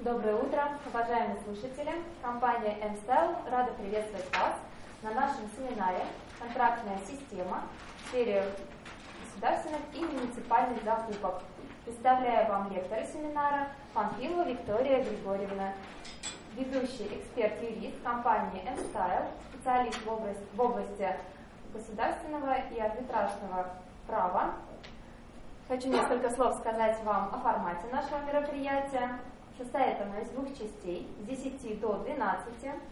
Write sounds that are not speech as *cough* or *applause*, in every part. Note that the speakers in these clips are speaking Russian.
Доброе утро, уважаемые слушатели. Компания MSTEL рада приветствовать вас на нашем семинаре «Контрактная система в сфере государственных и муниципальных закупок». Представляю вам лектора семинара Панфилова Виктория Григорьевна, ведущий эксперт-юрист компании MSTyle, специалист в области, в области государственного и арбитражного права. Хочу несколько слов сказать вам о формате нашего мероприятия. Состоит оно из двух частей, с 10 до 12,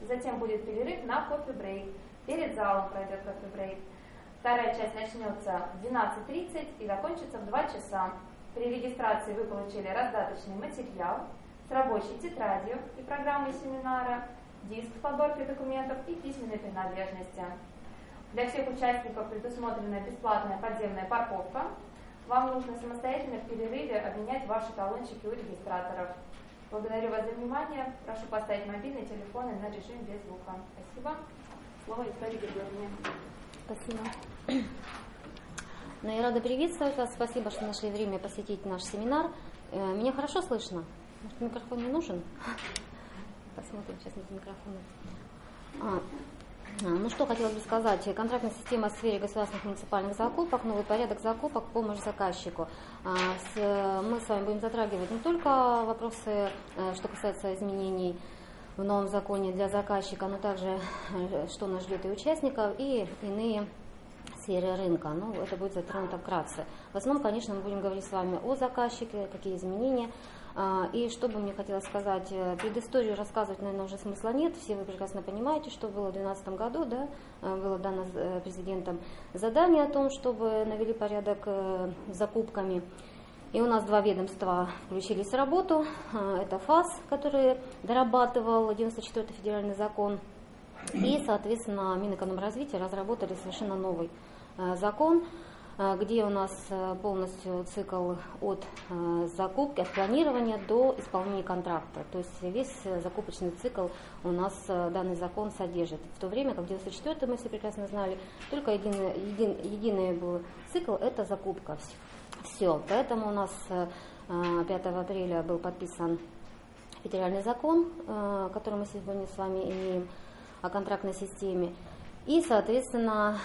затем будет перерыв на кофе-брейк. Перед залом пройдет кофе-брейк. Вторая часть начнется в 12.30 и закончится в 2 часа. При регистрации вы получили раздаточный материал с рабочей тетрадью и программой семинара, диск с подборкой документов и письменной принадлежности. Для всех участников предусмотрена бесплатная подземная парковка. Вам нужно самостоятельно в перерыве обменять ваши талончики у регистраторов. Благодарю вас за внимание. Прошу поставить мобильные телефоны на режим без звука. Спасибо. Слово Виктории Григорьевне. Спасибо. Ну, я рада приветствовать вас. Спасибо, что нашли время посетить наш семинар. Э, меня хорошо слышно? Может, микрофон не нужен? Посмотрим сейчас на микрофон. А, ну что хотелось бы сказать. Контрактная система в сфере государственных муниципальных закупок, новый порядок закупок, помощь заказчику. А, мы с вами будем затрагивать не только вопросы, э, что касается изменений в новом законе для заказчика, но также э, что нас ждет и участников, и иные сферы рынка. Ну, это будет затронуто вкратце. В основном, конечно, мы будем говорить с вами о заказчике, какие изменения и что бы мне хотелось сказать, э, предысторию рассказывать, наверное, уже смысла нет. Все вы прекрасно понимаете, что было в 2012 году, да, э, было дано э, президентом задание о том, чтобы навели порядок с закупками. И у нас два ведомства включились в работу. Это ФАС, который дорабатывал 94-й федеральный закон. И, соответственно, Минэкономразвития разработали совершенно новый закон, а, где у нас э, полностью цикл от э, закупки, от планирования до исполнения контракта. То есть весь э, закупочный цикл у нас данный закон содержит. В то время, как в 94 мы все прекрасно знали, только единый, един, единый был цикл – это закупка. Все. Поэтому у нас 5 апреля был подписан федеральный закон, который мы сегодня с вами имеем о контрактной системе. И, соответственно,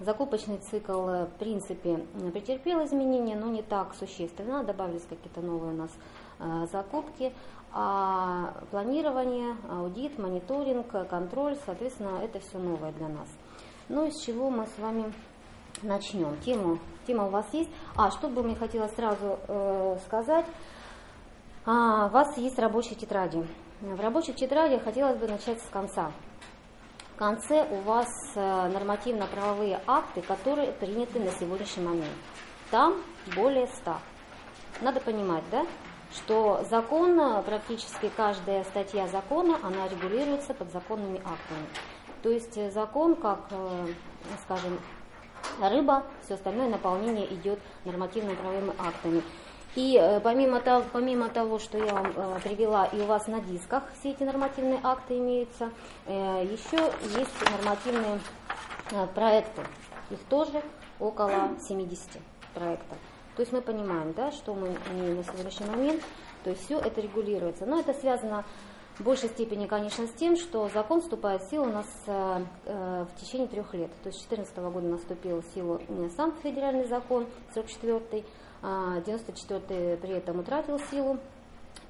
Закупочный цикл, э, в принципе, претерпел изменения, но не так существенно. Добавились какие-то новые у нас э, закупки. А планирование, аудит, мониторинг, контроль, соответственно, это все новое для нас. Ну, из чего мы с вами начнем? Тему, тема у вас есть. А, что бы мне хотела сразу э, сказать. А, у вас есть рабочие тетради. В рабочих тетрадях хотелось бы начать с конца. В конце у вас э, нормативно-правовые акты, которые приняты на сегодняшний момент. Там более 100. Надо понимать, да, что закон, практически каждая статья закона, она регулируется подзаконными актами. То есть э, закон, как, э, скажем, рыба, все остальное наполнение идет нормативно-правовыми актами. И э, помимо того, помимо того, что я вам э, привела, и у вас на дисках все эти нормативные акты имеются, э, еще есть нормативные проекты. Их тоже около 70 проектов. То есть мы понимаем, да, что мы имеем на сегодняшний момент, то есть все это регулируется. Но это связано в большей степени, конечно, с тем, что закон вступает в силу у нас э, в течение трех лет. То есть с 2014 года наступил в силу сам федеральный закон, 44 94 а, при этом утратил силу.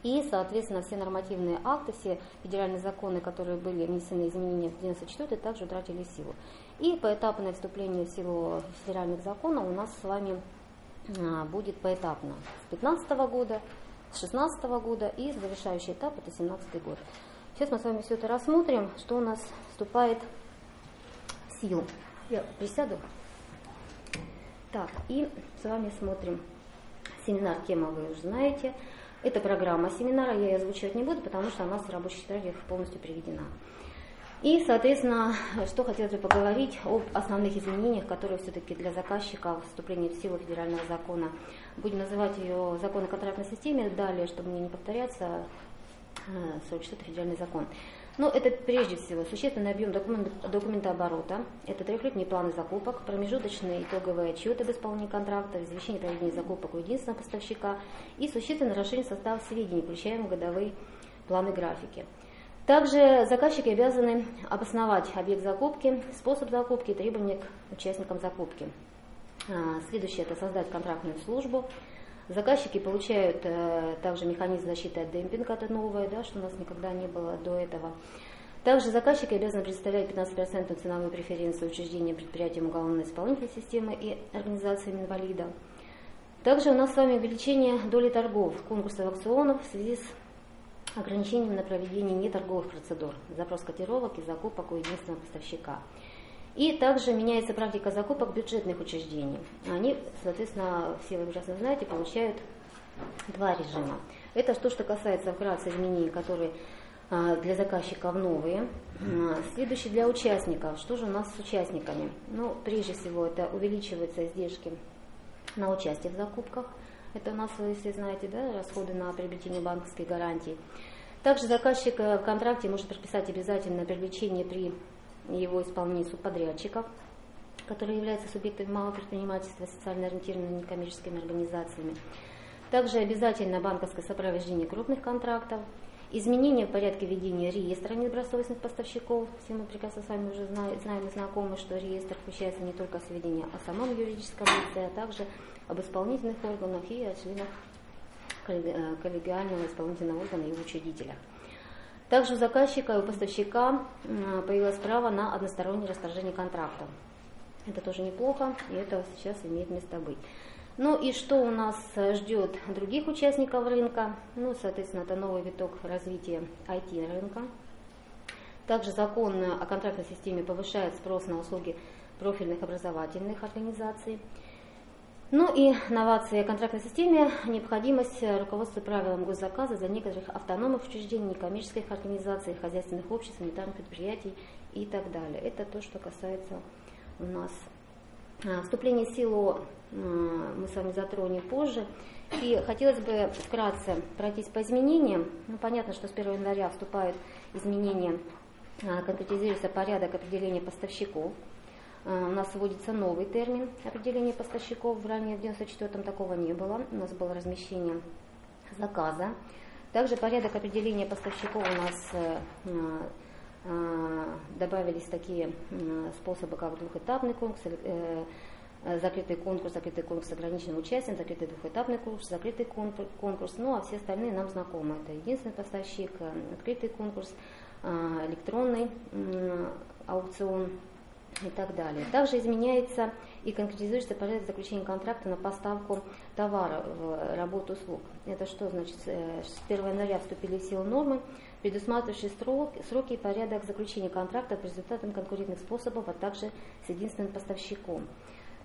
И, соответственно, все нормативные акты, все федеральные законы, которые были внесены изменения в 94 также утратили силу. И поэтапное вступление в силу федеральных законов у нас с вами а, будет поэтапно. С 15 года, с 16 года и завершающий этап это 17 год. Сейчас мы с вами все это рассмотрим, что у нас вступает в силу. Я присяду. Так, и с вами смотрим Семинар тема вы уже знаете. Это программа семинара, я ее озвучивать не буду, потому что она в рабочих тетрадях полностью приведена. И, соответственно, что хотелось бы поговорить об основных изменениях, которые все-таки для заказчика вступления в силу федерального закона. Будем называть ее закон о контрактной системе далее, чтобы мне не повторяться, 44 э, федеральный закон. Ну, это прежде всего существенный объем документ, документооборота, это трехлетние планы закупок, промежуточные итоговые отчеты об исполнении контракта, извещение о проведении закупок у единственного поставщика и существенно расширение состава сведений, включаемых годовые планы графики. Также заказчики обязаны обосновать объект закупки, способ закупки и требования к участникам закупки. А, следующее – это создать контрактную службу, Заказчики получают э, также механизм защиты от демпинга, это новое, да, что у нас никогда не было до этого. Также заказчики обязаны предоставлять 15% ценовой преференции учреждениям, предприятиям уголовной исполнительной системы и организациям инвалидов. Также у нас с вами увеличение доли торгов, конкурсов аукционов в связи с ограничением на проведение неторговых процедур, запрос котировок и закупок у единственного поставщика. И также меняется практика закупок бюджетных учреждений. Они, соответственно, все вы прекрасно знаете, получают два режима. Это то, что касается вкратце изменений, которые а, для заказчиков новые. А, следующий для участников. Что же у нас с участниками? Ну, прежде всего, это увеличиваются издержки на участие в закупках. Это у нас, если знаете, да, расходы на приобретение банковской гарантии. Также заказчик э, в контракте может прописать обязательное привлечение при его исполнении субподрядчиков, которые являются субъектами малого предпринимательства, социально ориентированными некоммерческими организациями. Также обязательно банковское сопровождение крупных контрактов, изменение в порядке ведения реестра недобросовестных поставщиков. Все мы прекрасно с вами уже знаем и знакомы, что реестр включается не только сведения о самом юридическом лице, а также об исполнительных органах и о членах э, коллегиального исполнительного органа и учредителях. Также у заказчика и у поставщика появилось право на одностороннее расторжение контракта. Это тоже неплохо, и это сейчас имеет место быть. Ну и что у нас ждет других участников рынка? Ну, соответственно, это новый виток развития IT-рынка. Также закон о контрактной системе повышает спрос на услуги профильных образовательных организаций. Ну и новация контрактной системе, необходимость руководства правилам госзаказа для некоторых автономных учреждений, некоммерческих организаций, хозяйственных обществ, санитарных предприятий и так далее. Это то, что касается у нас а, вступления в силу мы с вами затронем позже. И хотелось бы вкратце пройтись по изменениям. Ну, понятно, что с 1 января вступают изменения, а, конкретизируется порядок определения поставщиков у нас вводится новый термин определения поставщиков. Ранее в 1994 такого не было. У нас было размещение заказа. Также порядок определения поставщиков у нас э, э, добавились такие способы, как двухэтапный конкурс, закрытый конкурс, закрытый конкурс с ограниченным участием, закрытый двухэтапный конкурс, закрытый конкурс, ну а все остальные нам знакомы. Это единственный поставщик, открытый конкурс, электронный аукцион, и так далее. Также изменяется и конкретизируется порядок заключения контракта на поставку товара в работу услуг. Это что значит? Э, с 1 января вступили в силу нормы, предусматривающие сроки, сроки и порядок заключения контракта по результатам конкурентных способов, а также с единственным поставщиком.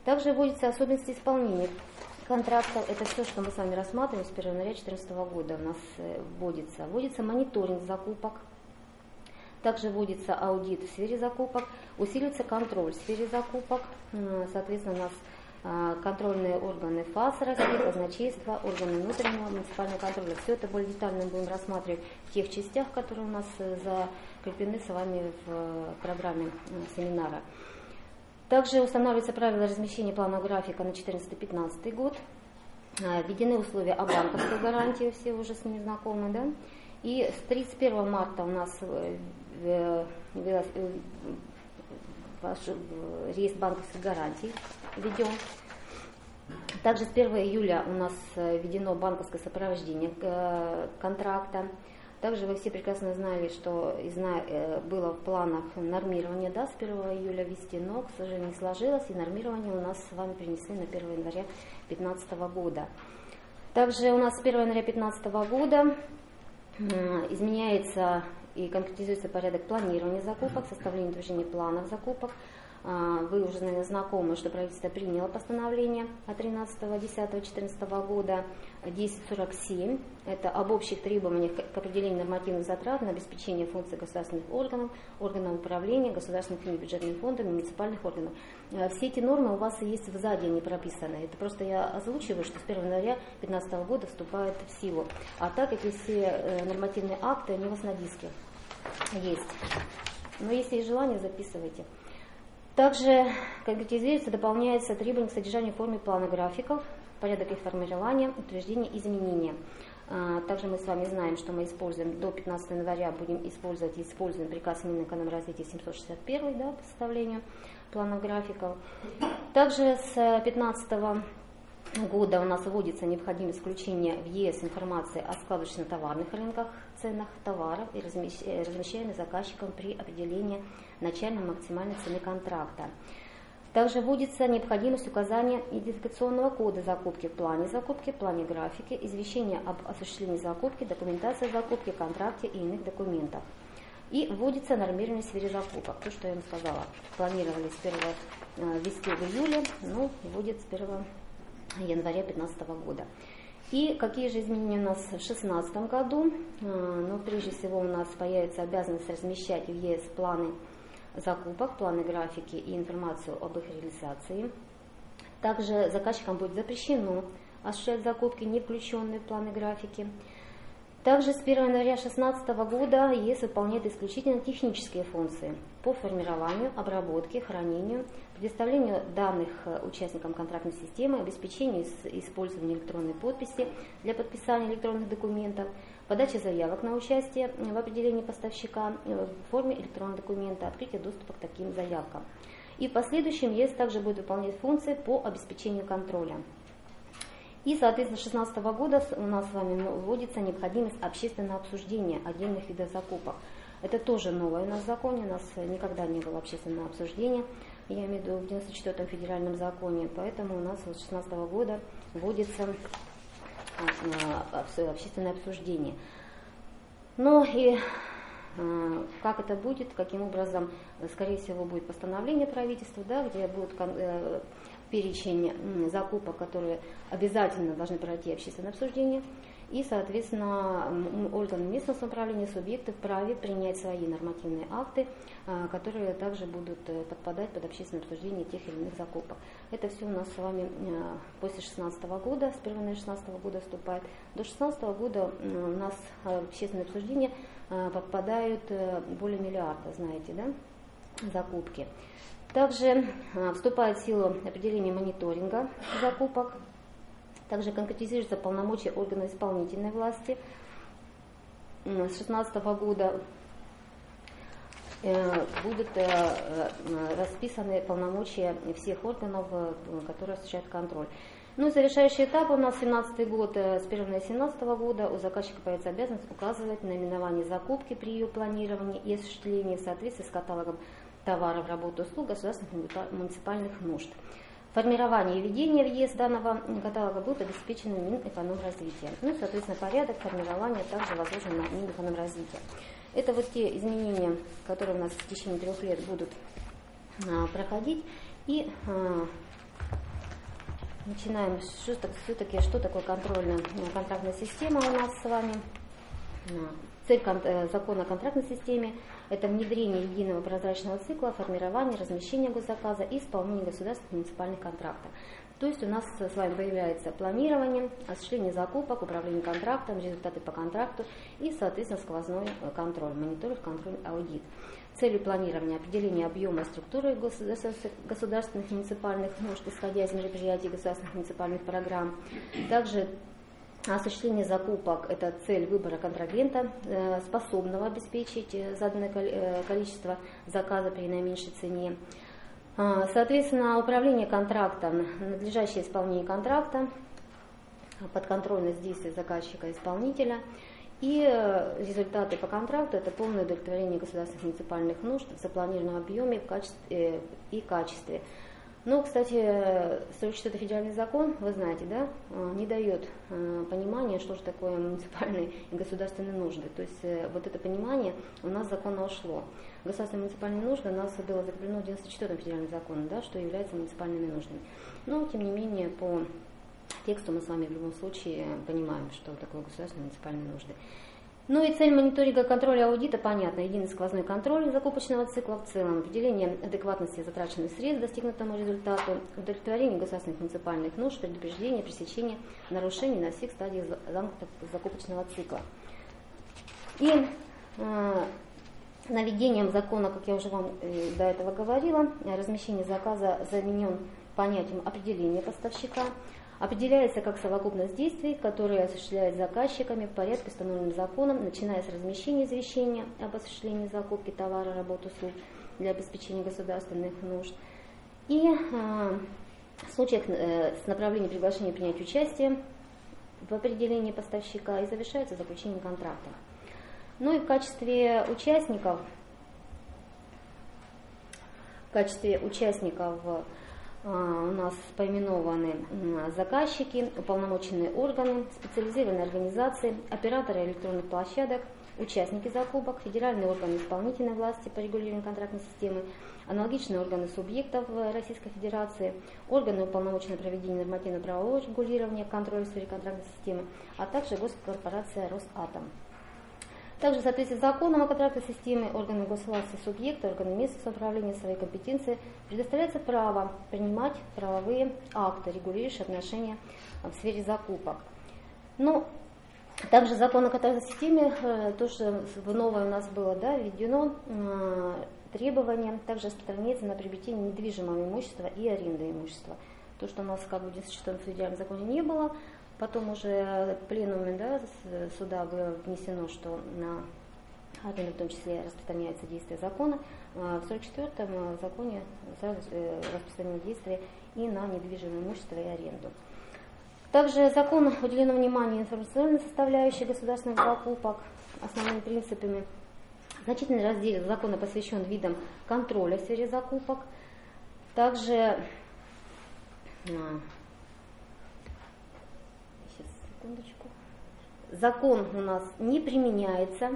Также вводятся особенности исполнения контрактов. Это все, что мы с вами рассматриваем с 1 января 2014 года у нас э, вводится. Вводится мониторинг закупок, также вводится аудит в сфере закупок, усиливается контроль в сфере закупок. Соответственно, у нас а, контрольные органы ФАС России, казначейство, органы внутреннего муниципального контроля. Все это более детально будем рассматривать в тех частях, которые у нас э, закреплены с вами в э, программе семинара. Также устанавливаются правила размещения плана графика на 2014-2015 год. А, введены условия о банковской гарантии, все уже с ними знакомы, да? И с 31 марта у нас Э, ваш реестр банковских гарантий введен. Также с 1 июля у нас э, введено банковское сопровождение э, контракта. Также вы все прекрасно знали, что было в планах нормирование да, с 1 июля ввести, но, к сожалению, не сложилось, и нормирование у нас с вами перенесли на 1 января 2015 года. Также у нас с 1 января 2015 года изменяется и конкретизируется порядок планирования закупок, составления движения планов закупок. А, вы уже, наверное, знакомы, что правительство приняло постановление от 13.10.2014 года 1047. Это об общих требованиях к определению нормативных затрат на обеспечение функций государственных органов, органов управления, государственных и бюджетных фондов, муниципальных органов. А, все эти нормы у вас есть в сзади, они прописаны. Это просто я озвучиваю, что с 1 января 2015 года вступают в силу. А так, эти все э, нормативные акты, они у вас на диске. есть. Но если есть желание, записывайте. Также, говорится, дополняется требование к содержанию в форме плана графиков, порядок их формирования, утверждения, изменения. А, также мы с вами знаем, что мы используем до 15 января будем использовать и используем приказ Минэкономразвития 761 да, по составлению планов графиков. Также с 15 года у нас вводится необходимость включения в ЕС информации о складочно-товарных рынках, ценах товаров и размещаемых заказчиком при определении начальной максимальной цены контракта. Также вводится необходимость указания идентификационного кода закупки в плане закупки, плане графики, извещения об осуществлении закупки, документация закупки, контракте и иных документах. И вводится нормирование в сфере закупок. То, что я вам сказала, планировали с 1 э, ввести в июле, но вводит с 1 января 2015 года. И какие же изменения у нас в 2016 году? Ну, прежде всего у нас появится обязанность размещать в ЕС планы закупок, планы графики и информацию об их реализации. Также заказчикам будет запрещено осуществлять закупки, не включенные в планы графики. Также с 1 января 2016 года ЕС выполняет исключительно технические функции по формированию, обработке, хранению, предоставлению данных участникам контрактной системы, обеспечению использования электронной подписи для подписания электронных документов, подача заявок на участие в определении поставщика э, в форме электронного документа, открытие доступа к таким заявкам. И в последующем ЕС также будет выполнять функции по обеспечению контроля. И, соответственно, с 2016 года у нас с вами вводится необходимость общественного обсуждения отдельных видов закупок. Это тоже новое у нас в законе, у нас никогда не было общественного обсуждения, я имею в виду в 94-м федеральном законе, поэтому у нас с 2016 года вводится общественное обсуждение. Но и а, как это будет, каким образом, скорее всего, будет постановление правительства, да, где будут э, перечень закупок, которые обязательно должны пройти общественное обсуждение. И, соответственно, органы местного самоуправления, субъекты вправе принять свои нормативные акты, а, которые также будут э, подпадать под общественное обсуждение тех или иных закупок. Это все у нас с вами э, после 2016 года, с 1 января 2016 года вступает. До 2016 года у нас в общественное обсуждение э, подпадают более миллиарда, знаете, да, закупки. Также вступает в силу определение мониторинга закупок, также конкретизируются полномочия органов исполнительной власти. С 2016 года э, будут э, э, расписаны полномочия всех органов, которые осуществляют контроль. Ну и завершающий этап у нас 17 год, с 1 января 2017 года у заказчика появится обязанность указывать наименование закупки при ее планировании и осуществлении в соответствии с каталогом товаров, работ услуг государственных муниципальных нужд. Формирование и ведение в ЕС данного каталога будет обеспечено Минэкономразвития. Ну и, соответственно, порядок формирования также возложен на Минэкономразвитие. Это вот те изменения, которые у нас в течение трех лет будут а, проходить. И а, начинаем все-таки, что такое контрольная контрактная система у нас с вами. Цель э, закона о контрактной системе – это внедрение единого прозрачного цикла, формирование, размещение госзаказа и исполнение государственных муниципальных контрактов. То есть у нас с вами появляется планирование, осуществление закупок, управление контрактом, результаты по контракту и, соответственно, сквозной э, контроль, мониторинг, контроль, аудит. Целью планирования определение объема структуры государственных муниципальных нужд, исходя из мероприятий государственных муниципальных программ. Также осуществление закупок – это цель выбора контрагента, э, способного обеспечить э, заданное э, количество заказа при наименьшей цене. А, соответственно, управление контрактом, надлежащее исполнение контракта, подконтрольность действий заказчика и исполнителя и результаты по контракту – это полное удовлетворение государственных муниципальных нужд в запланированном объеме и качестве. Ну, кстати, 44 федеральный закон, вы знаете, да, э, не дает э, понимания, что же такое муниципальные и государственные нужды. То есть э, вот это понимание у нас законно ушло. Государственные муниципальные нужды у нас было закреплено в 94 федеральном законе, да, что является муниципальными нуждами. Но, тем не менее, по тексту мы с вами в любом случае понимаем, что такое государственные муниципальные нужды. Ну и цель мониторинга контроля аудита понятна. Единый сквозной контроль закупочного цикла в целом, определение адекватности затраченных средств достигнутому результату, удовлетворение государственных муниципальных нужд, предупреждение, пресечение нарушений на всех стадиях закупочного цикла. И э, Наведением закона, как я уже вам э, до этого говорила, размещение заказа заменен понятием определения поставщика. Определяется как совокупность действий, которые осуществляют заказчиками в порядке, установленным законом, начиная с размещения извещения об осуществлении закупки товара, работ, услуг для обеспечения государственных нужд. И э, в случаях э, с направлением приглашения принять участие в определении поставщика и завершается заключением контракта. Ну и в качестве участников, в качестве участников у нас поименованы заказчики, уполномоченные органы, специализированные организации, операторы электронных площадок, участники закупок, федеральные органы исполнительной власти по регулированию контрактной системы, аналогичные органы субъектов Российской Федерации, органы уполномоченные проведения нормативно-правового регулирования, контроля в сфере контрактной системы, а также госкорпорация Росатом. Также в соответствии с законом о контрактной системе органы госвласти субъекта, органы местного самоуправления своей компетенции предоставляется право принимать правовые акты, регулирующие отношения в сфере закупок. Но также закон о контрактной системе, э, тоже в новое у нас было да, введено э, требование также распространяется на приобретение недвижимого имущества и аренды имущества. То, что у нас как бы в 96 федеральном законе не было, Потом уже пленуме да, суда было внесено, что на армию в том числе распространяется действие закона. А в 44-м законе сразу э, распространено действие и на недвижимое имущество и аренду. Также закон уделено внимание информационной составляющей государственных закупок, основными принципами. Значительный раздел закона посвящен видам контроля в сфере закупок. Также а, секундочку. Закон у нас не применяется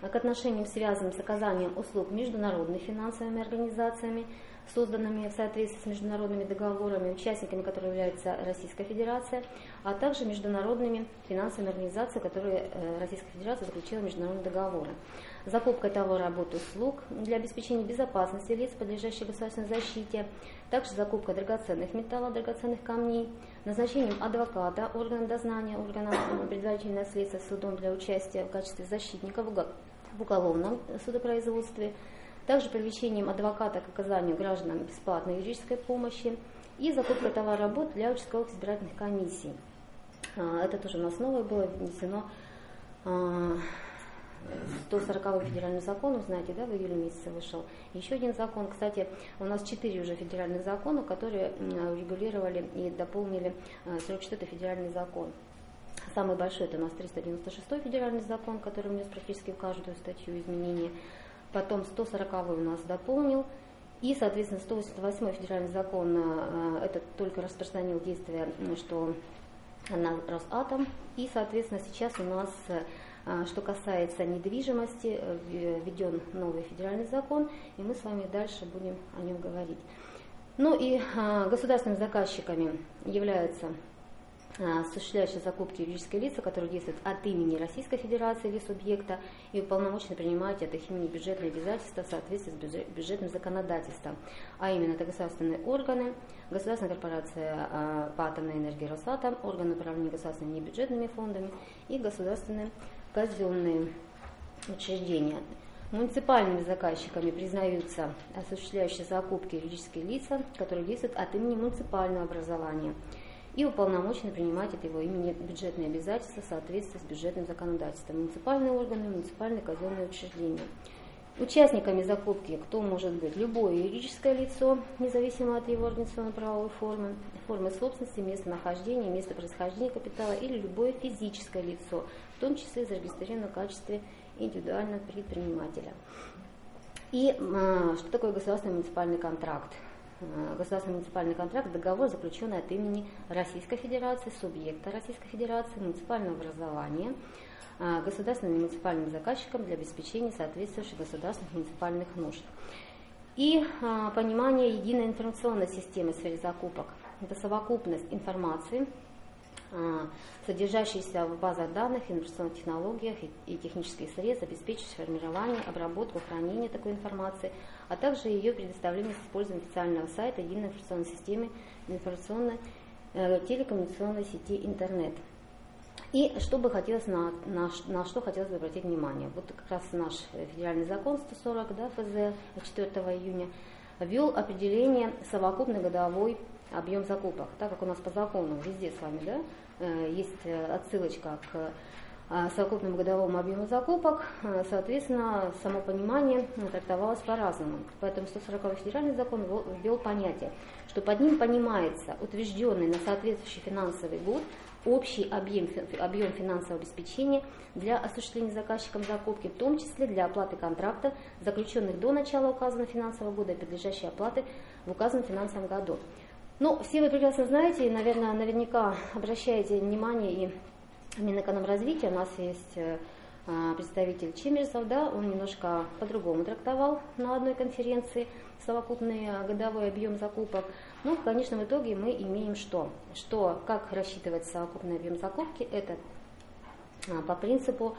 к отношениям, связанным с оказанием услуг международными финансовыми организациями, созданными в соответствии с международными договорами, участниками которых является Российская Федерация, а также международными финансовыми организациями, которые э, Российская Федерация заключила международные договоры. Закупка товара, работ, услуг для обеспечения безопасности лиц, подлежащих государственной защите, также закупка драгоценных металлов, драгоценных камней, назначением адвоката, органа дознания, органа предварительного следствия судом для участия в качестве защитника в уголовном судопроизводстве, также привлечением адвоката к оказанию гражданам бесплатной юридической помощи и закупка товара работ для участковых избирательных комиссий. А, это тоже у нас новое было внесено 140 а, федеральный закон, знаете, да, в июле месяце вышел. Еще один закон, кстати, у нас четыре уже федеральных закона, которые регулировали и дополнили 44 а, федеральный закон. Самый большой это у нас 396 федеральный закон, который внес практически в каждую статью изменения потом 140 у нас дополнил, и, соответственно, 188 федеральный закон э, это только распространил действие, что на Росатом, и, соответственно, сейчас у нас, э, что касается недвижимости, э, введен новый федеральный закон, и мы с вами дальше будем о нем говорить. Ну и государственными заказчиками являются а, осуществляющие закупки юридические лица, которые действуют от имени Российской Федерации или субъекта и уполномочены принимать от их имени бюджетные обязательства в соответствии с бюджетным законодательством. А именно, это государственные органы, государственная корпорация а, по атомной энергии Росатом, органы управления государственными небюджетными фондами и государственные казенные учреждения. Муниципальными заказчиками признаются осуществляющие закупки юридические лица, которые действуют от имени муниципального образования – и уполномочены принимать от его имени бюджетные обязательства в соответствии с бюджетным законодательством, муниципальные органы, муниципальные казенные учреждения. Участниками закупки кто может быть? Любое юридическое лицо, независимо от его организационно-правовой формы, формы собственности, места нахождения, места происхождения капитала или любое физическое лицо, в том числе зарегистрированное в качестве индивидуального предпринимателя. И а, что такое государственный муниципальный контракт? Э, государственный муниципальный контракт, договор, заключенный от имени Российской Федерации, субъекта Российской Федерации, муниципального образования, э, государственным муниципальным заказчиком для обеспечения соответствующих государственных муниципальных нужд. И а, понимание единой информационной системы в сфере закупок. Это совокупность информации, а, содержащиеся в базах данных, информационных технологиях и технических средств, обеспечивающих формирование, обработку, хранение такой информации, а также ее предоставление с использованием официального сайта единой информационной системы информационной э, телекоммуникационной сети интернет. И что бы хотелось на, на, на что хотелось бы обратить внимание. Вот как раз наш федеральный закон 140 да, ФЗ 4 июня ввел определение совокупный годовой объем закупок, так как у нас по закону везде с вами да, э, есть э, отсылочка к э, совокупному годовому объему закупок, соответственно, само понимание трактовалось по-разному. Поэтому 140 федеральный закон ввел понятие, что под ним понимается утвержденный на соответствующий финансовый год общий объем, объем финансового обеспечения для осуществления заказчиком закупки, в том числе для оплаты контрактов, заключенных до начала указанного финансового года и подлежащей оплаты в указанном финансовом году. Ну, все вы прекрасно знаете и, наверное, наверняка обращаете внимание и Минэкономразвития. У нас есть э, а, представитель Чемерсов, да, он немножко по-другому трактовал на одной конференции совокупный э, годовой объем закупок. Ну, в конечном итоге мы имеем что? Что, как рассчитывается совокупный объем закупки? Это а, по принципу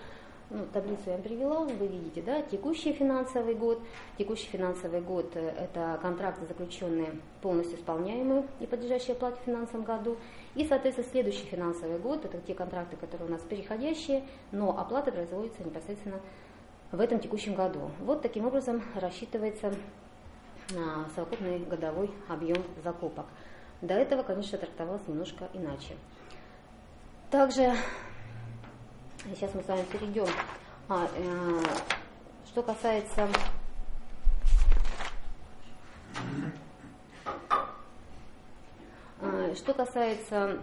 ну, таблицу я вам привела, вы видите, да, текущий финансовый год. Текущий финансовый год э, – это контракты, заключенные полностью исполняемые и подлежащие оплате в финансовом году. И, соответственно, следующий финансовый год – это те контракты, которые у нас переходящие, но оплата производится непосредственно в этом текущем году. Вот таким образом рассчитывается а, совокупный годовой объем закупок. До этого, конечно, трактовалось немножко иначе. Также Сейчас мы с вами перейдем. А, э, что касается э, что касается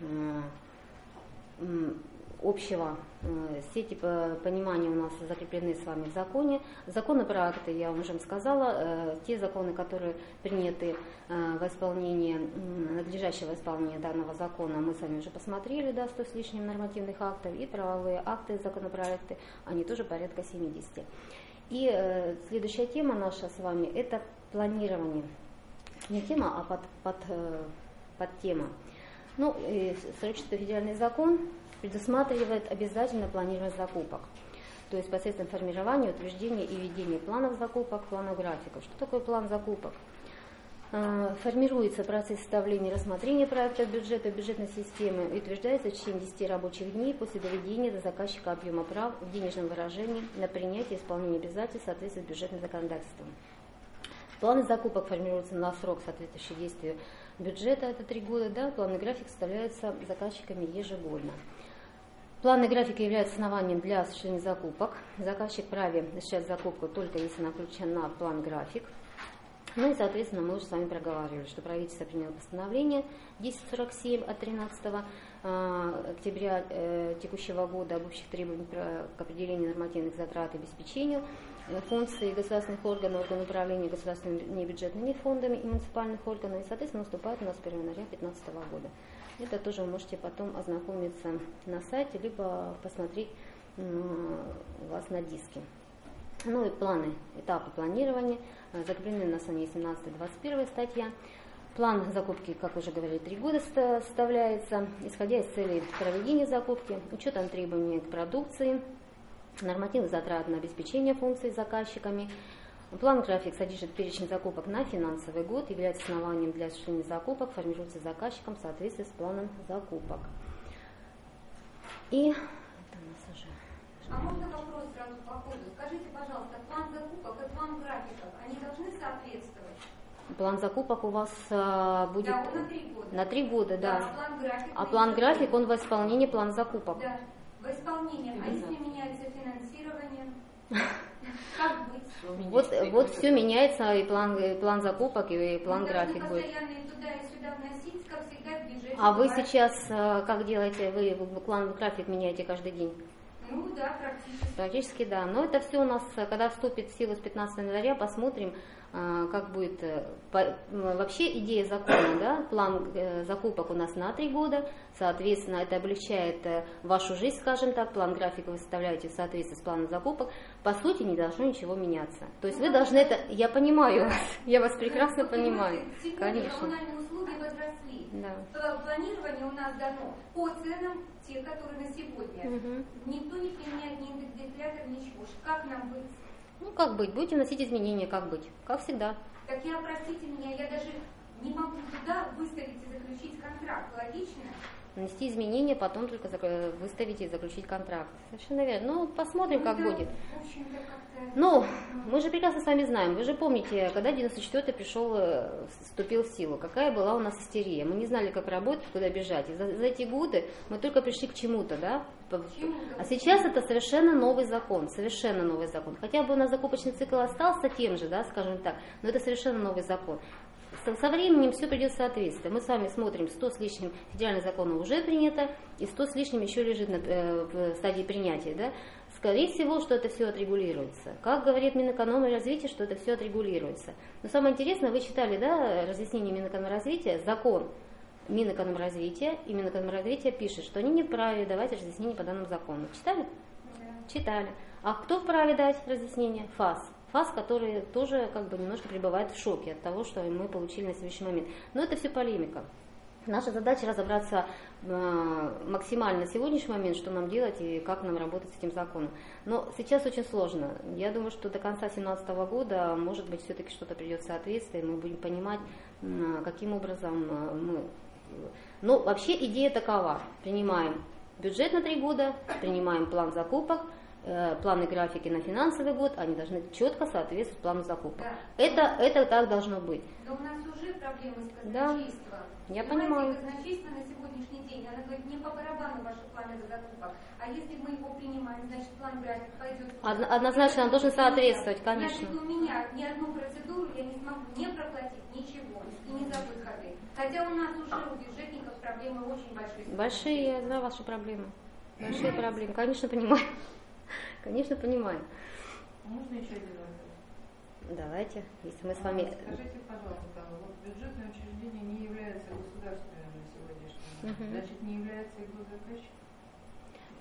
э, общего э, сети понимания у нас закреплены с вами в законе. Законы проекты, я вам уже сказала, э, те законы, которые приняты э, в исполнении, надлежащего исполнения данного закона, мы с вами уже посмотрели, да, 100 с лишним нормативных актов, и правовые акты, законопроекты, они тоже порядка 70. И следующая тема наша с вами – это планирование. Не тема, а под, под, под тема. Ну, 44 федеральный закон предусматривает обязательно планирование закупок. То есть посредством формирования, утверждения и ведения планов закупок, планов графиков. Что такое план закупок? А, формируется процесс составления и рассмотрения проекта бюджета бюджетной системы и утверждается в течение 10 рабочих дней после доведения до заказчика объема прав в денежном выражении на принятие и исполнение обязательств в соответствии с бюджетным законодательством. Планы закупок формируются на срок, соответствующий действию бюджета, это три года, да, планы график составляются заказчиками ежегодно. Планы графика являются основанием для осуществления закупок. Заказчик праве осуществлять закупку только если она включена в план график. Ну и, соответственно, мы уже с вами проговаривали, что правительство приняло постановление 1047 от 13 а, октября э, текущего года об общих требованиях к определению нормативных затрат и обеспечению э, функций государственных органов, органов управления государственными бюджетными фондами и муниципальных органов. И, соответственно, наступает у нас 1 января 2015 года. Это тоже вы можете потом ознакомиться на сайте, либо посмотреть у вас на диске. Ну и планы, этапы планирования э, закреплены на странице 17-21 статья. План закупки, как уже говорили, три года составляется, исходя из целей проведения закупки, учетом требований к продукции, нормативных затрат на обеспечение функций заказчиками, План-график содержит перечень закупок на финансовый год, является основанием для осуществления закупок, формируется заказчиком в соответствии с планом закупок. И это у нас уже... А можно вопрос сразу по ходу? Скажите, пожалуйста, план закупок и план графиков, они должны соответствовать? План закупок у вас а, будет да, на три года. На три года, да. да. А план график, а план график он в исполнении план закупок. Да, в исполнении. А если меняется финансирование? *laughs* Вот, вот все меняется, и план, и план закупок, и план ну, график будет. вносить, всегда. А вы сейчас э, как делаете? Вы план график меняете каждый день? Ну да, практически. Практически да. Но это все у нас, э, когда вступит в силу с 15 января, посмотрим, как будет э, вообще идея закона, да, план э, закупок у нас на три года, соответственно, это облегчает э, вашу жизнь, скажем так, план графика вы составляете в соответствии с планом закупок, по сути не должно ничего меняться. То есть вы должны это, я понимаю вас, *laughs* я вас прекрасно понимаю, конечно. услуги возросли. Да. Планирование у нас дано по ценам, те, которые на сегодня. Угу. Никто не применяет ни индекс дефлятор, ничего. Как нам быть? Ну, как быть? Будете носить изменения, как быть? Как всегда. Так я, простите меня, я даже не могу туда выставить и заключить контракт. Логично? Внести изменения, потом только выставить и заключить контракт. Совершенно верно. Ну, посмотрим, как Ну, будет. в общем-то, как-то- Ну, мы же прекрасно с вами знаем, вы же помните, когда 94-й пришел, э, вступил в силу, какая была у нас истерия. Мы не знали, как работать, куда бежать. И за, за эти годы мы только пришли к чему-то, да? А сейчас это совершенно новый закон, совершенно новый закон. Хотя бы у нас закупочный цикл остался тем же, да, скажем так, но это совершенно новый закон. Со, временем все придет в соответствие. Мы с вами смотрим, 100 с лишним федеральных законов уже принято, и 100 с лишним еще лежит на, э, в стадии принятия. Да? Скорее всего, что это все отрегулируется. Как говорит Минэкономразвития, что это все отрегулируется. Но самое интересное, вы читали да, разъяснение Минэкономразвития, закон Минэкономразвития, и Минэкономразвития пишет, что они не вправе давать разъяснение по данному закону. Читали? Читали. А кто вправе дать разъяснение? ФАС. ФАС, который тоже как бы немножко пребывает в шоке от того, что мы получили на следующий момент. Но это все полемика. Наша задача разобраться э, максимально на сегодняшний момент, что нам делать и как нам работать с этим законом. Но сейчас очень сложно. Я думаю, что до конца 2017 года, может быть, все-таки что-то придет в соответствие, мы будем понимать, м, каким образом э, мы... Ну, вообще идея такова. Принимаем бюджет на три года, принимаем план закупок, э, планы графики на финансовый год, они должны четко соответствовать плану закупок. Да. Это, это так должно быть. Да у нас уже проблемы с Да, казначейством. я Понимаете, понимаю. казначейство на сегодняшний день, она говорит, не по барабану ваши планы закупок. А если мы его принимаем, значит план график пойдет. Одно- однозначно, он должен соответствовать, конечно. Значит, у меня ни одну процедуру я не смогу не проплатить, ничего, и не за выходы. Хотя у нас уже у бюджетников проблемы очень большие. Большие, я знаю ваши проблемы. Большие проблемы. Конечно, понимаю. Конечно, понимаю. Можно еще один вопрос? Давайте, если мы с вами... Скажите, пожалуйста, вот бюджетное учреждение не является государственным на сегодняшний день. Мгм. Значит, не является и госзаказчиком?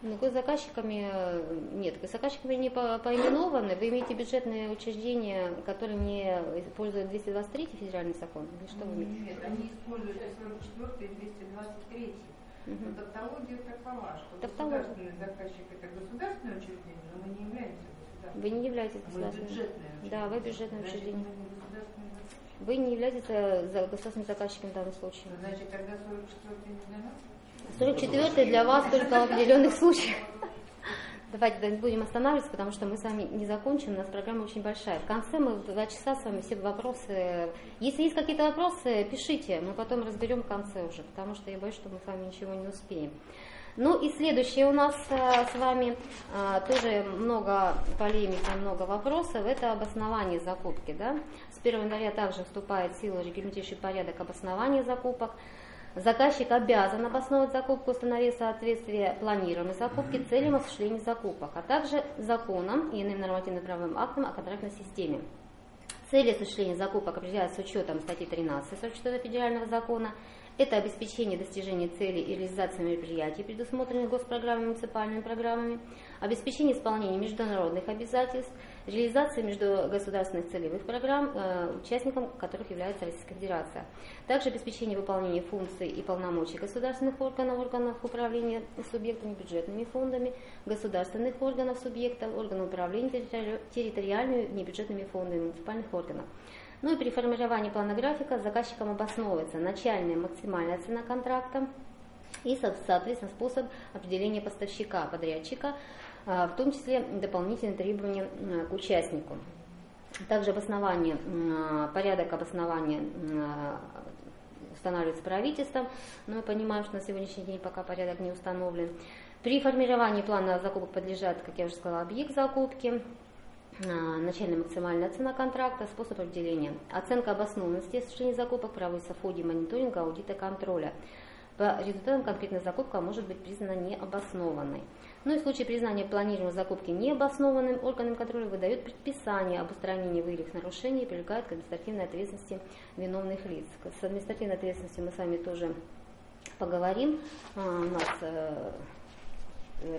Ну, госзаказчиками, нет, госзаказчиками не по- поименованы. Вы имеете бюджетные учреждения, которые не используют 223 федеральный закон? Или что вы имеете? Нет, они используют и 44 и 223. Мгм. Но тавтология такова, что государственный заказчик это государственное учреждение, но мы не являемся государственным. Вы не являетесь Мы государственным. бюджетное учреждение. Да, вы бюджетное Значит, учреждение. мы. Вы не являетесь э, государственным заказчиком в данном случае. Значит, тогда 44 не для нас? 44 для вас только в определенных случаях. Давайте будем останавливаться, потому что мы с вами не закончим, у нас программа очень большая. В конце мы в два часа с вами все вопросы... Если есть какие-то вопросы, пишите, мы потом разберем в конце уже, потому что я боюсь, что мы с вами ничего не успеем. Ну и следующее у нас э, с вами э, тоже много полемики, много вопросов, это обоснование закупки. Да? С 1 января также вступает в силу регламентирующий порядок обоснования закупок. Заказчик обязан обосновывать закупку, установив соответствие планируемой закупки целям осуществления закупок, а также законом и иным нормативно-правовым актом о контрактной системе. Цели осуществления закупок определяются с учетом статьи 13 44 федерального закона. Это обеспечение достижения целей и реализации мероприятий, предусмотренных госпрограммами и муниципальными программами, обеспечение исполнения международных обязательств, реализация междугосударственных целевых программ, э, участником которых является Российская Федерация. Также обеспечение выполнения функций и полномочий государственных органов, органов управления субъектами, бюджетными фондами, государственных органов субъектов, органов управления территори- территориальными небюджетными фондами, муниципальных органов. Ну и при формировании плана графика заказчиком обосновывается начальная максимальная цена контракта и, со- соответственно, способ определения поставщика, подрядчика, в том числе дополнительные требования к участнику. Также обоснование, м, порядок обоснования м, устанавливается правительством, но мы понимаем, что на сегодняшний день пока порядок не установлен. При формировании плана закупок подлежат, как я уже сказала, объект закупки, а, начальная максимальная цена контракта, способ определения. Оценка обоснованности осуществления закупок проводится в ходе мониторинга, аудита, контроля. По результатам конкретная закупка может быть признана необоснованной. Ну и в случае признания планируемой закупки необоснованным, органам контроля выдают предписание об устранении выявленных нарушений и привлекают к административной ответственности виновных лиц. С административной ответственностью мы с вами тоже поговорим. А, У нас э,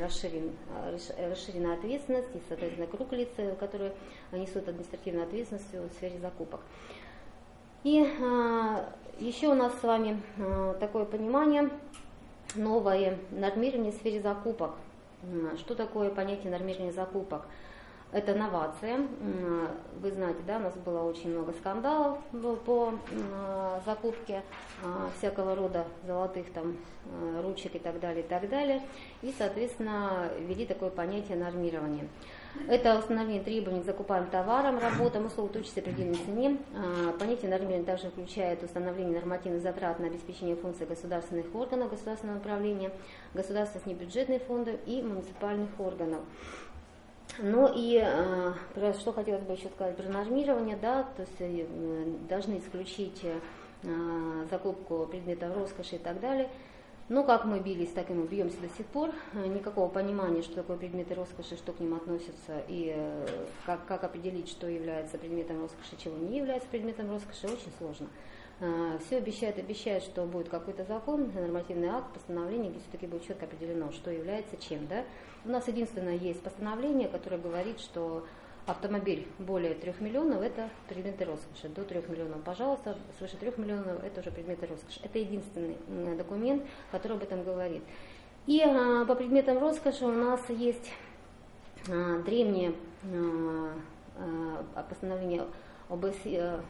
расширен, э, расш- расширена ответственность и, соответственно, круг лиц, э, которые несут административную ответственность в сфере закупок. И а, еще у нас с вами а, такое понимание, новое нормирование в сфере закупок. Что такое понятие нормирования закупок? это новация. Вы знаете, да, у нас было очень много скандалов по закупке а, всякого рода золотых там а, ручек и так далее, и так далее. И, соответственно, ввели такое понятие нормирования. Это установление требований к закупаемым товарам, работам, услуг, участия определенной цене. А, понятие нормирования также включает установление нормативных затрат на обеспечение функций государственных органов государственного управления, государственных небюджетных фондов и муниципальных органов. Ну и э, что хотелось бы еще сказать про нормирование, да, то есть э, должны исключить э, закупку предметов роскоши и так далее. Но как мы бились, так и мы бьемся до сих пор. Э, никакого понимания, что такое предметы роскоши, что к ним относятся, и э, как, как определить, что является предметом роскоши, чего не является предметом роскоши, очень сложно. Э, Все обещают, обещают, что будет какой-то закон, нормативный акт, постановление, где все-таки будет четко определено, что является чем. Да? У нас единственное есть постановление, которое говорит, что автомобиль более 3 миллионов – это предметы роскоши. До 3 миллионов, пожалуйста, свыше 3 миллионов – это уже предметы роскоши. Это единственный документ, который об этом говорит. И а, по предметам роскоши у нас есть а, древнее а, а, постановление ОБС, а,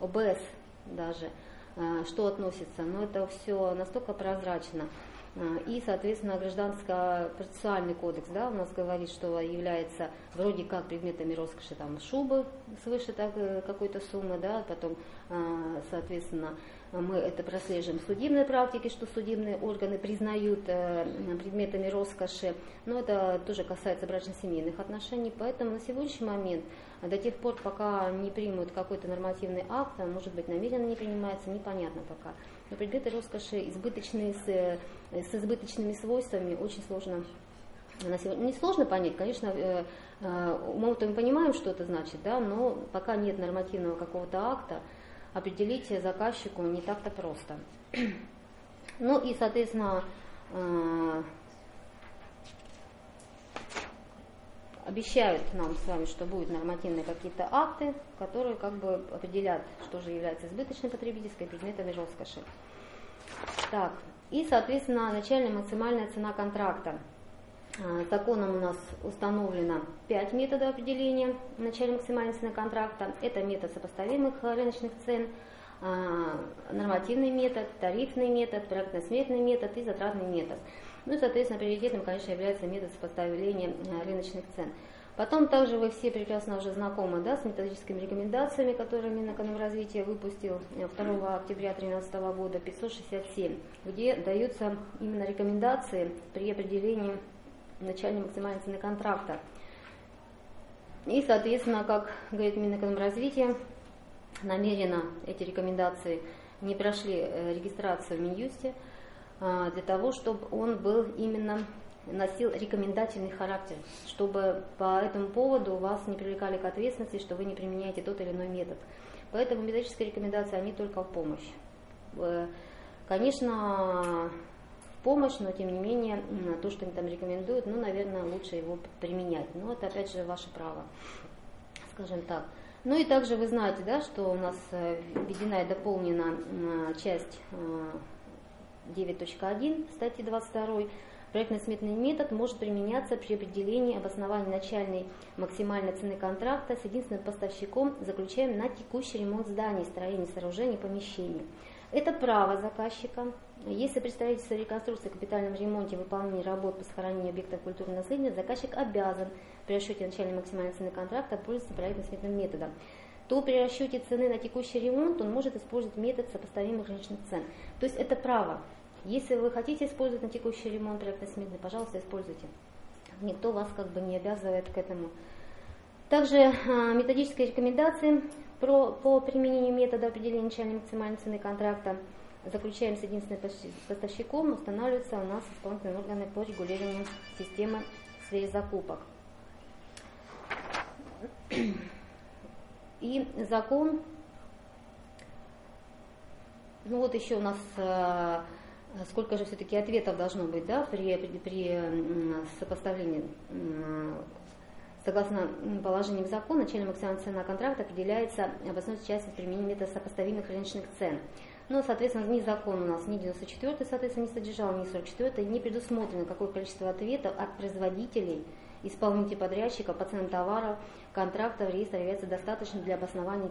ОБС даже, а, что относится, но это все настолько прозрачно. А, и, соответственно, гражданско-процессуальный кодекс да, у нас говорит, что является вроде как предметами роскоши там, шубы свыше так, э, какой-то суммы, да, потом, а, соответственно, мы это прослеживаем в судебной практике, что судебные органы признают э, предметами роскоши, но это тоже касается брачно-семейных отношений, поэтому на сегодняшний момент до тех пор, пока не примут какой-то нормативный акт, а может быть намеренно не принимается, непонятно пока. Но предметы роскоши избыточные с, э, с избыточными свойствами очень сложно на сегодня. Не сложно понять, конечно, э, умом-то мы понимаем, что это значит, да, но пока нет нормативного какого-то акта, определить заказчику не так-то просто. *clears throat* Ну и, соответственно, э, обещают нам с вами, что будут нормативные какие-то акты, которые как бы определят, что же является избыточной потребительской предметами роскоши. Так, и, соответственно, начальная максимальная цена контракта. Э, законом у нас установлено 5 методов определения начальной максимальной цены контракта. Это метод сопоставимых рыночных цен, э, нормативный метод, тарифный метод, проектно-сметный метод и затратный метод. Ну и, соответственно, приоритетным, конечно, является метод сопоставления э, рыночных цен. Потом также вы все прекрасно уже знакомы да, с методическими рекомендациями, которые Минэкономразвития выпустил 2 октября 2013 года 567, где даются именно рекомендации при определении начальной максимальной цены контракта. И, соответственно, как говорит Минэкономразвитие, намеренно эти рекомендации не прошли э, регистрацию в Минюсте для того, чтобы он был именно носил рекомендательный характер, чтобы по этому поводу вас не привлекали к ответственности, что вы не применяете тот или иной метод. Поэтому методические рекомендации, они только в помощь. Э, конечно, помощь, но тем не менее то, что они там рекомендуют, ну, наверное, лучше его применять. Но это опять же ваше право, скажем так. Ну и также вы знаете, да, что у нас э, введена и дополнена часть 9.1 э, статьи 22 Проектно-сметный метод может применяться при определении обоснования начальной максимальной цены контракта с единственным поставщиком, заключаем на текущий ремонт зданий, строений, сооружений, помещений. Это право заказчика. Если при строительстве, реконструкции, капитальном ремонте, выполнении работ по сохранению объектов культурного наследия, заказчик обязан при расчете начальной максимальной цены контракта пользоваться проектно-сметным методом то при расчете цены на текущий ремонт он может использовать метод сопоставимых рыночных цен. То есть это право. Если вы хотите использовать на текущий ремонт проектно-сметный, пожалуйста, используйте. Никто вас как бы не обязывает к этому. Также а, методические рекомендации про, по применению метода определения начальной максимальной цены контракта заключаем с единственным поставщиком, устанавливаются у нас исполнительные органы по регулированию системы в сфере закупок. И закон, ну вот еще у нас э, сколько же все-таки ответов должно быть да, при, при, сопоставлении Согласно положениям закона, начальная максимальная цена контракта определяется обоснованной частью применения метода сопоставимых рыночных цен. Но, соответственно, ни закон у нас, ни 94 соответственно, не содержал, ни 44 не предусмотрено какое количество ответов от производителей исполнитель подрядчика по ценам товаров, в реестре является достаточным для обоснования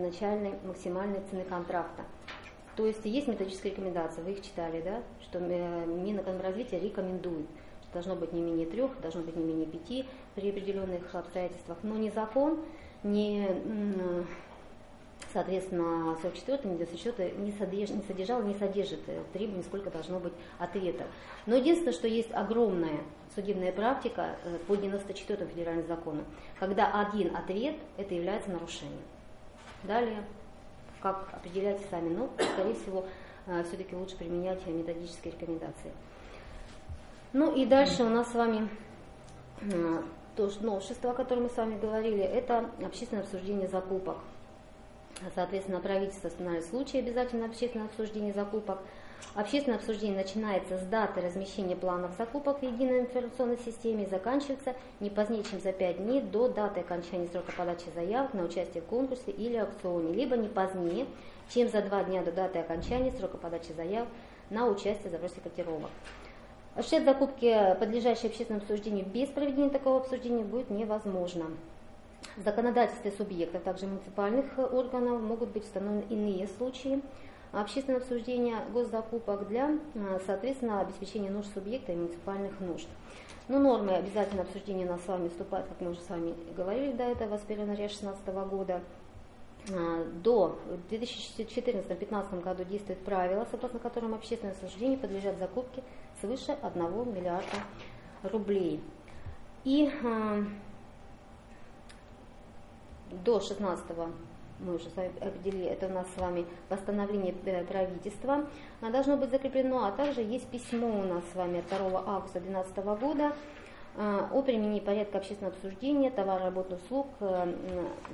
начальной максимальной цены контракта. То есть есть методические рекомендации, вы их читали, да, что э, Минэкономразвитие рекомендует, что должно быть не менее трех, должно быть не менее пяти при определенных обстоятельствах, но не закон, не соответственно, 44 недосчета не, содерж, не содержал, не содержит требований, сколько должно быть ответов. Но единственное, что есть огромная судебная практика э, по 94 федеральному закону, когда один ответ, это является нарушением. Далее, как определяйте сами, но, скорее всего, э, все-таки лучше применять методические рекомендации. Ну и дальше у нас с вами э, то новшество, о котором мы с вами говорили, это общественное обсуждение закупок. Соответственно, правительство устанавливает случаи обязательно общественного обсуждения закупок. Общественное обсуждение начинается с даты размещения планов закупок в единой информационной системе и заканчивается не позднее, чем за 5 дней до даты окончания срока подачи заявок на участие в конкурсе или аукционе, либо не позднее, чем за 2 дня до даты окончания срока подачи заявок на участие в запросе котировок. Осуществлять закупки, подлежащие общественному обсуждению без проведения такого обсуждения, будет невозможно. В законодательстве субъектов, также муниципальных органов, могут быть установлены иные случаи общественного обсуждения госзакупок для, соответственно, обеспечения нужд субъекта и муниципальных нужд. Но нормы обязательного обсуждения у нас с вами вступают, как мы уже с вами говорили до этого, с 1 января 2016 года. Э, до 2014-2015 году действует правило, согласно которым общественное обсуждение подлежат закупке свыше 1 миллиарда рублей. И э, до 16 мы уже с вами определили, это у нас с вами восстановление э, правительства. Должно быть закреплено, а также есть письмо у нас с вами от 2 августа 2012 года э, о применении порядка общественного обсуждения товара, работ, услуг э,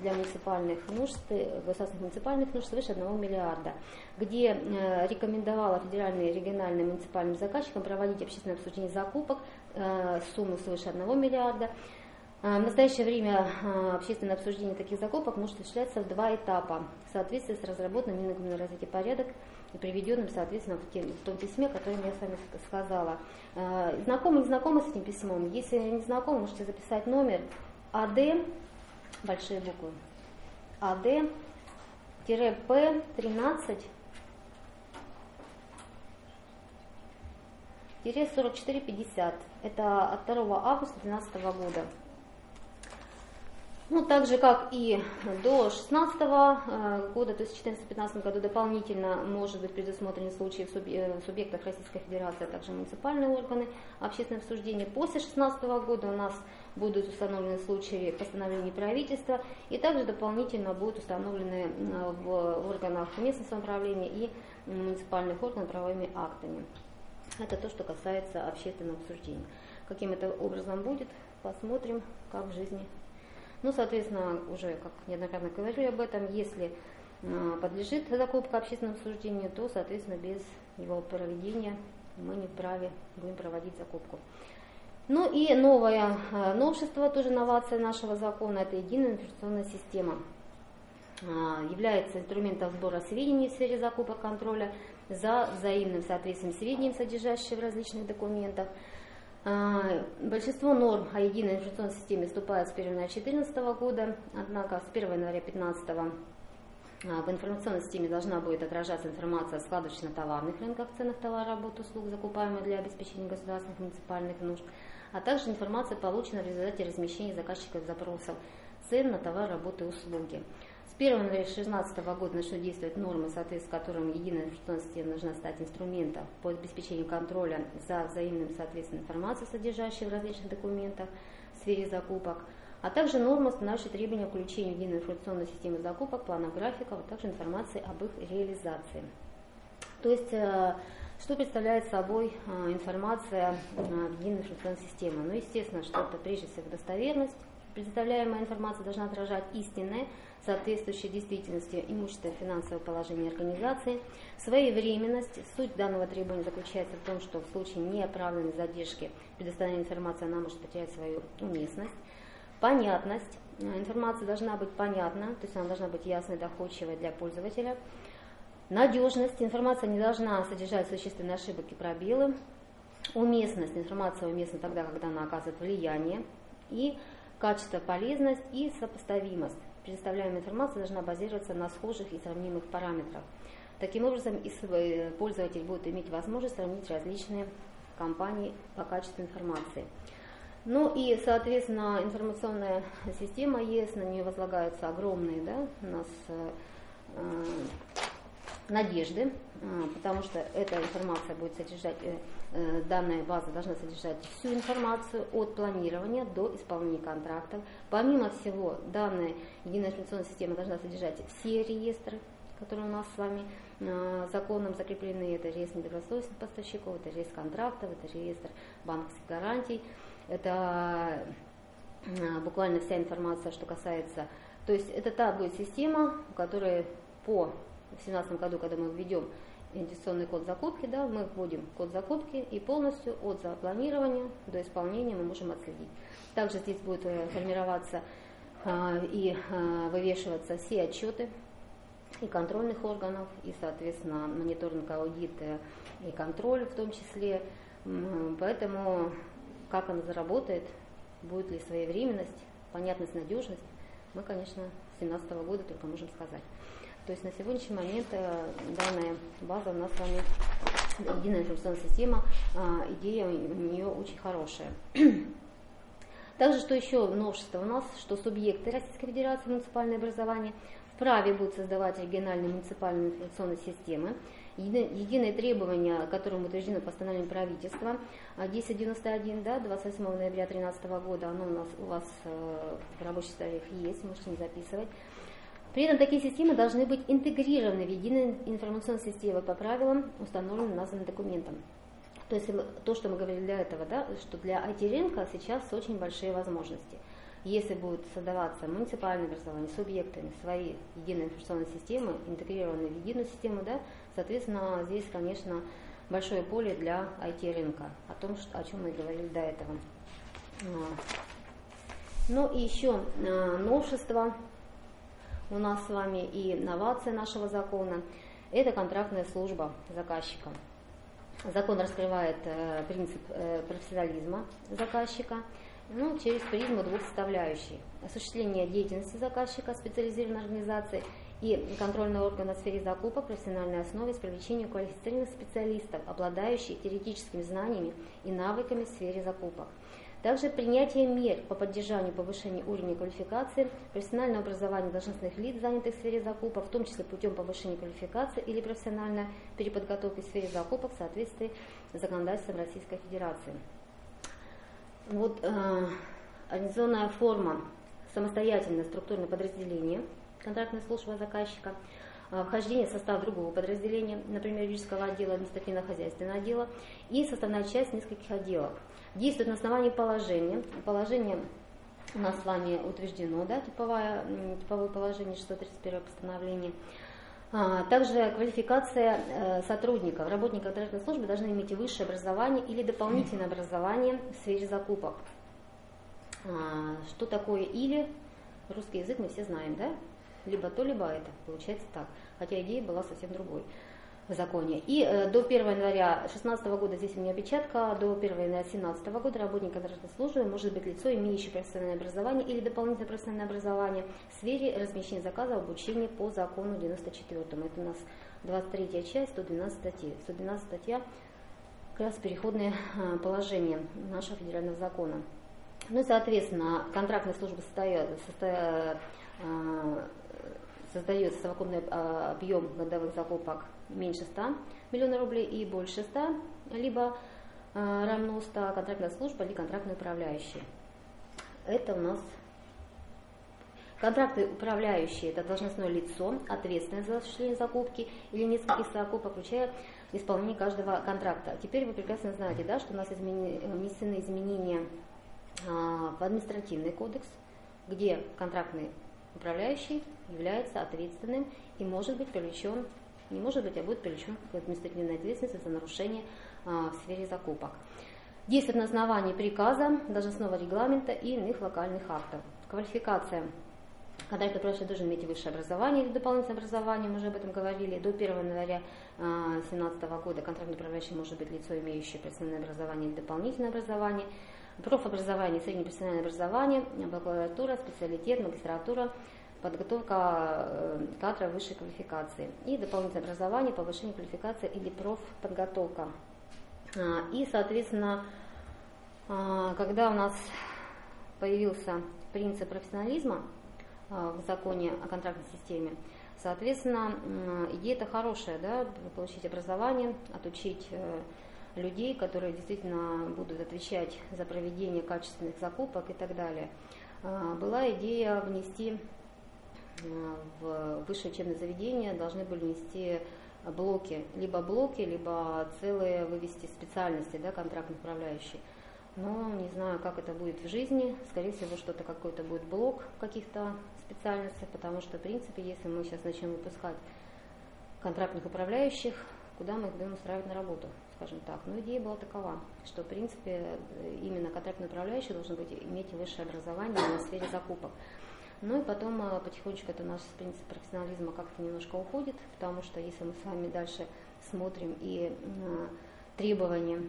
для муниципальных нужд, государственных муниципальных нужд свыше 1 миллиарда, где рекомендовала федеральным, региональным муниципальным заказчикам проводить общественное обсуждение закупок суммы свыше 1 миллиарда, в настоящее время а, общественное обсуждение таких закупок может осуществляться в два этапа в соответствии с разработанным Минэкономразвития порядок и приведенным, соответственно, в, тем, в том письме, которое я с вами сказала. А, знакомы, не знакомы с этим письмом? Если не знакомы, можете записать номер АД, большие буквы, АД-П13 4450. Это от 2 августа 2012 года. Ну, так же, как и до 2016 э, года, то есть в 2014-2015 году дополнительно может быть предусмотрены случаи в э, субъектах Российской Федерации, а также муниципальные органы общественного обсуждения. После 2016 года у нас будут установлены случаи постановления правительства, и также дополнительно будут установлены э, в органах местного самоуправления и муниципальных органов правовыми актами. Это то, что касается общественного обсуждения. Каким это образом будет, посмотрим, как в жизни ну, соответственно, уже, как неоднократно говорили об этом, если а, подлежит закупка общественному обсуждению, то, соответственно, без его проведения мы не вправе будем проводить закупку. Ну и новое а, новшество, тоже новация нашего закона, это единая информационная система. А, является инструментом сбора сведений в сфере закупок контроля за взаимным соответствием сведений, содержащих в различных документах, большинство норм о единой информационной системе вступает с 1 января 2014 года, однако с 1 января 2015 а, в информационной системе должна будет отражаться информация о складывающихся на товарных рынках, ценах товара, работ, услуг, закупаемых для обеспечения государственных и муниципальных нужд, а также информация, полученная в результате размещения заказчиков запросов цен на товар, работы и услуги. С 1 января 2016 года начнут действовать нормы, соответственно, которым единая информационная система должна стать инструментом по обеспечению контроля за взаимным соответствием информации, содержащей в различных документах в сфере закупок, а также нормы, устанавливающие требования к включению единой информационной системы закупок, планов графиков, а также информации об их реализации. То есть, э, что представляет собой э, информация э, единой информационной системы? Ну, естественно, что это прежде всего достоверность, Представляемая информация должна отражать истинное, соответствующее действительности имущество финансовое положение организации, своевременность. Суть данного требования заключается в том, что в случае неоправданной задержки предоставления информации она может потерять свою уместность. Понятность. Информация должна быть понятна, то есть она должна быть ясной, доходчивой для пользователя. Надежность. Информация не должна содержать существенные ошибки и пробелы. уместность, информация уместна тогда, когда она оказывает влияние, и качество, полезность и сопоставимость. Предоставляемая информация должна базироваться на схожих и сравнимых параметрах. Таким образом, пользователь будет иметь возможность сравнить различные компании по качеству информации. Ну и, соответственно, информационная система ЕС, на нее возлагаются огромные да, у нас э, э надежды, э, потому что эта информация будет содержать, э, э, данная база должна содержать всю информацию от планирования до исполнения контрактов. Помимо всего, данная единая информационная система должна содержать все реестры, которые у нас с вами э, законом закреплены. Это реестр недобросовестных поставщиков, это реестр контрактов, это реестр банковских гарантий, это э, буквально вся информация, что касается... То есть это та будет система, в которой по в 2017 году, когда мы введем идентификационный код закупки, да, мы вводим код закупки и полностью от запланирования до исполнения мы можем отследить. Также здесь будет э, формироваться а, и а, вывешиваться все отчеты и контрольных органов, и, соответственно, мониторинг, аудит и контроль в том числе. Поэтому как она заработает, будет ли своевременность, понятность, надежность, мы, конечно, с 2017 года только можем сказать. То есть на сегодняшний момент э, данная база у нас с вами, единая информационная система, а, идея у нее очень хорошая. *clears throat* Также, что еще новшество у нас, что субъекты Российской Федерации муниципальное образование вправе будут создавать региональные муниципальные информационные системы, единые требования, которым утверждено постановлением правительства 1091, да, 28 ноября 2013 года, оно у нас у вас э, в рабочих столах есть, можете не записывать. При этом такие системы должны быть интегрированы в единую информационную систему по правилам, установленным названным документом. То есть то, что мы говорили для этого, да, что для IT-рынка сейчас очень большие возможности. Если будут создаваться муниципальные образования субъектами свои единые информационные системы, интегрированные в единую систему, да, соответственно, здесь, конечно, большое поле для IT-рынка, о том, что, о чем мы говорили до этого. Ну и еще а, новшество у нас с вами и новация нашего закона – это контрактная служба заказчика. Закон раскрывает э, принцип э, профессионализма заказчика – ну, через призму двух составляющих. Осуществление деятельности заказчика специализированной организации и контрольного органа в сфере закупок профессиональной основе с привлечением квалифицированных специалистов, обладающих теоретическими знаниями и навыками в сфере закупок. Также принятие мер по поддержанию и повышению уровня квалификации, профессионального образования должностных лиц, занятых в сфере закупок, в том числе путем повышения квалификации или профессиональной переподготовки в сфере закупок в соответствии с законодательством Российской Федерации. Вот э, организационная форма самостоятельное структурное подразделение контрактной службы заказчика, э, вхождение в состав другого подразделения, например, юридического отдела, административно-хозяйственного отдела и составная часть нескольких отделов. Действует на основании положения. Положение у нас с вами утверждено, да, типовое, типовое положение 631 постановления. А, также квалификация э, сотрудников, работников контрактной службы должны иметь высшее образование или дополнительное образование в сфере закупок. А, что такое или? Русский язык мы все знаем, да? Либо то, либо это. Получается так. Хотя идея была совсем другой в законе. И э, до 1 января 2016 года, здесь у меня опечатка, до 1 января 2017 года работник контрактной службы может быть лицо, имеющее профессиональное образование или дополнительное профессиональное образование в сфере размещения заказа обучения по закону 94. Это у нас 23 часть, 112 статьи. 112 статья как раз переходное э, положение нашего федерального закона. Ну и, соответственно, контрактная служба состоит, состоит, э, создает совокупный объем годовых закупок меньше 100 миллионов рублей и больше 100, либо э, равно 100 контрактная служба или контрактный управляющий. Это у нас контрактный управляющий, это должностное лицо, ответственное за осуществление закупки или нескольких закупок, включая исполнение каждого контракта. Теперь вы прекрасно знаете, да, что у нас измени, внесены изменения а, в административный кодекс, где контрактный управляющий является ответственным и может быть привлечен не может быть, а будет привлечен к административной ответственности за нарушение а, в сфере закупок. Действует на основании приказа, должностного регламента и иных локальных актов. Квалификация Контрактный управляющий должен иметь высшее образование или дополнительное образование, мы уже об этом говорили. До 1 января 2017 года контрактный управляющий может быть лицо, имеющее профессиональное образование или дополнительное образование. Профобразование, среднее профессиональное образование, бакалавратура, специалитет, магистратура, подготовка э, кадров высшей квалификации и дополнительное образование, повышение квалификации или профподготовка. А, и, соответственно, а, когда у нас появился принцип профессионализма а, в законе о контрактной системе, соответственно, идея это хорошая, да, получить образование, отучить э, людей, которые действительно будут отвечать за проведение качественных закупок и так далее. Была идея внести в высшее учебное заведение, должны были внести блоки, либо блоки, либо целые вывести специальности, да, контрактных управляющих. Но не знаю, как это будет в жизни. Скорее всего, что-то какой-то будет блок каких-то специальностей, потому что, в принципе, если мы сейчас начнем выпускать контрактных управляющих, куда мы их будем устраивать на работу, скажем так. Но идея была такова, что, в принципе, именно контрактный управляющий должен быть, иметь высшее образование в сфере закупок. Ну и потом а, потихонечку это наш принцип профессионализма как-то немножко уходит, потому что если мы с вами дальше смотрим и а, требования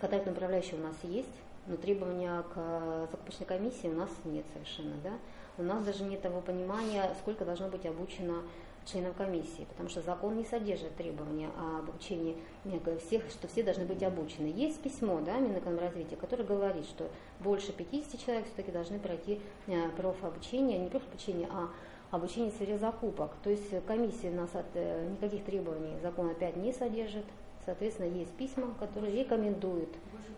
катать управляющего у нас есть, но требования к а, закупочной комиссии у нас нет совершенно, да. У нас даже нет того понимания, сколько должно быть обучено членов комиссии, потому что закон не содержит требования об обучении всех, что все должны быть обучены. Есть письмо да, Минэкономразвития, которое говорит, что больше 50 человек все-таки должны пройти э, профобучение, не профобучение, а обучение в сфере закупок. То есть комиссия у нас от э, никаких требований закон опять не содержит. Соответственно, есть письма, которые рекомендуют. Больше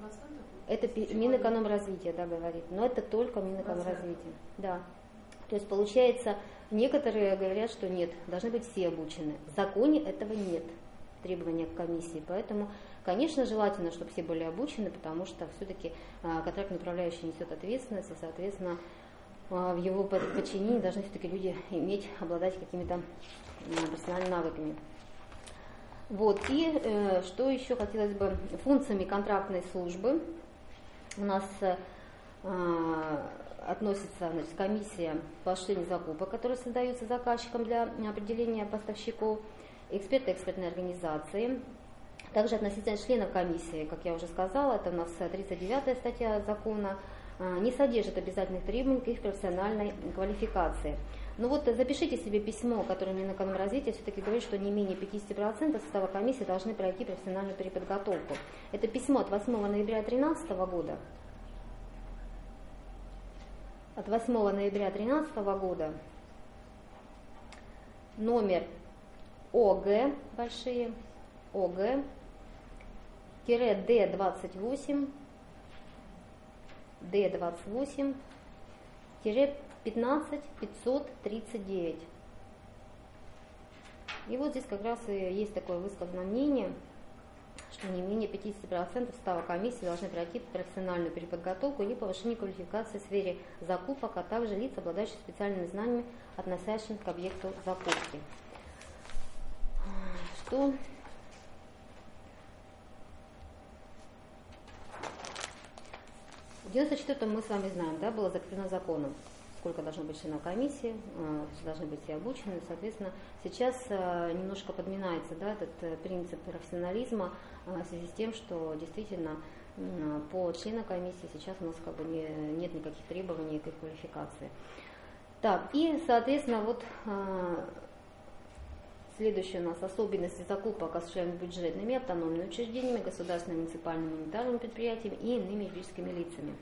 50%? Это Минэкономразвития, да, говорит. Но это только Минэкономразвития. Да. То есть получается, некоторые говорят, что нет, должны быть все обучены. В законе этого нет требования к комиссии. Поэтому, конечно, желательно, чтобы все были обучены, потому что все-таки а, контрактный управляющий несет ответственность, и, соответственно, а, в его подчинении должны все-таки люди иметь, обладать какими-то профессиональными навыками. Вот, и э, что еще хотелось бы, функциями контрактной службы у нас э, относится значит, комиссия по осуществлению закупок, которая создается заказчиком для определения поставщиков, эксперты экспертной организации. Также относительно членов комиссии, как я уже сказала, это у нас 39 статья закона, а, не содержит обязательных требований к их профессиональной квалификации. Ну вот запишите себе письмо, которое Минэкономразвития все-таки говорит, что не менее 50% состава комиссии должны пройти профессиональную переподготовку. Это письмо от 8 ноября 2013 года от 8 ноября 2013 года номер ОГ, большие, ОГ, тире Д28, Д28, тире 15 539. И вот здесь как раз и есть такое высказанное мнение – что не менее 50% состава комиссии должны пройти профессиональную переподготовку или повышение квалификации в сфере закупок, а также лица, обладающие специальными знаниями, относящимися к объекту закупки. Что В 94 мы с вами знаем, да, было закреплено законом сколько должно быть членов комиссии, э, должны быть все обучены. Соответственно, сейчас э, немножко подминается да, этот э, принцип профессионализма в связи с тем, что действительно по членам комиссии сейчас у нас как бы не, нет никаких требований к их квалификации. Так, и, соответственно, вот Следующие у нас особенности закупок осуществляемых бюджетными автономными учреждениями, государственными, муниципальными, унитарными предприятиями и иными юридическими лицами.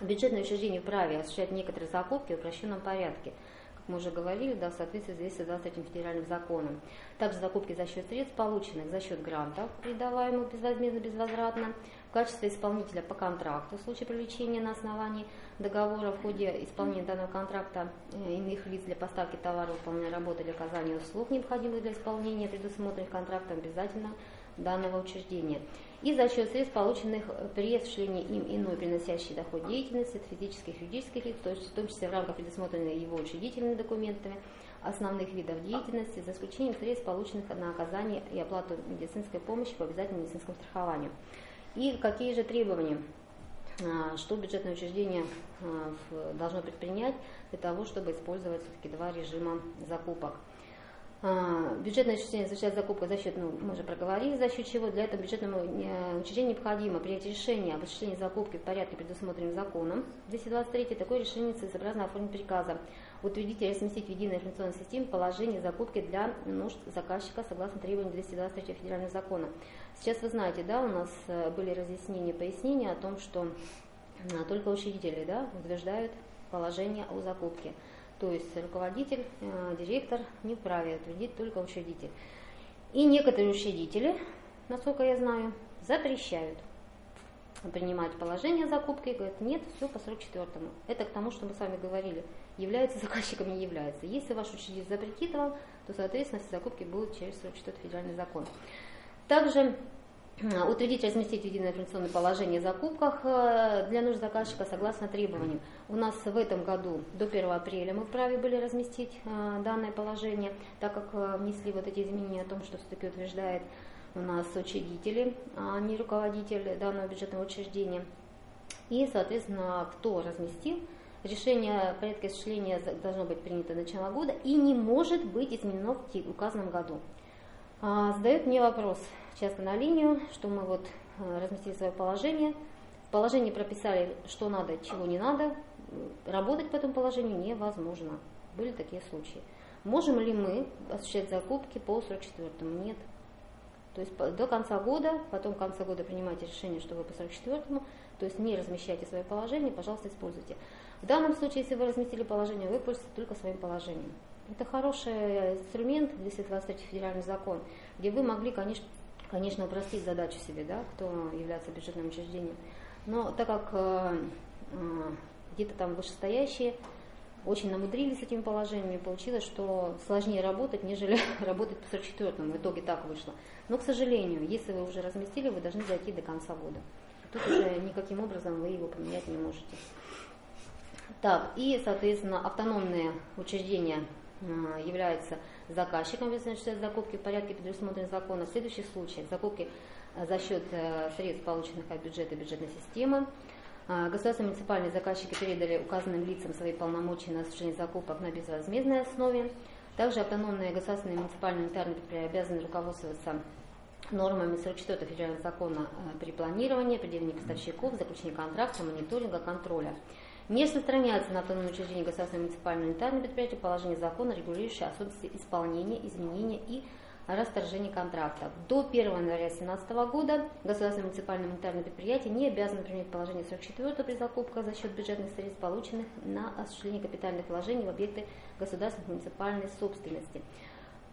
Бюджетное учреждение вправе осуществлять некоторые закупки в упрощенном порядке, как мы уже говорили, да, в соответствии с 223 федеральным законом. Также закупки за счет средств, полученных за счет грантов, передаваемых безвозмездно, безвозвратно, в качестве исполнителя по контракту в случае привлечения на основании договора в ходе исполнения данного контракта э, иных лиц для поставки товара, выполнения работы или оказания услуг, необходимых для исполнения предусмотренных контрактом обязательно данного учреждения и за счет средств, полученных при осуществлении им иной приносящей доход деятельности от физических и юридических лиц, в том числе в рамках предусмотренных его учредительными документами, основных видов деятельности, за исключением средств, полученных на оказание и оплату медицинской помощи по обязательному медицинскому страхованию. И какие же требования а, что бюджетное учреждение а, должно предпринять для того, чтобы использовать все-таки два режима закупок. А, Бюджетное учреждение осуществляет закупку за счет, ну, мы уже проговорили, за счет чего. Для этого бюджетному э, учреждению необходимо принять решение об осуществлении закупки в порядке, предусмотренным законом 223. Такое решение целесообразно оформить приказом утвердить и разместить в единой информационной системе положение закупки для нужд заказчика согласно требованиям 223 федерального закона. Сейчас вы знаете, да, у нас э, были разъяснения, пояснения о том, что а, только учредители да, утверждают положение о закупке. То есть руководитель, э, директор не вправе утвердить только учредитель. И некоторые учредители, насколько я знаю, запрещают принимать положение о закупке и говорят, нет, все по 44-му. Это к тому, что мы с вами говорили, является заказчиком, не является. Если ваш учредитель запретит вам, то, соответственно, все закупки будут через 44 федеральный закон. Также утвердить, разместить в единое информационное положение о закупках э, для нужд заказчика согласно требованиям. У нас в этом году до 1 апреля мы вправе были разместить э, данное положение, так как э, внесли вот эти изменения о том, что все-таки утверждает у нас учредители, а не руководитель данного бюджетного учреждения. И, соответственно, кто разместил, решение о порядке осуществления должно быть принято до начала года и не может быть изменено в указанном году. А, Задают мне вопрос часто на линию, что мы вот э, разместили свое положение, в положении прописали, что надо, чего не надо, работать по этому положению невозможно. Были такие случаи. Можем ли мы осуществлять закупки по 44-му? Нет. То есть до конца года, потом в конце года принимайте решение, что вы по 44-му, то есть не размещайте свое положение, пожалуйста, используйте. В данном случае, если вы разместили положение, вы пользуетесь только своим положением. Это хороший инструмент, 223 федеральный закон, где вы могли, конечно, конечно, упростить задачу себе, да, кто является бюджетным учреждением. Но так как э, э, где-то там вышестоящие очень намудрили с этими положениями, получилось, что сложнее работать, нежели *laughs* работать по 44-му. В итоге так вышло. Но, к сожалению, если вы уже разместили, вы должны дойти до конца года. Тут уже никаким образом вы его поменять не можете. Так, и, соответственно, автономные учреждения э, являются заказчиком обязательной закупки в порядке, предусмотренного закона. В следующих случаях закупки э, за счет э, средств, полученных от бюджета бюджетной системы. А, Государственные муниципальные заказчики передали указанным лицам свои полномочия на осуществление закупок на безвозмездной основе. Также автономные государственные муниципальные унитарные предприятия обязаны руководствоваться нормами 44 федерального закона э, при планировании, определении поставщиков, заключении контракта, мониторинга, контроля. Не распространяется на автономные учреждения государственного муниципального унитарного предприятия положение закона, регулирующее особенности исполнения, изменения и расторжения контракта. До 1 января 2017 года государственное муниципальное унитарное предприятие не обязано применять положение 44 при закупках за счет бюджетных средств, полученных на осуществление капитальных вложений в объекты государственной муниципальной собственности.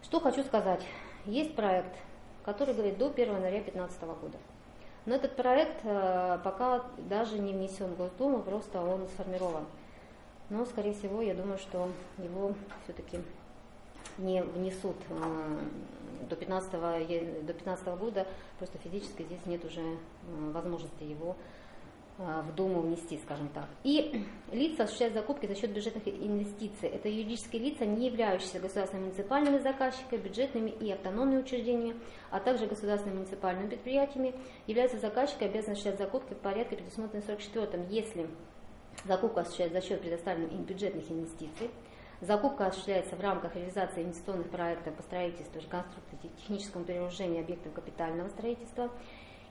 Что хочу сказать. Есть проект, который говорит до 1 января 2015 года. Но этот проект э, пока даже не внесен в Госдуму, просто он сформирован. Но, скорее всего, я думаю, что его все-таки не внесут э, до 15, до 15 года, просто физически здесь нет уже э, возможности его в Думу внести, скажем так. И *clears throat* лица осуществляют закупки за счет бюджетных инвестиций. Это юридические лица, не являющиеся государственными муниципальными заказчиками, бюджетными и автономными учреждениями, а также государственными муниципальными предприятиями, являются заказчиками, обязаны осуществлять закупки в порядке, предусмотренном 44-м, если закупка осуществляется за счет предоставленных им бюджетных инвестиций, Закупка осуществляется в рамках реализации инвестиционных проектов по строительству, реконструкции, техническому перевооружению объектов капитального строительства.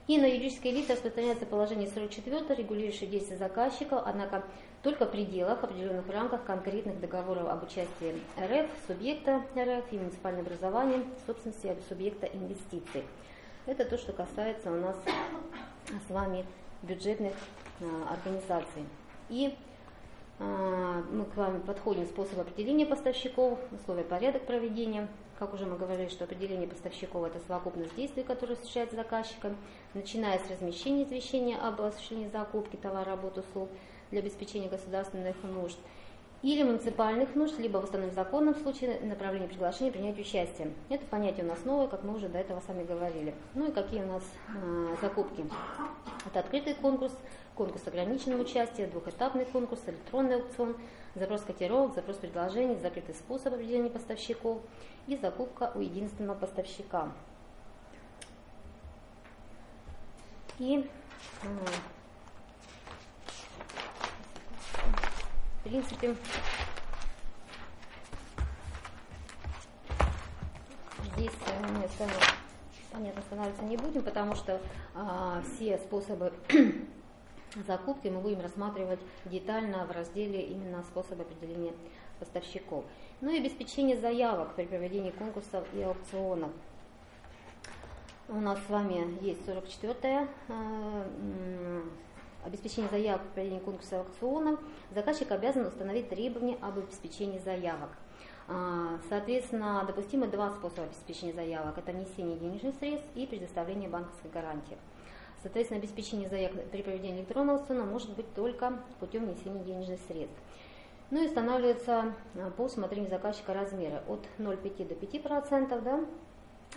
И на юридические лица распространяется положение 44, регулирующее действия заказчика, однако только в пределах, определенных в рамках конкретных договоров об участии РФ, субъекта РФ и муниципального образования, собственности субъекта инвестиций. Это то, что касается у нас с вами бюджетных а, организаций. И а, мы к вами подходим способ определения поставщиков, условия порядок проведения. Как уже мы говорили, что определение поставщиков – это совокупность действий, которые осуществляется заказчиком, начиная с размещения извещения об осуществлении закупки товара, работ, услуг для обеспечения государственных нужд или муниципальных нужд, либо в установленном законном случае направление приглашения принять участие. Это понятие у нас новое, как мы уже до этого с вами говорили. Ну и какие у нас э, закупки. Это открытый конкурс, конкурс ограниченного участия, двухэтапный конкурс, электронный аукцион, запрос котировок, запрос предложений, закрытый способ определения поставщиков и закупка у единственного поставщика. И в принципе здесь э, нет, понятно, останавливаться не будем, потому что а, все способы закупки мы будем рассматривать детально в разделе именно способы определения поставщиков. Ну и обеспечение заявок при проведении конкурсов и аукционов. У нас с вами есть 44-е э, обеспечение заявок при проведении конкурса и аукционов. Заказчик обязан установить требования об обеспечении заявок. А, соответственно, допустимы два способа обеспечения заявок. Это внесение денежных средств и предоставление банковской гарантии. Соответственно, обеспечение заявок при проведении электронного аукциона может быть только путем внесения денежных средств. Ну и устанавливается а, по усмотрению заказчика размеры от 0,5 до 5%, да,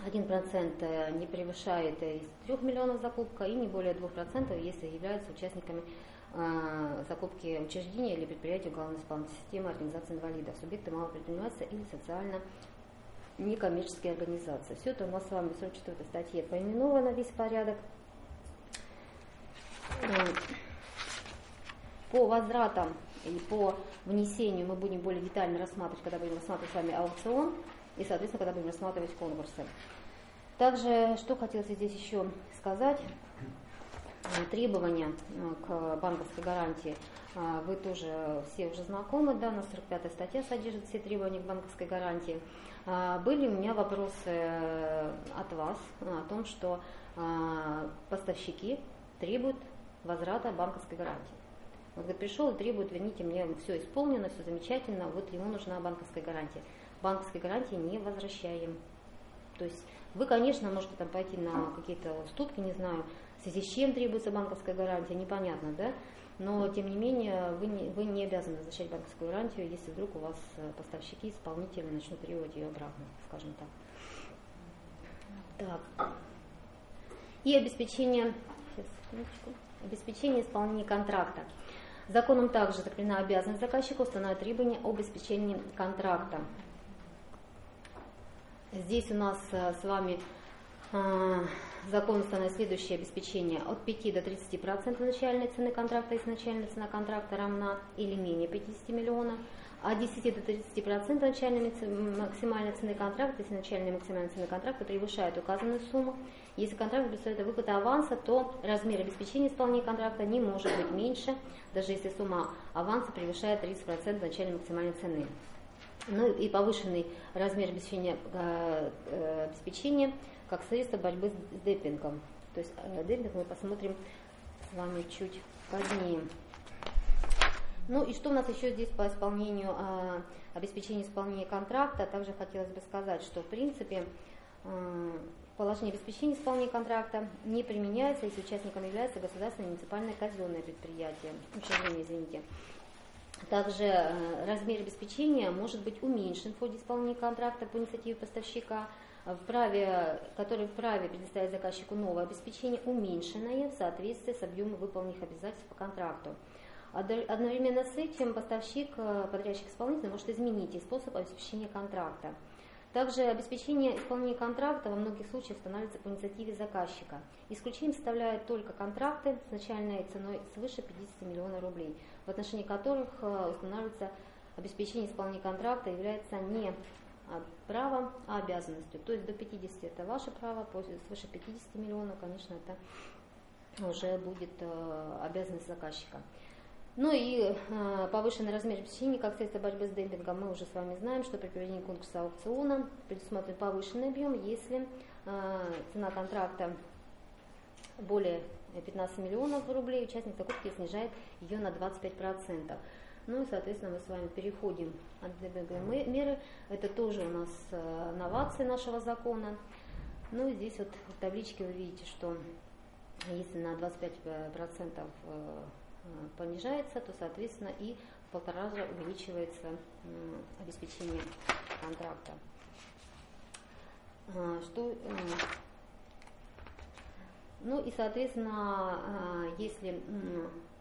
1% э, не превышает из 3 миллионов закупка и не более 2%, если являются участниками э, закупки учреждения или предприятия уголовной исполнительной системы организации инвалидов, субъекты малого предпринимательства или социально некоммерческие организации. Все это у нас с вами в 44 статье поименовано, весь порядок. По возвратам и по внесению мы будем более детально рассматривать, когда будем рассматривать с вами аукцион и, соответственно, когда будем рассматривать конкурсы. Также, что хотелось здесь еще сказать, требования э, к банковской гарантии э, вы тоже все уже знакомы, да, на 45 статья содержит все требования к банковской гарантии. Э, были у меня вопросы от вас о том, что поставщики требуют возврата банковской гарантии. Вот говорит, пришел и требует, верните мне, все исполнено, все замечательно, вот ему нужна банковская гарантия. Банковской гарантии не возвращаем. То есть вы, конечно, можете там пойти на какие-то уступки, не знаю, в связи с чем требуется банковская гарантия, непонятно, да? Но, тем не менее, вы не, вы не обязаны возвращать банковскую гарантию, если вдруг у вас э, поставщики, исполнители начнут требовать ее обратно, скажем так. Так. И обеспечение, сейчас, обеспечение исполнения контракта. Законом также закреплена обязанность заказчика установить требования об обеспечении контракта. Здесь у нас э, с вами э, закон устанавливает следующее обеспечение от 5 до 30% начальной цены контракта, если начальная цена контракта равна или менее 50 миллионов, от 10 до 30% начальной максимальной цены контракта, если начальная максимальная цена контракта превышает указанную сумму. Если контракт представляет выплата аванса, то размер обеспечения исполнения контракта не может быть меньше, даже если сумма аванса превышает 30% начальной максимальной цены. Ну и повышенный размер обеспечения, э, э, обеспечения как средство борьбы с демпингом. То есть э, демпинг мы посмотрим с вами чуть позднее. Ну и что у нас еще здесь по исполнению, обеспечению исполнения контракта. Также хотелось бы сказать, что в принципе положение обеспечения исполнения контракта не применяется, если участником является государственное муниципальное казенное предприятие, учреждение, извините. Также э, размер обеспечения может быть уменьшен в ходе исполнения контракта по инициативе поставщика, вправе, который вправе предоставить заказчику новое обеспечение, уменьшенное в соответствии с объемом выполненных обязательств по контракту. Одновременно с этим поставщик, э, подрядчик исполнитель может изменить и способ обеспечения контракта. Также обеспечение исполнения контракта во многих случаях становится по инициативе заказчика. Исключением составляют только контракты с начальной ценой свыше 50 миллионов рублей, в отношении которых э, устанавливается обеспечение исполнения контракта является не а, правом, а обязанностью. То есть до 50 это ваше право, свыше 50 миллионов, конечно, это уже будет э, обязанность заказчика. Ну и э, повышенный размер обеспечения как средство борьбы с демпингом мы уже с вами знаем, что при проведении конкурса аукциона предусмотрен повышенный объем, если э, цена контракта более 15 миллионов рублей, участник закупки снижает ее на 25%. Ну и, соответственно, мы с вами переходим от ДБГ меры. Это тоже у нас э, новация нашего закона. Ну и здесь вот в табличке вы видите, что если на 25% Э, понижается, то, соответственно, и в полтора раза увеличивается обеспечение контракта. А, что, э, ну и, соответственно, а, если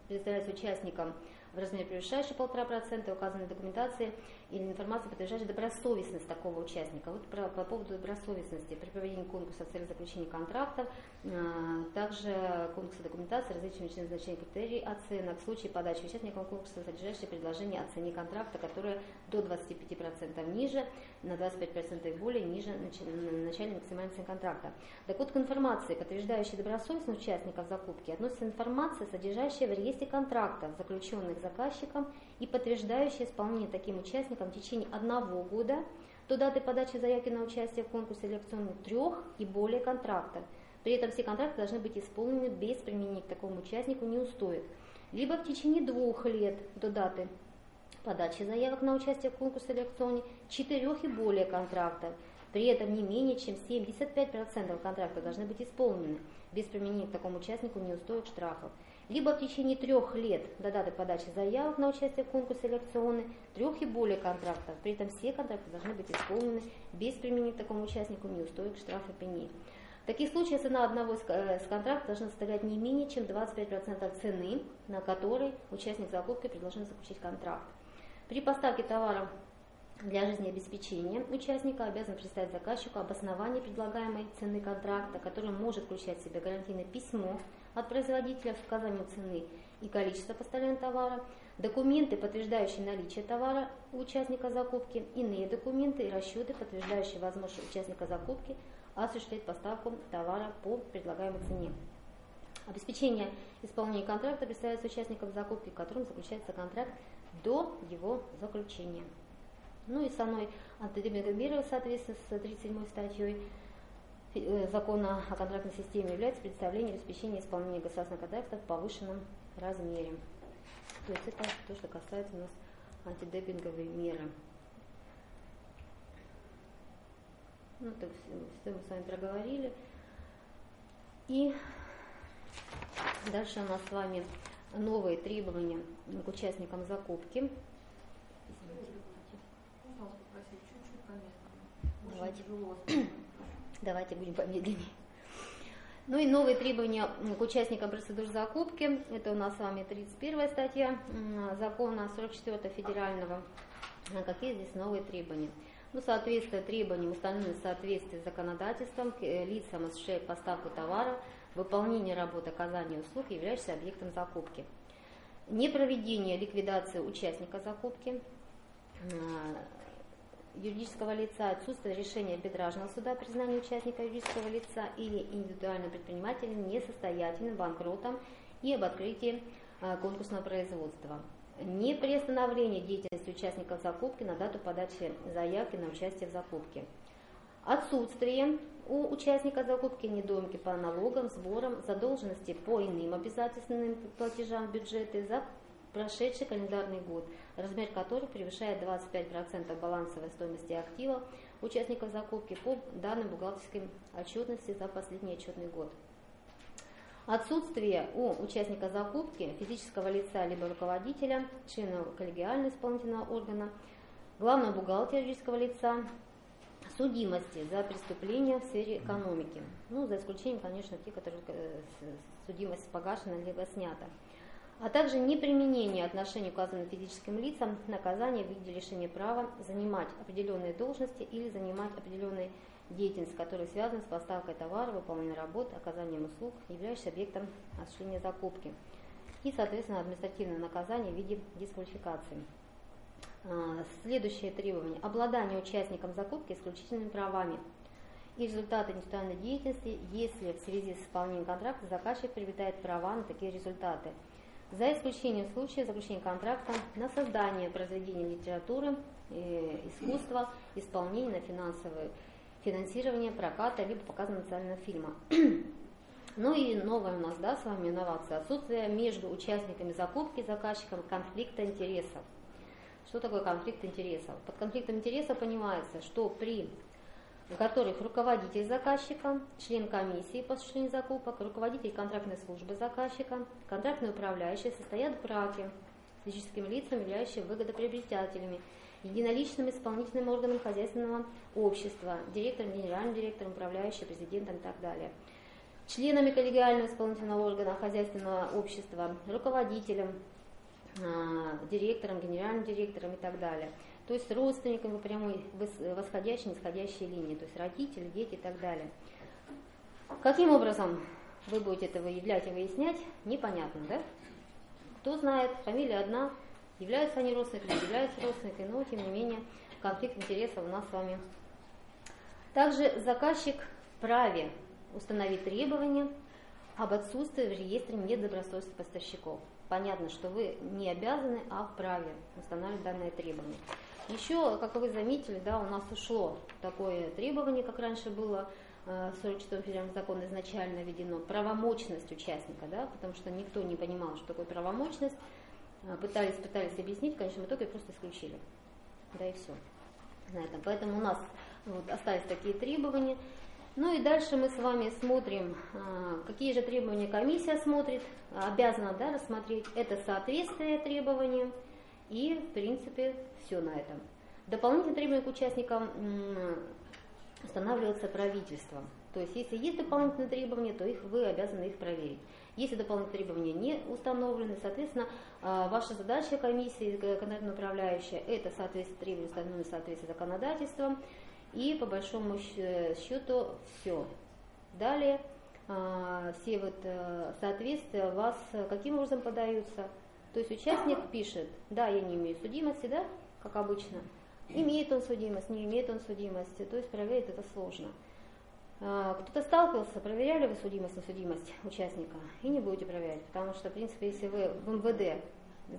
предоставляется участникам в размере превышающий 1,5% указанной документации или информации, подтверждающей добросовестность такого участника. Вот про, по поводу добросовестности при проведении конкурса в целях заключения контрактов, а, также конкурса документации, различные члены значения критерий оценок в случае подачи участникам конкурса, содержащие предложение о цене контракта, которое до 25% ниже, на 25% и более ниже начальной максимальной цены контракта. Вот, к информации, подтверждающей добросовестность участников закупки, относится информация, содержащая в реестре контрактов, заключенных заказчиком и подтверждающая исполнение таким участникам в течение одного года до даты подачи заявки на участие в конкурсе или акционных трех и более контрактов. При этом все контракты должны быть исполнены без применения к такому участнику неустоек. Либо в течение двух лет до даты подачи заявок на участие в конкурсе или акционе четырех и более контрактов. При этом не менее чем 75% контракта должны быть исполнены без применения к такому участнику неустоек штрафов либо в течение трех лет до даты подачи заявок на участие в конкурсе или акционе, трех и более контрактов. При этом все контракты должны быть исполнены без применения к такому участнику неустоек штрафа пени. В таких случаях цена одного из э, контрактов должна составлять не менее чем 25% цены, на которой участник закупки предложен заключить контракт. При поставке товаров для жизнеобеспечения участника обязан представить заказчику обоснование предлагаемой цены контракта, который может включать в себя гарантийное письмо от производителя с указанием цены и количества поставленного товара, документы, подтверждающие наличие товара у участника закупки, иные документы и расчеты, подтверждающие возможность участника закупки осуществлять поставку товара по предлагаемой цене. Обеспечение исполнения контракта представляется участникам закупки, в котором заключается контракт до его заключения. Ну и самой антидемпинговой мерой в соответствии с 37 статьей Э, закона о контрактной системе является представление обеспечения исполнения государственных контрактов в повышенном размере. То есть это то, что касается у нас антидемпинговой меры. Ну, так все мы с вами проговорили. И дальше у нас с вами новые требования к участникам закупки. Давайте. Давайте будем помедленнее. Ну и новые требования к участникам процедур закупки. Это у нас с вами 31 статья закона 44 федерального. Какие здесь новые требования? Ну, соответствие требованиям, установленным в соответствии с законодательством к э, лицам, осуществляющим поставку товара, выполнение работы, оказание услуг, являющихся объектом закупки. Непроведение ликвидации участника закупки, юридического лица, отсутствие решения арбитражного суда признания участника юридического лица или индивидуального предпринимателя несостоятельным, банкротом и об открытии а, конкурсного производства. Не приостановление деятельности участников закупки на дату подачи заявки на участие в закупке. Отсутствие у участника закупки недомки по налогам, сборам, задолженности по иным обязательственным платежам бюджета за прошедший календарный год, размер которых превышает 25% балансовой стоимости актива участников закупки по данным бухгалтерской отчетности за последний отчетный год. Отсутствие у участника закупки физического лица либо руководителя, члена коллегиального исполнительного органа, главного бухгалтера юридического лица, судимости за преступления в сфере экономики. Ну, за исключением, конечно, тех, которые э, судимость погашена либо снята а также неприменение отношений указанным физическим лицам наказания в виде лишения права занимать определенные должности или занимать определенные деятельность, которая связана с поставкой товара, выполнением работ, оказанием услуг, являющихся объектом осуществления закупки. И, соответственно, административное наказание в виде дисквалификации. А, следующее требование. Обладание участником закупки исключительными правами и результаты индустриальной деятельности, если в связи с исполнением контракта заказчик приобретает права на такие результаты – за исключением случая заключения контракта на создание произведений литературы, э, искусства, исполнение на финансовое финансирование проката либо показа национального фильма. *clears throat* Ну и новая у нас, да, с вами инновация, отсутствие между участниками закупки заказчиком конфликта интересов. Что такое конфликт интересов? Под конфликтом интересов понимается, что при которых руководитель заказчика, член комиссии по осуществлению закупок, руководитель контрактной службы заказчика, контрактный управляющий состоят в браке с физическими лицами, являющими выгодоприобретателями, единоличным исполнительным органом хозяйственного общества, директором, генеральным директором, управляющим, президентом и так далее. Членами коллегиального исполнительного органа хозяйственного общества, руководителем директором, генеральным директором и так далее. То есть родственниками прямой восходящей, нисходящей линии, то есть родители, дети и так далее. Каким образом вы будете это выявлять и выяснять, непонятно, да? Кто знает, фамилия одна, являются они родственниками, являются родственниками, но тем не менее конфликт интересов у нас с вами. Также заказчик вправе установить требования об отсутствии в реестре недобросовестных поставщиков. Понятно, что вы не обязаны, а вправе устанавливать данное требование. Еще, как вы заметили, да, у нас ушло такое требование, как раньше было, э, в 44 федеральном законе изначально введено, правомочность участника, да, потому что никто не понимал, что такое правомочность. Э, пытались, пытались объяснить, в конечном итоге просто исключили. Да и все. На этом. Поэтому у нас вот, остались такие требования. Ну и дальше мы с вами смотрим, э, какие же требования комиссия смотрит, обязана да, рассмотреть. Это соответствие требованиям и, в принципе, все на этом. Дополнительные требования к участникам устанавливаются правительством. То есть, если есть дополнительные требования, то их, вы обязаны их проверить. Если дополнительные требования не установлены, соответственно, а, ваша задача комиссии, конкретно управляющая, это соответствие требованиям, установленным соответствие законодательством, и по большому счету все. Далее, а, все вот э, соответствия у вас каким образом подаются? То есть участник пишет, да, я не имею судимости, да, как обычно, имеет он судимость, не имеет он судимости, то есть проверить это сложно. А, кто-то сталкивался, проверяли вы судимость, несудимость участника, и не будете проверять, потому что, в принципе, если вы в МВД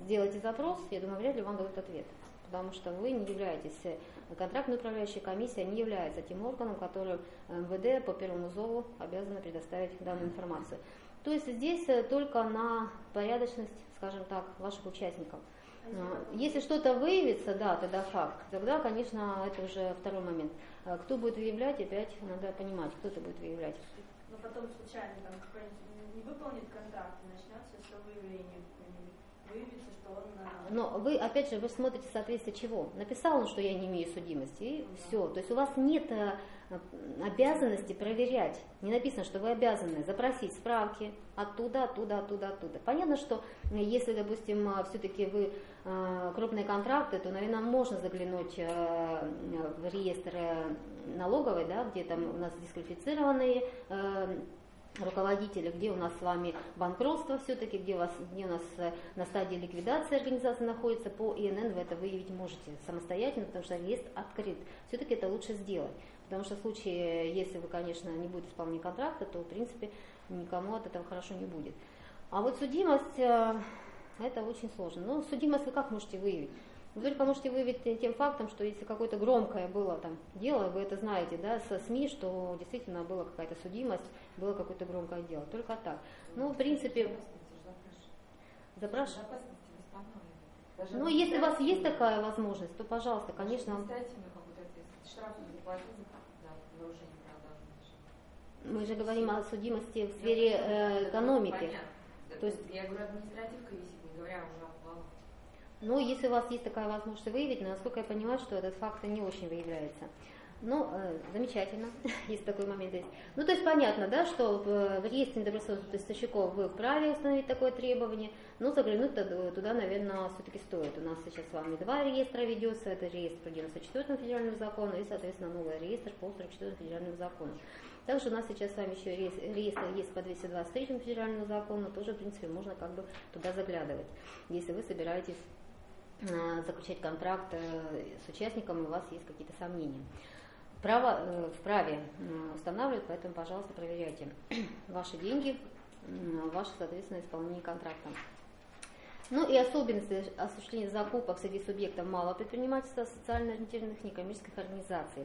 сделаете запрос, я думаю, вряд ли вам дадут ответ, потому что вы не являетесь, э, контрактная управляющая комиссия не является тем органом, который МВД по первому зову обязана предоставить данную информацию. То есть здесь э, только на порядочность, скажем так, ваших участников. А, если что-то выявится, да, тогда факт, тогда, конечно, это уже второй момент. А кто будет выявлять, опять надо понимать, кто это будет выявлять. Но потом случайно там какой-нибудь не выполнит контракт, и начнется все выявление выявится, что он... Но вы, опять же, вы смотрите соответствие чего. Написал он, что я не имею судимости, и да. все. То есть у вас нет э, обязанности проверять. Не написано, что вы обязаны запросить справки оттуда, оттуда, оттуда, оттуда. Понятно, что если, допустим, э, все-таки вы э, крупные контракты, то, наверное, можно заглянуть в реестр налоговой, да, где там у нас дисквалифицированные руководителя, где у нас с вами банкротство все-таки, где у, вас, где у нас э, на стадии ликвидации организация находится, по ИНН вы это выявить можете самостоятельно, потому что реестр открыт. Все-таки это лучше сделать. Потому что в случае, если вы, конечно, не будете исполнять контракта, то, в принципе, никому от этого хорошо не будет. А вот судимость, э, это очень сложно. Но судимость вы как можете выявить? Вы только можете выявить тем фактом, что если какое-то громкое было там дело, вы это знаете, да, со СМИ, что действительно была какая-то судимость, было какое-то громкое дело. Только так. Ну, в принципе, запрашивать. Ну, если у вас есть такая возможность, то, пожалуйста, конечно. Мы же говорим о судимости в сфере э, экономики. То есть, я говорю, административка висит, не говоря уже о планах. Но если у вас есть такая возможность выявить, насколько я понимаю, что этот факт не очень выявляется. Ну, э, замечательно, *laughs* если такой момент есть. Ну, то есть понятно, да, что в, реестре недобросовестных поставщиков вы вправе установить такое требование, но заглянуть туда, наверное, все-таки стоит. У нас сейчас с вами два реестра ведется, это реестр по 94 федеральному закону и, соответственно, новый реестр по 44 федеральному закону. Также у нас сейчас с вами еще реестр есть по 223 федеральному закону, тоже, в принципе, можно как бы туда заглядывать, если вы собираетесь Э, заключать контракт э, с участником, у вас есть какие-то сомнения. Право э, вправе устанавливать, поэтому, пожалуйста, проверяйте *clears throat* ваши деньги, ваше, соответственно, исполнение контракта. Ну и особенности осуществления закупок среди субъектов малого предпринимательства, социально ориентированных некоммерческих организаций.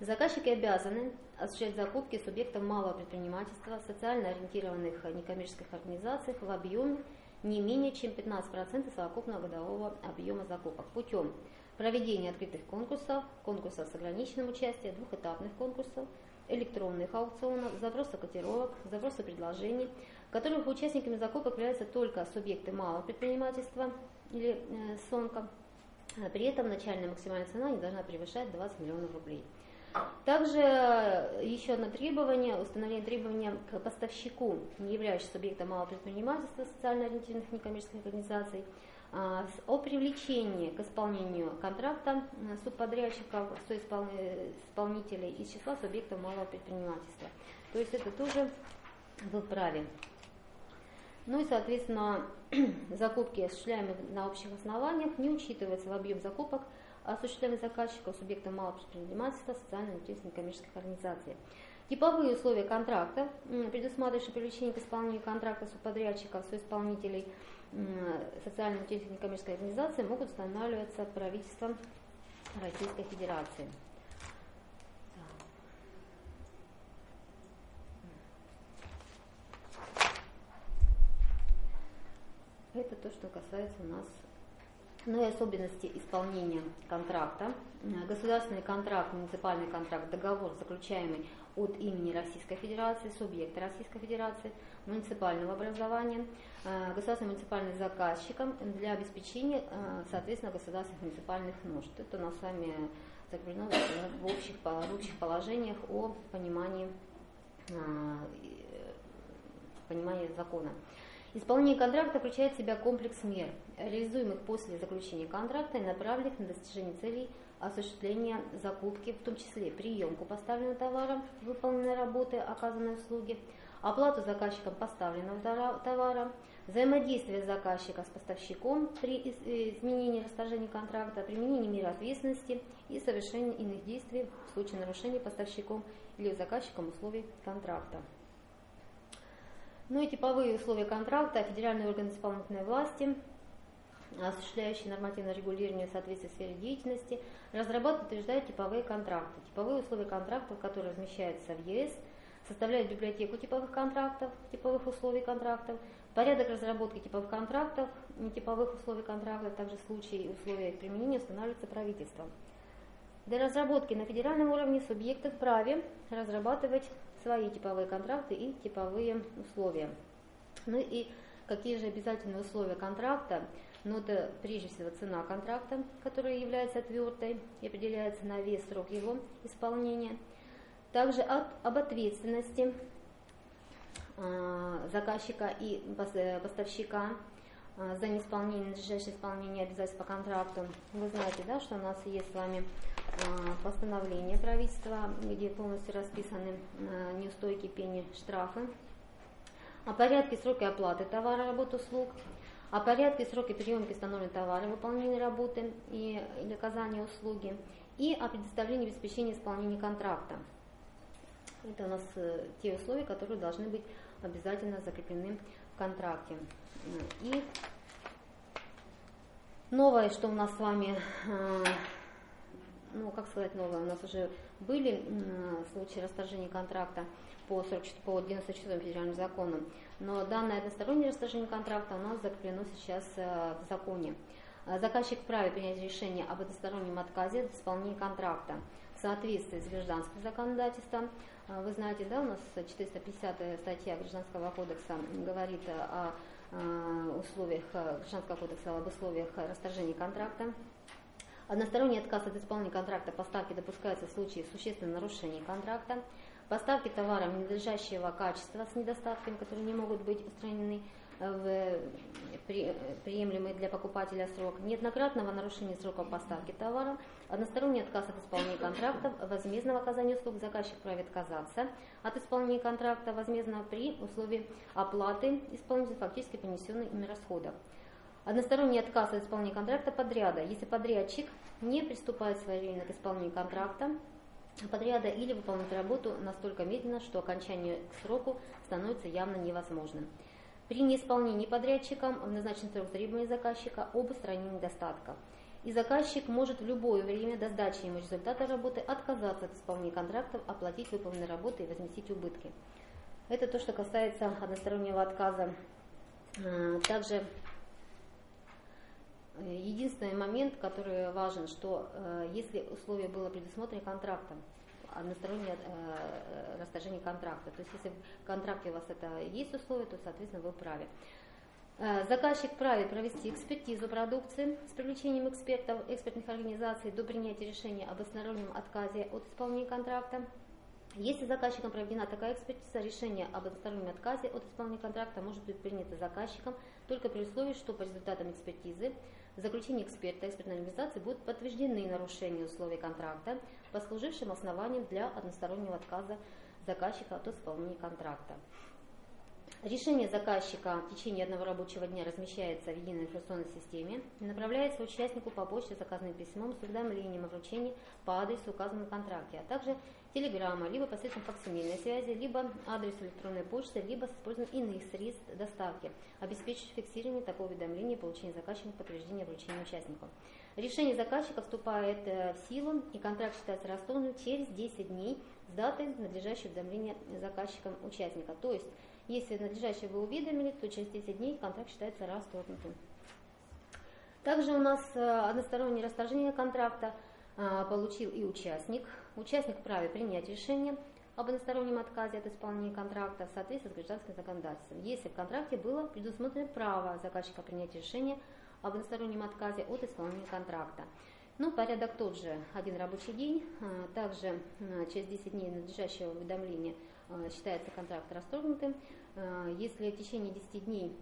Заказчики обязаны осуществлять закупки субъектов малого предпринимательства, социально ориентированных некоммерческих организаций в объеме не менее чем 15% совокупного годового объема закупок путем проведения открытых конкурсов, конкурсов с ограниченным участием, двухэтапных конкурсов, электронных аукционов, запроса котировок, запроса предложений, в которых участниками закупок являются только субъекты малого предпринимательства или э, СОНКа. При этом начальная максимальная цена не должна превышать 20 миллионов рублей. Также э, еще одно требование, установление требования к поставщику, не являющемуся субъектом малого предпринимательства, социально ориентированных некоммерческих организаций, а, о привлечении к исполнению контракта субподрядчиков, исполнителей из числа субъектов малого предпринимательства. То есть это тоже в праве. Ну и, соответственно, *clears throat* закупки, осуществляемые на общих основаниях, не учитывается в объем закупок, осуществляемых заказчиков субъектов малого предпринимательства, социально-интересных коммерческих организаций. Типовые условия контракта, предусматривающие привлечение к исполнению контракта субподрядчиков, соисполнителей социально-интересных коммерческой организации могут устанавливаться правительством Российской Федерации. Это то, что касается у нас ну и особенности исполнения контракта. Государственный контракт, муниципальный контракт, договор, заключаемый от имени Российской Федерации, субъекта Российской Федерации, муниципального образования, э, государственным муниципальным заказчиком для обеспечения, э, соответственно, государственных муниципальных нужд. Это у нас с вами закреплено в общих, в общих положениях о понимании, э, понимании закона. Исполнение контракта включает в себя комплекс мер, реализуемых после заключения контракта и направленных на достижение целей осуществления закупки, в том числе приемку поставленного товара, выполненной работы, оказанной услуги, оплату заказчиком поставленного товара, взаимодействие заказчика с поставщиком при э, изменении расторжения контракта, применение меры ответственности и совершение иных действий в случае нарушения поставщиком или заказчиком условий контракта. Ну и типовые условия контракта, федеральный орган исполнительной власти, осуществляющий нормативное регулирование в соответствии сфере деятельности, разрабатывает и утверждает типовые контракты. Типовые условия контрактов, которые размещаются в ЕС, составляют библиотеку типовых контрактов, типовых условий контрактов, порядок разработки типовых контрактов, типовых условий контрактов, также случаи и условия их применения устанавливаются правительством. Для разработки на федеральном уровне субъекты вправе разрабатывать свои типовые контракты и типовые условия. Ну и какие же обязательные условия контракта? Ну, это прежде всего цена контракта, которая является твердой и определяется на весь срок его исполнения. Также от, об ответственности э, заказчика и поставщика э, за неисполнение, надлежащее исполнение обязательств по контракту. Вы знаете, да, что у нас есть с вами постановление правительства, где полностью расписаны а, неустойки, пени, штрафы, о порядке сроки оплаты товара, работ, услуг, о порядке сроки приемки установленного товара, выполнения работы и, или оказания услуги, и о предоставлении обеспечения исполнения контракта. Это у нас э, те условия, которые должны быть обязательно закреплены в контракте. И новое, что у нас с вами а, ну, как сказать новое, у нас уже были случаи расторжения контракта по, 40, по 94 федеральным законам, но данное одностороннее расторжение контракта у нас закреплено сейчас э, в законе. Э, заказчик вправе принять решение об одностороннем отказе от исполнения контракта в соответствии с гражданским законодательством. Э, вы знаете, да, у нас 450 статья Гражданского кодекса говорит о условиях Гражданского кодекса об условиях расторжения контракта. Односторонний отказ от исполнения контракта поставки допускается в случае существенного нарушения контракта. Поставки товара ненадлежащего качества с недостатками, которые не могут быть устранены в приемлемый для покупателя срок, неоднократного нарушения срока поставки товара, односторонний отказ от исполнения контракта, возмездного оказания услуг заказчик вправе отказаться от исполнения контракта возмездного при условии оплаты исполнителя фактически понесенных ими расходов. Односторонний отказ от исполнения контракта подряда, если подрядчик не приступает своевременно к исполнению контракта, подряда или выполняет работу настолько медленно, что окончание к сроку становится явно невозможным. При неисполнении подрядчиком в назначенный срок требования заказчика об устранении недостатка. И заказчик может в любое время до сдачи ему результата работы отказаться от исполнения контрактов, оплатить выполненные работы и возместить убытки. Это то, что касается одностороннего отказа. А, также Единственный момент, который важен, что э, если условие было предусмотрено контрактом, одностороннее э, расторжение контракта, то есть если в контракте у вас это есть условие, то, соответственно, вы вправе. Э, заказчик вправе провести экспертизу продукции с привлечением экспертов, экспертных организаций до принятия решения об одностороннем отказе от исполнения контракта. Если заказчиком проведена такая экспертиза, решение об одностороннем отказе от исполнения контракта может быть принято заказчиком только при условии, что по результатам экспертизы в заключении эксперта экспертной организации будут подтверждены нарушения условий контракта, послужившим основанием для одностороннего отказа заказчика от исполнения контракта. Решение заказчика в течение одного рабочего дня размещается в единой информационной системе и направляется участнику по почте заказанным письмом с уведомлением о вручении по адресу, указанному в контракте, а также телеграмма, либо посредством факсимильной связи, либо адресу электронной почты, либо с использованием иных средств доставки, обеспечивающих фиксирование такого уведомления и получение заказчиком подтверждения вручения участнику. Решение заказчика вступает э, в силу, и контракт считается расторгнутым через 10 дней с даты надлежащего уведомления заказчиком участника. То есть если надлежащее вы уведомили, то через 10 дней контракт считается расторгнутым. Также у нас э, одностороннее расторжение контракта э, получил и участник. Участник вправе принять решение об одностороннем отказе от исполнения контракта в соответствии с гражданским законодательством, если в контракте было предусмотрено право заказчика принять решение об одностороннем отказе от исполнения контракта. Ну, порядок тот же, один рабочий день, э, также через 10 дней надлежащего уведомления Э, считается контракт расторгнутым. Э, если в течение 10 дней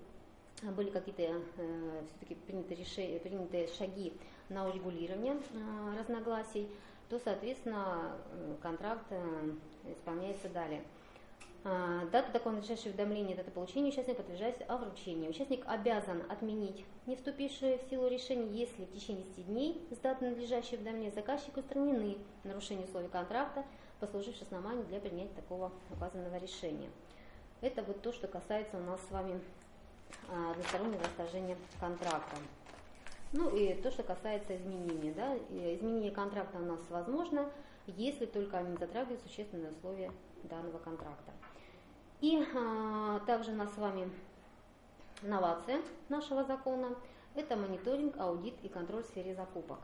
были какие-то э, все-таки приняты, решения, приняты шаги на урегулирование разногласий, то, соответственно, контракт исполняется далее. Дата такого надлежащего уведомления, дата получения участника подтверждается о вручении. Участник обязан отменить не вступившее в силу решение, если в течение 10 дней с даты надлежащего уведомления заказчика устранены нарушения условий контракта, послуживший основанием для принятия такого указанного решения. Это вот то, что касается у нас с вами а, одностороннего расторжения контракта. Ну и то, что касается изменения. Да, изменение контракта у нас возможно, если только они затрагивают существенные условия данного контракта. И а, также у нас с вами новация нашего закона – это мониторинг, аудит и контроль в сфере закупок.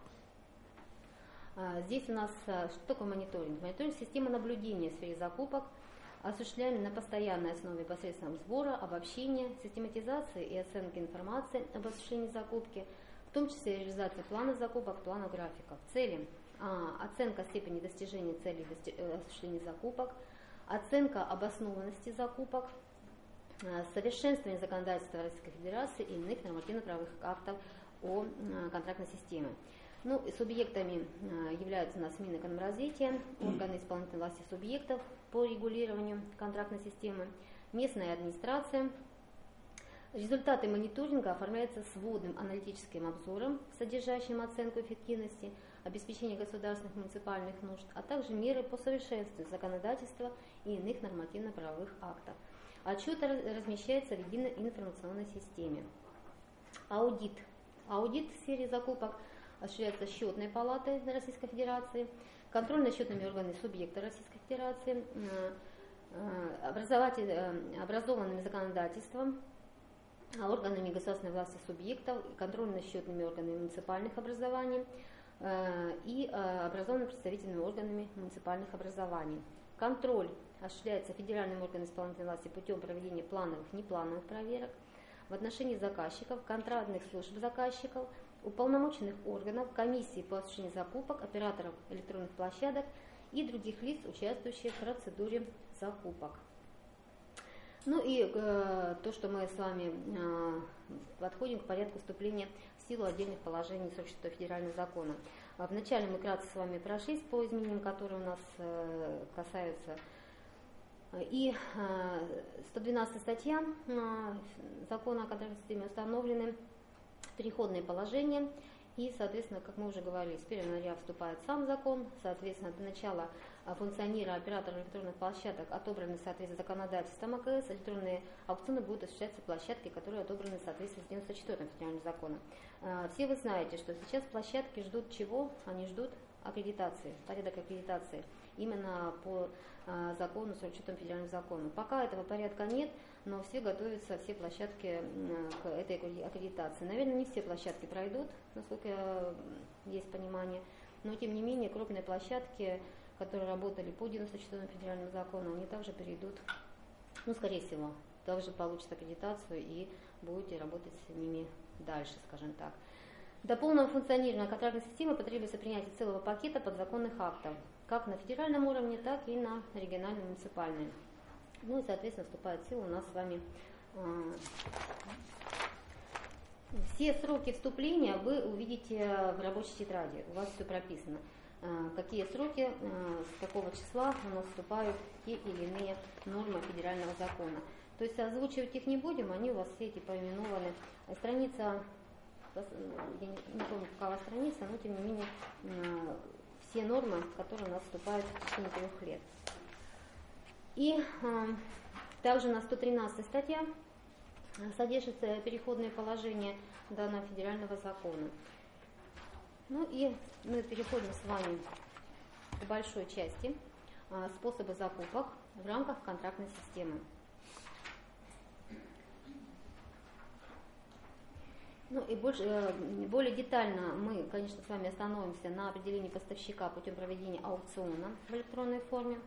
А, здесь у нас а, что такое мониторинг? Мониторинг – система наблюдения в сфере закупок, осуществляемая на постоянной основе посредством сбора, обобщения, систематизации и оценки информации об осуществлении закупки, в том числе реализации плана закупок, плана графиков. Цели а, – оценка степени достижения целей э, осуществления закупок, оценка обоснованности закупок, совершенствование законодательства Российской Федерации и иных нормативно-правовых актов о контрактной системе. Ну, субъектами а, являются у нас Минэкономразвития, *clears throat* органы исполнительной власти субъектов по регулированию контрактной системы, местная администрация. Результаты мониторинга оформляются сводным аналитическим обзором, содержащим оценку эффективности, обеспечения государственных муниципальных нужд, а также меры по совершенствованию законодательства и иных нормативно-правовых актов. Отчет размещается в единой информационной системе. Аудит. Аудит в сфере закупок – осуществляется счетной палатой Российской Федерации, контрольно-счетными органами субъекта Российской Федерации, э, э, образованными законодательством, органами государственной власти субъектов, контрольно-счетными органами муниципальных образований э, и образованными представительными органами муниципальных образований. Контроль осуществляется федеральным органом исполнительной власти путем проведения плановых, неплановых проверок в отношении заказчиков, контрактных служб заказчиков, уполномоченных органов, комиссии по осуществлению закупок, операторов электронных площадок и других лиц, участвующих в процедуре закупок. Ну и э, то, что мы с вами э, подходим к порядку вступления в силу отдельных положений 46 федерального закона. А вначале мы кратко с вами прошлись по изменениям, которые у нас э, касаются. И э, 112 статья э, закона о контрактной системе установлены переходное положение. И, соответственно, как мы уже говорили, с 1 января вступает сам закон, соответственно, до начала а, функционира оператора электронных площадок отобраны в соответствии с законодательством АКС, электронные аукционы будут осуществляться площадки, которые отобраны в соответствии с 94 федеральным законом. А, все вы знаете, что сейчас площадки ждут чего? Они ждут аккредитации, порядок аккредитации именно по э, закону, 44 федеральному закону. Пока этого порядка нет, но все готовятся, все площадки к этой аккредитации. Наверное, не все площадки пройдут, насколько есть понимание, но тем не менее крупные площадки, которые работали по 94 федеральному закону, они также перейдут, ну, скорее всего, также получат аккредитацию и будете работать с ними дальше, скажем так. До полного функционирования контрактной системы потребуется принятие целого пакета подзаконных актов, как на федеральном уровне, так и на региональном муниципальном. Ну и, соответственно, вступает в силу у нас с вами э, все сроки вступления вы увидите в рабочей тетради, у вас все прописано. Э, какие сроки, э, с какого числа у нас вступают те или иные нормы федерального закона. То есть озвучивать их не будем, они у вас все эти поименованы. Страница я не, помню, какова страница, но тем не менее все нормы, которые у нас вступают в течение трех лет. И э, также на 113 статья содержится переходное положение данного федерального закона. Ну и мы переходим с вами к большой части способы закупок в рамках контрактной системы. Ну и больше, э, более детально мы, конечно, с вами остановимся на определении поставщика путем проведения аукциона в электронной форме.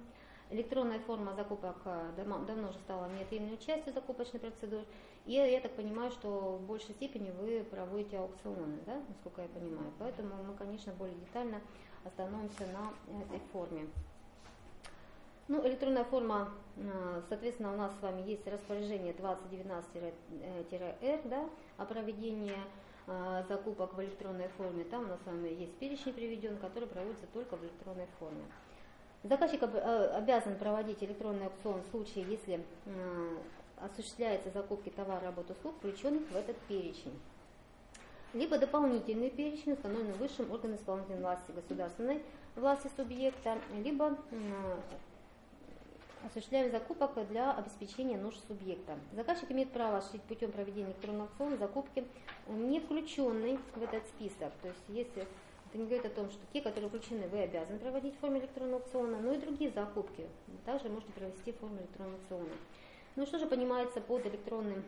Электронная форма закупок э, давно уже стала неотъемлемой частью закупочной процедуры. И я так понимаю, что в большей степени вы проводите аукционы, да, насколько я понимаю. Поэтому мы, конечно, более детально остановимся на этой форме. Ну, электронная форма, э, соответственно, у нас с вами есть распоряжение 2019-R да, о проведении э, закупок в электронной форме. Там у нас с вами есть перечень приведен, который проводится только в электронной форме. Заказчик э, обязан проводить электронный аукцион в случае, если осуществляется закупки товара, работ, услуг, включенных в этот перечень либо дополнительный перечень, установленный высшим органом исполнительной власти государственной власти субъекта, либо осуществляем закупок для обеспечения нужд субъекта. Заказчик имеет право осуществить путем проведения электронного аукциона закупки, не включенные в этот список. То есть если это не говорит о том, что те, которые включены, вы обязаны проводить в форме электронного аукциона, но и другие закупки также можете провести в форме электронного аукциона. Ну что же понимается под электронным,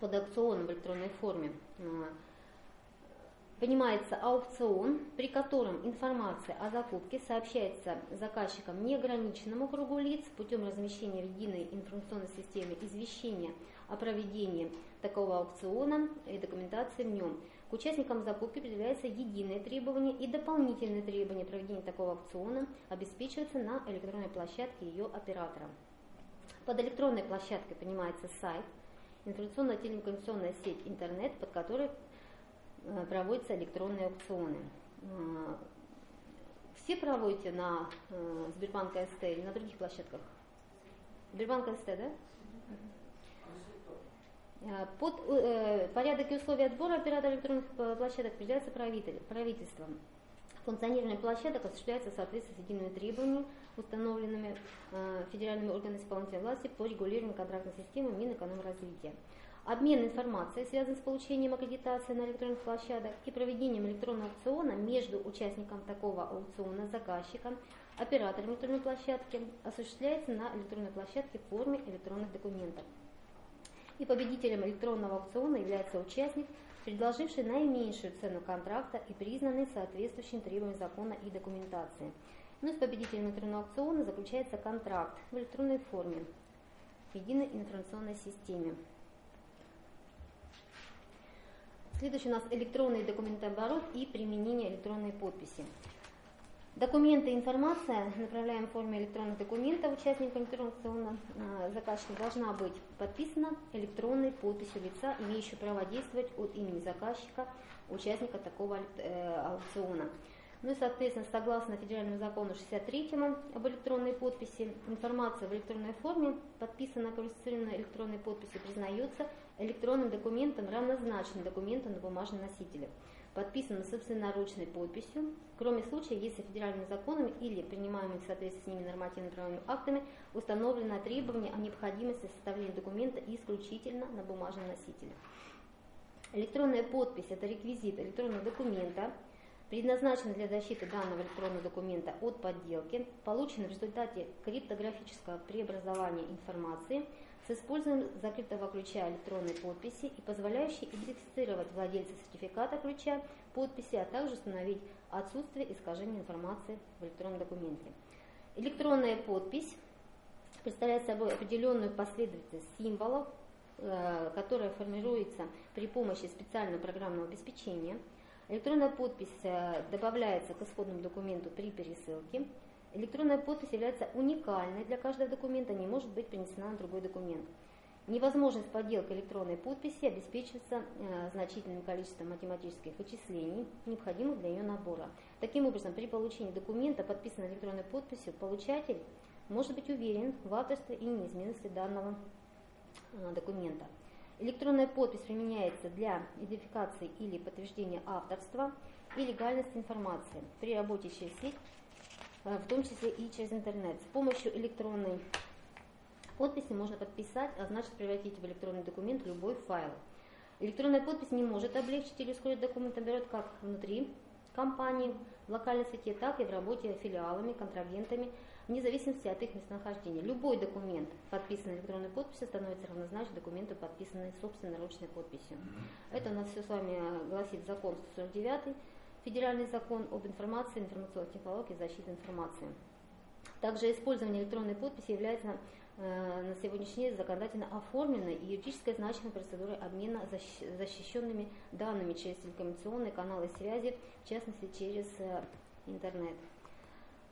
под аукционом в электронной форме? понимается аукцион, при котором информация о закупке сообщается заказчикам неограниченному кругу лиц путем размещения в единой информационной системе извещения о проведении такого аукциона и документации в нем. К участникам закупки предъявляется единое требование и дополнительные требования проведения такого аукциона обеспечиваются на электронной площадке ее оператора. Под электронной площадкой понимается сайт, информационно-телекоммуникационная сеть интернет, под которой Э, проводятся электронные аукционы. Э, все проводите на э, Сбербанк СТ или на других площадках? Сбербанк СТ, да? Под э, порядок и условия отбора оператора электронных площадок определяется правительством. Функционирование площадок осуществляется в соответствии с едиными требованиями, установленными э, федеральными органами исполнительной власти по регулированию контрактной системы Минэкономразвития. Обмен информацией, связан с получением аккредитации на электронных площадок и проведением электронного аукциона между участником такого аукциона, заказчиком, оператором электронной площадки осуществляется на электронной площадке в форме электронных документов. И победителем электронного аукциона является участник, предложивший наименьшую цену контракта и признанный соответствующим требованиям закона и документации. И с победителем электронного аукциона заключается контракт в электронной форме в единой информационной системе. Следующий у нас электронный документооборот и применение электронной подписи. Документы и информация, направляем в форме электронных документов участникам электронного а, заказчика, должна быть подписана электронной подписью лица, имеющего право действовать от имени заказчика, участника такого э, аукциона. Ну и, соответственно, согласно федеральному закону 63 об электронной подписи, информация в электронной форме, подписанная квалифицированной электронной подписью, признается электронным документом, равнозначным документом на бумажном носителе, подписанным собственноручной подписью, кроме случая, если федеральными законами или принимаемыми в соответствии с ними нормативно-правовыми актами установлено требование о необходимости составления документа исключительно на бумажном носителе. Электронная подпись – это реквизит электронного документа, предназначен для защиты данного электронного документа от подделки, получен в результате криптографического преобразования информации с использованием закрытого ключа электронной подписи и позволяющий идентифицировать владельца сертификата ключа подписи, а также установить отсутствие искажения информации в электронном документе. Электронная подпись представляет собой определенную последовательность символов, э, которая формируется при помощи специального программного обеспечения – Электронная подпись э, добавляется к исходному документу при пересылке. Электронная подпись является уникальной для каждого документа, не может быть перенесена на другой документ. Невозможность подделки электронной подписи обеспечивается э, значительным количеством математических вычислений, необходимых для ее набора. Таким образом, при получении документа, подписанного электронной подписью, получатель может быть уверен в авторстве и неизменности данного э, документа. Электронная подпись применяется для идентификации или подтверждения авторства и легальности информации при работе через сеть, э, в том числе и через интернет. С помощью электронной подписи можно подписать, а значит превратить в электронный документ любой файл. Электронная подпись не может облегчить или ускорить документооборот как внутри компании, в локальной сети, так и в работе филиалами, контрагентами, вне зависимости от их местонахождения. Любой документ, подписанный электронной подписью, становится равнозначен документу, подписанной собственной ручной подписью. Это у нас все с вами гласит закон 149, федеральный закон об информации, информационных технологиях и защите информации. Также использование электронной подписи является э, на сегодняшний день законодательно оформленной и юридической значимой процедурой обмена защищенными данными через телекоммуникационные каналы связи, в частности через э, интернет.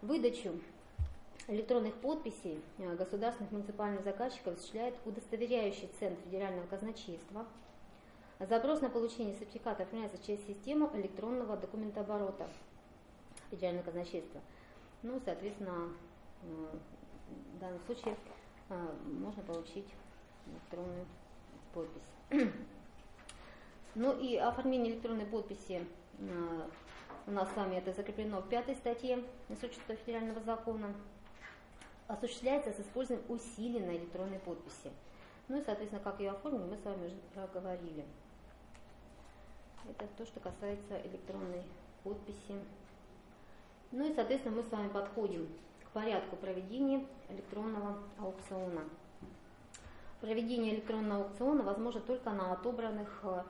Выдачу электронных подписей э, государственных муниципальных заказчиков осуществляет удостоверяющий центр федерального казначейства. Запрос на получение сертификата оформляется через систему электронного документооборота федерального казначейства. Ну, соответственно, в данном случае а, можно получить электронную подпись. *clears throat* Ну и оформление электронной подписи у нас с вами это закреплено в пятой статье Института федерального закона. Осуществляется с использованием усиленной электронной подписи. Ну и, соответственно, как ее оформить, мы с вами уже проговорили. Это то, что касается электронной подписи. Ну и, соответственно, мы с вами подходим порядку проведения электронного аукциона. Проведение электронного аукциона возможно только на отобранных э,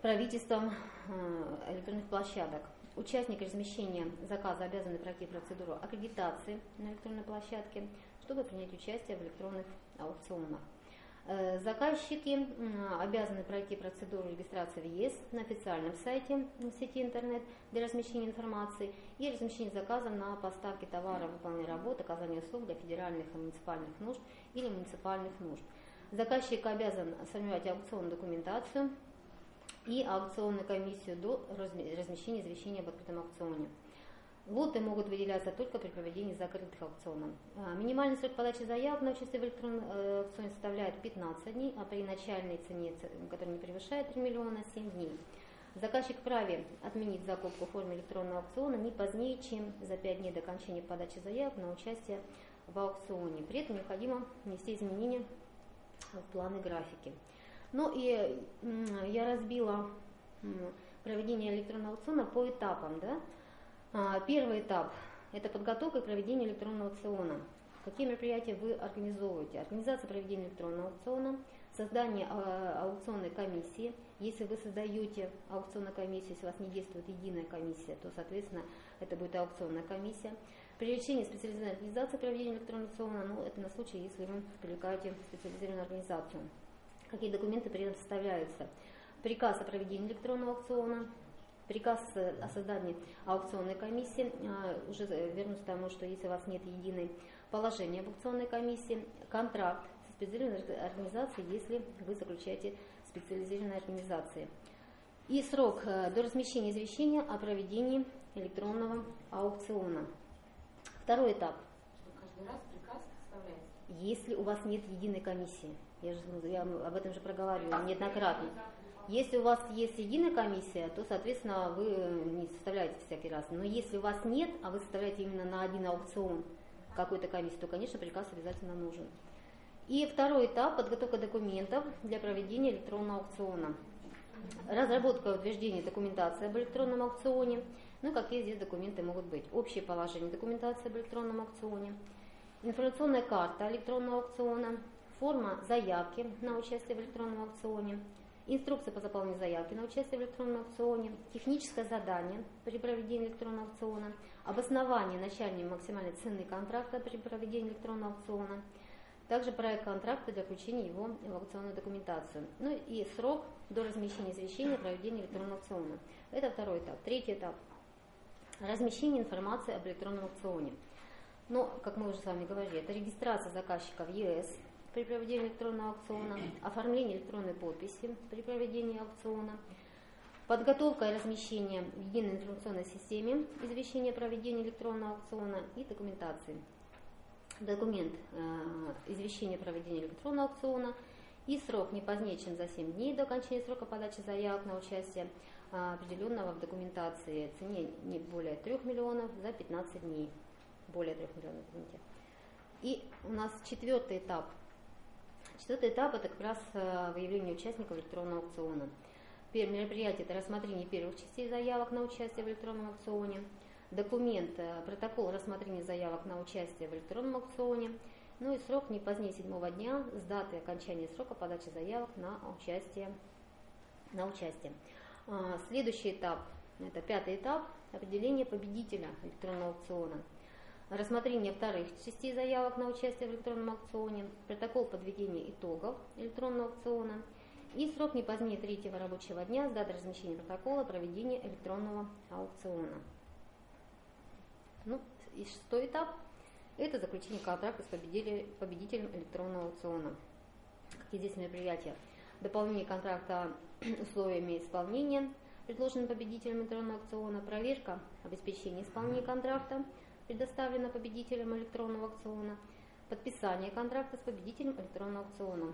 правительством э, электронных площадок. Участник размещения заказа обязан пройти процедуру аккредитации на электронной площадке, чтобы принять участие в электронных аукционах. Э, заказчики обязаны пройти процедуру регистрации в ЕС на официальном сайте сети интернет для размещения информации и размещения заказа на поставки товара, выполнения работы, оказания услуг для федеральных и муниципальных нужд или муниципальных нужд. Заказчик обязан сформировать аукционную документацию и аукционную комиссию до размещения извещения об открытом аукционе. Лоты могут выделяться только при проведении закрытых аукционов. А, минимальный срок подачи заявок на участие в электронном э, аукционе составляет 15 дней, а при начальной цене, которая не превышает 3 миллиона, 7 дней. Заказчик вправе отменить закупку в форме электронного аукциона не позднее, чем за 5 дней до окончания подачи заявок на участие в аукционе. При этом необходимо внести изменения в планы графики. Ну и я разбила проведение электронного аукциона по этапам. Да? А, первый этап – это подготовка и проведение электронного аукциона. Какие мероприятия вы организовываете? Организация проведения электронного аукциона, создание а, аукционной комиссии. Если вы создаете аукционную комиссию, если у вас не действует единая комиссия, то, соответственно, это будет аукционная комиссия. Привлечение специализированной организации проведения электронного аукциона, ну, это на случай, если вы привлекаете специализированную организацию. Какие документы составляются? Приказ о проведении электронного аукциона, Приказ о создании аукционной комиссии, а, уже вернусь к тому, что если у вас нет единой положения об аукционной комиссии, контракт со специализированной организацией, если вы заключаете специализированной организации. И срок э, до размещения извещения о проведении электронного аукциона. Второй этап. Каждый раз? Если у вас нет единой комиссии. Я, же, я об этом же проговариваю неоднократно. Если у вас есть единая комиссия, то, соответственно, вы не составляете всякий раз. Но если у вас нет, а вы составляете именно на один аукцион какой-то комиссии, то, конечно, приказ обязательно нужен. И второй этап – подготовка документов для проведения электронного аукциона. Разработка и утверждение документации об электронном аукционе. Ну какие здесь документы могут быть? Общее положение документации об электронном аукционе, информационная карта электронного аукциона, форма заявки на участие в электронном аукционе, инструкция по заполнению заявки на участие в электронном аукционе, техническое задание при проведении электронного аукциона, обоснование начальной максимальной цены контракта при проведении электронного аукциона, также проект контракта для включения его в аукционную документацию. Ну и срок до размещения извещения о проведении электронного аукциона. Это второй этап. Третий этап. Размещение информации об электронном аукционе. Но, как мы уже с вами говорили, это регистрация заказчика в ЕС при проведении электронного аукциона, оформление электронной подписи при проведении аукциона, подготовка и размещение в единой информационной системе извещения о проведении электронного аукциона и документации документ э, извещения проведения электронного аукциона и срок не позднее, чем за 7 дней до окончания срока подачи заявок на участие, э, определенного в документации цене не более 3 миллионов за 15 дней. Более 3 миллионов, извините. И у нас четвертый этап. Четвертый этап это как раз э, выявление участников электронного аукциона. Первое мероприятие это рассмотрение первых частей заявок на участие в электронном аукционе документ, э, протокол рассмотрения заявок на участие в электронном аукционе, ну и срок не позднее седьмого дня с даты окончания срока подачи заявок на участие. На участие. А, следующий этап, это пятый этап, определение победителя электронного аукциона. Рассмотрение вторых частей заявок на участие в электронном аукционе, протокол подведения итогов электронного аукциона и срок не позднее третьего рабочего дня с даты размещения протокола проведения электронного аукциона. Ну, и шестой этап – это заключение контракта с победителем электронного аукциона. Какие здесь мероприятия? Дополнение контракта *clears throat* условиями исполнения, предложенным победителем электронного аукциона, проверка обеспечения исполнения контракта, предоставлена победителем электронного аукциона, подписание контракта с победителем электронного аукциона,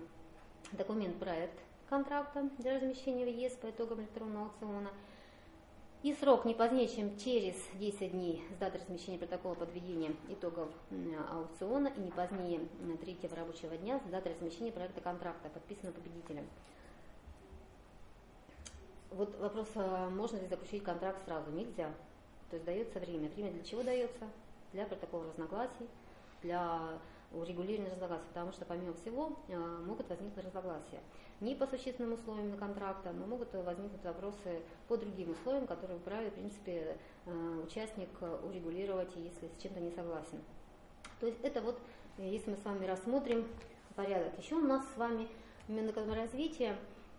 документ проект контракта для размещения в ЕС по итогам электронного аукциона – и срок не позднее, чем через 10 дней с даты размещения протокола подведения итогов аукциона и не позднее третьего рабочего дня с даты размещения проекта контракта, подписанного победителем. Вот вопрос, а можно ли заключить контракт сразу? Нельзя. То есть дается время. Время для чего дается? Для протокола разногласий, для урегулирования разногласий, потому что помимо всего а, могут возникнуть разногласия. Не по существенным условиям контракта, но могут возникнуть вопросы по другим условиям, которые вправе, в принципе, а, участник урегулировать, если с чем-то не согласен. То есть это вот, если мы с вами рассмотрим порядок. Еще у нас с вами Минэкономразвитие,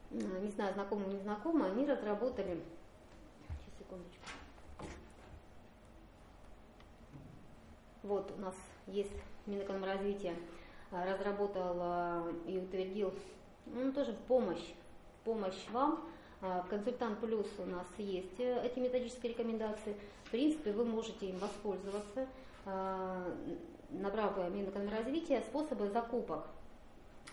не знаю, знакомы, не знакомы, они разработали, сейчас, секундочку, Вот у нас есть Минэкономразвитие а, разработал а, и утвердил, ну, тоже помощь, помощь вам. А, консультант Плюс у нас есть э, эти методические рекомендации. В принципе, вы можете им воспользоваться, набрав Минэкономразвития способы закупок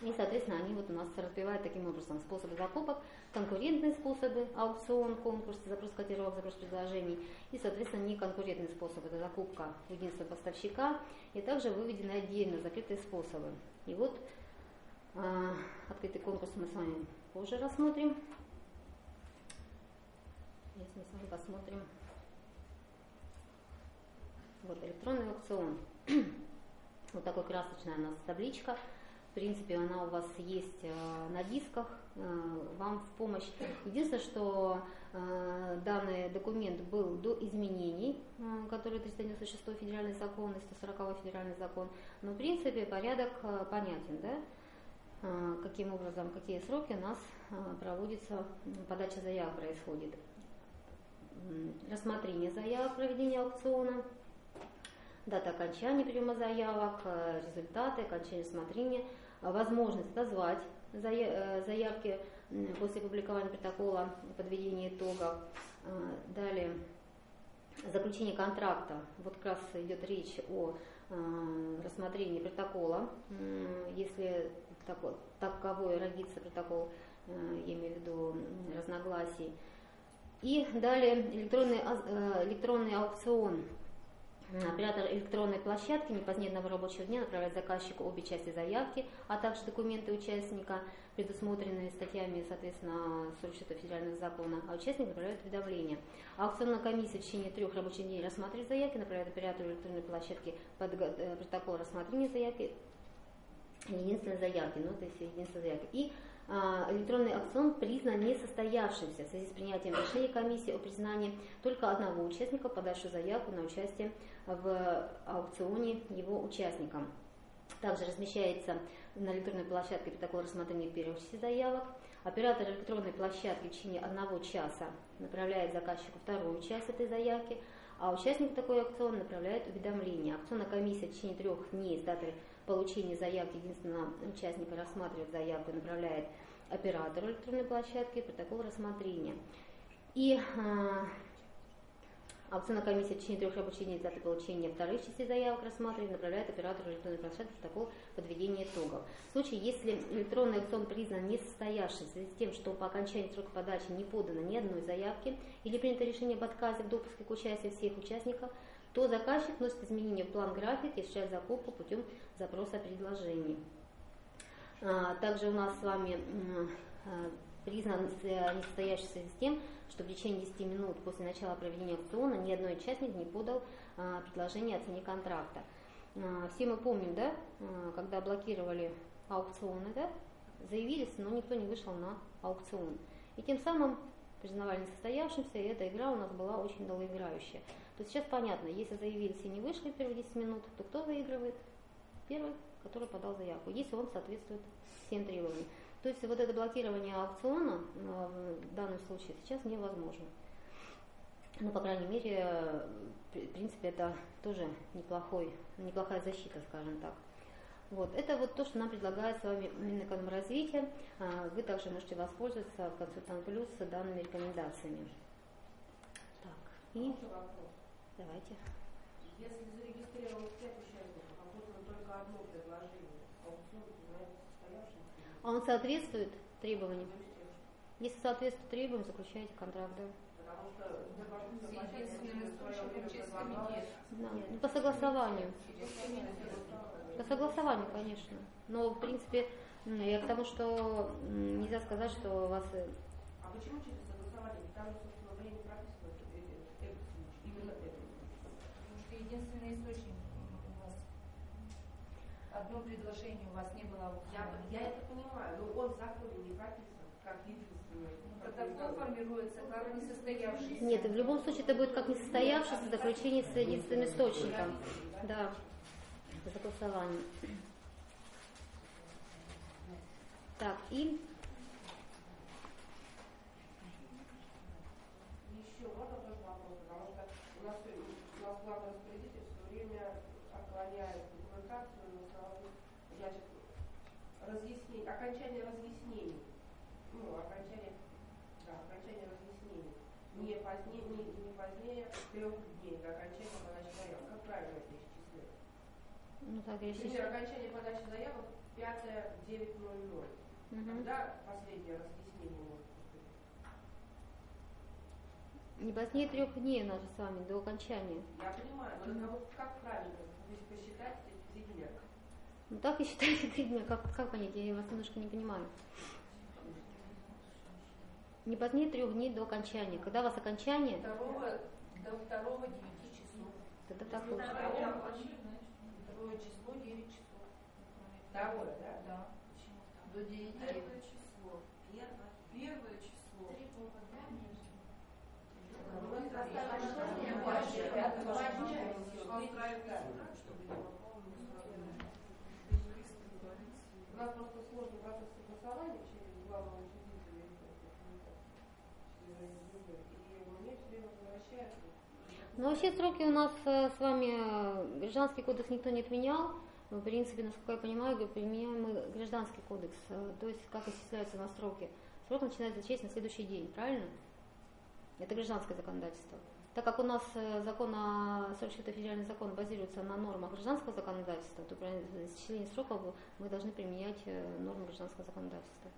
и, соответственно, они вот у нас развивают таким образом способы закупок, конкурентные способы, аукцион, конкурс, запрос котировок, запрос предложений, и, соответственно, неконкурентные способы, это закупка единственного поставщика, и также выведены отдельно закрытые способы. И вот а, открытый конкурс мы с вами позже рассмотрим. Сейчас мы с вами посмотрим. Вот электронный аукцион. *clears throat* вот такой красочная у нас табличка принципе, она у вас есть э, на дисках, э, вам в помощь. Единственное, что э, данный документ был до изменений, которые 396 федеральный закон и 140 федеральный закон, но в принципе порядок понятен, да? каким образом, какие сроки у нас проводится, подача заявок происходит. Рассмотрение заявок, проведение аукциона, дата окончания приема заявок, результаты, окончание рассмотрения, возможность отозвать э, заявки после публикования протокола подведения итогов. Э, далее заключение контракта. Вот как раз идет речь о э, рассмотрении протокола, если таковой родится протокол, я имею в виду разногласий. И далее электронный, электронный аукцион Оператор электронной площадки не позднее одного рабочего дня направляет заказчику обе части заявки, а также документы участника, предусмотренные статьями, соответственно, 44 федерального закона, а участник направляет уведомление. Аукционная комиссия в течение трех рабочих дней рассматривает заявки, направляет оператору электронной площадки под э, протокол рассмотрения заявки, единственной заявки, ну, то есть единственной заявки. И электронный аукцион признан несостоявшимся в связи с принятием решения комиссии о признании только одного участника, подавшего заявку на участие в аукционе его участникам. Также размещается на электронной площадке протокол рассмотрения первых шести заявок. Оператор электронной площадки в течение одного часа направляет заказчику вторую часть этой заявки, а участник такой аукцион направляет уведомление. Акционная комиссия в течение трех дней с даты получения заявки единственного участника рассматривает заявку и направляет оператору электронной площадки протокол рассмотрения. И а, Аукционная комиссия в течение трех рабочих дней даты получения вторых частей заявок рассматривает, направляет оператору электронной площадки протокол подведения итогов. В случае, если электронный аукцион признан несостоявшимся в связи с тем, что по окончании срока подачи не подано ни одной заявки или принято решение об отказе в допуске к участию всех участников, то заказчик вносит изменения в план график и осуществляет закупку путем запроса предложений. А, также у нас с вами а, признан несостоявшимся с тем, что в течение 10 минут после начала проведения аукциона ни одной участник не подал а, предложение о цене контракта. Все мы помним, да, когда блокировали аукционы, да, заявились, но никто не вышел на аукцион. И тем самым признавали несостоявшимся, и эта игра у нас была очень долгоиграющая. То сейчас понятно, если заявились и не вышли первые 10 минут, то кто выигрывает? Первый, который подал заявку, если он соответствует всем требованиям. То есть вот это блокирование аукциона э, в данном случае сейчас невозможно. Ну, по крайней мере, в принципе, это тоже неплохой, неплохая защита, скажем так. Вот. Это вот то, что нам предлагает с вами Минэкономразвитие. А, вы также можете воспользоваться в Консультант Плюс данными рекомендациями. Так, и... Давайте. Если зарегистрирован пять участников, будет только одно предложение, состоявшимся, а он соответствует требованиям? Если соответствует требованиям, заключаете контракт, да. Да. Ну, по согласованию. По согласованию, конечно. Но, в принципе, я к тому, что нельзя сказать, что у вас... Э, а почему через согласование? Там, собственно, время прописано именно этот. Потому что единственный источник одно предложение у вас не было я, я это понимаю, но он в законе не прописан, как единственный. Ну, протокол формируется как несостоявшийся. Нет, в любом случае это будет как несостоявшееся заключение с единственным источником. Да, согласование. Так, и еще можно тоже вопрос, потому что у нас, у нас главный распорядитель все время отклоняет документацию значит, окончание разъяснений, ну, окончание, да, окончание разъяснений не позднее, не, не позднее трех дней до окончания подачи заявок. Как правильно это исчислять? Ну, так, если... Например, окончание подачи заявок 5.9.00. Угу. Когда последнее разъяснение может? Не позднее трех дней у нас же с вами до окончания. Я понимаю, но как правильно посчитать эти дни? Ну так и считайте *laughs* три дня. Как, как понять? Я вас немножко не понимаю. Не позднее трех дней до окончания. Когда у вас окончание? Второго, до второго девяти часов. Тогда так точно. Второе число девять часов. Второе, да? Да. До девяти. Первое число. Первое. Первое число. Три у нас просто сложный процесс согласования через главного учредителя и. Ну, вообще сроки у нас э, с вами, э, гражданский кодекс никто не отменял. В принципе, насколько я понимаю, применяем мы гражданский кодекс. Э, то есть, как исчисляются на сроки. Срок начинается честь на следующий день, правильно? Это гражданское законодательство. Так как у нас э, закон о 44 федеральный закон базируется на нормах гражданского законодательства, то при исчислении сроков мы должны применять э, нормы гражданского законодательства.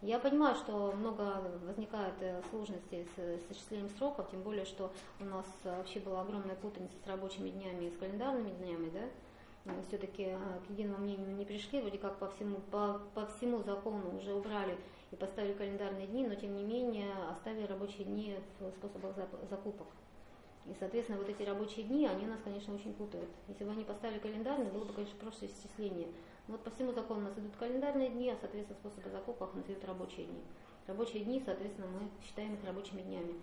Я понимаю, что много возникает э, сложностей с, с исчислением сроков, тем более, что у нас вообще была огромная путаница с рабочими днями и с календарными днями, да? все-таки к единому мнению не пришли, вроде как по всему, по, по всему закону уже убрали и поставили календарные дни, но тем не менее оставили рабочие дни в способах закупок. И, соответственно, вот эти рабочие дни, они нас, конечно, очень путают. Если бы они поставили календарные, было бы, конечно, просто исчисление. Но вот по всему закону у нас идут календарные дни, а, соответственно, способы закупок у нас идут рабочие дни. Рабочие дни, соответственно, мы считаем их рабочими днями.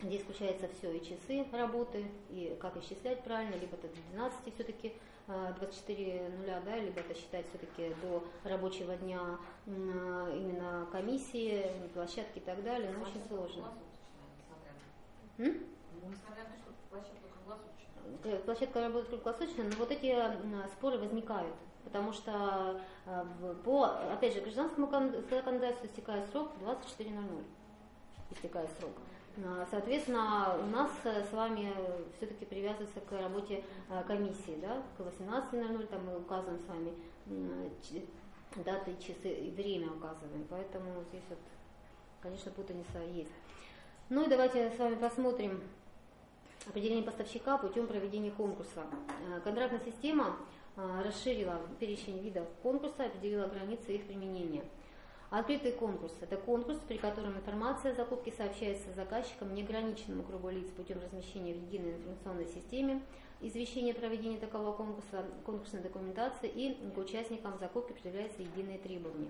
Здесь включается все, и часы работы, и как исчислять правильно, либо это до 12 все-таки 24 нуля, да, либо это считать все-таки до рабочего дня именно комиссии, площадки и так далее, но очень сложно. Круглосуточная. Площадка работает круглосуточно, но вот эти споры возникают. Потому что по, опять же, гражданскому законодательству истекает срок 24.00. Истекает срок. А, соответственно, у нас э, с вами все-таки привязывается к работе э, комиссии, да, к 18.00, там мы указываем с вами даты, часы и время указываем, поэтому здесь вот, конечно, путаница есть. Ну и давайте с вами посмотрим определение поставщика путем проведения конкурса. Э, контрактная система расширила перечень видов конкурса, определила границы их применения – Открытый конкурс – это конкурс, при котором информация о закупке сообщается заказчикам неограниченному кругу лиц путем размещения в единой информационной системе, извещения о проведении такого конкурса, конкурсной документации и к участникам закупки предъявляются единые требования.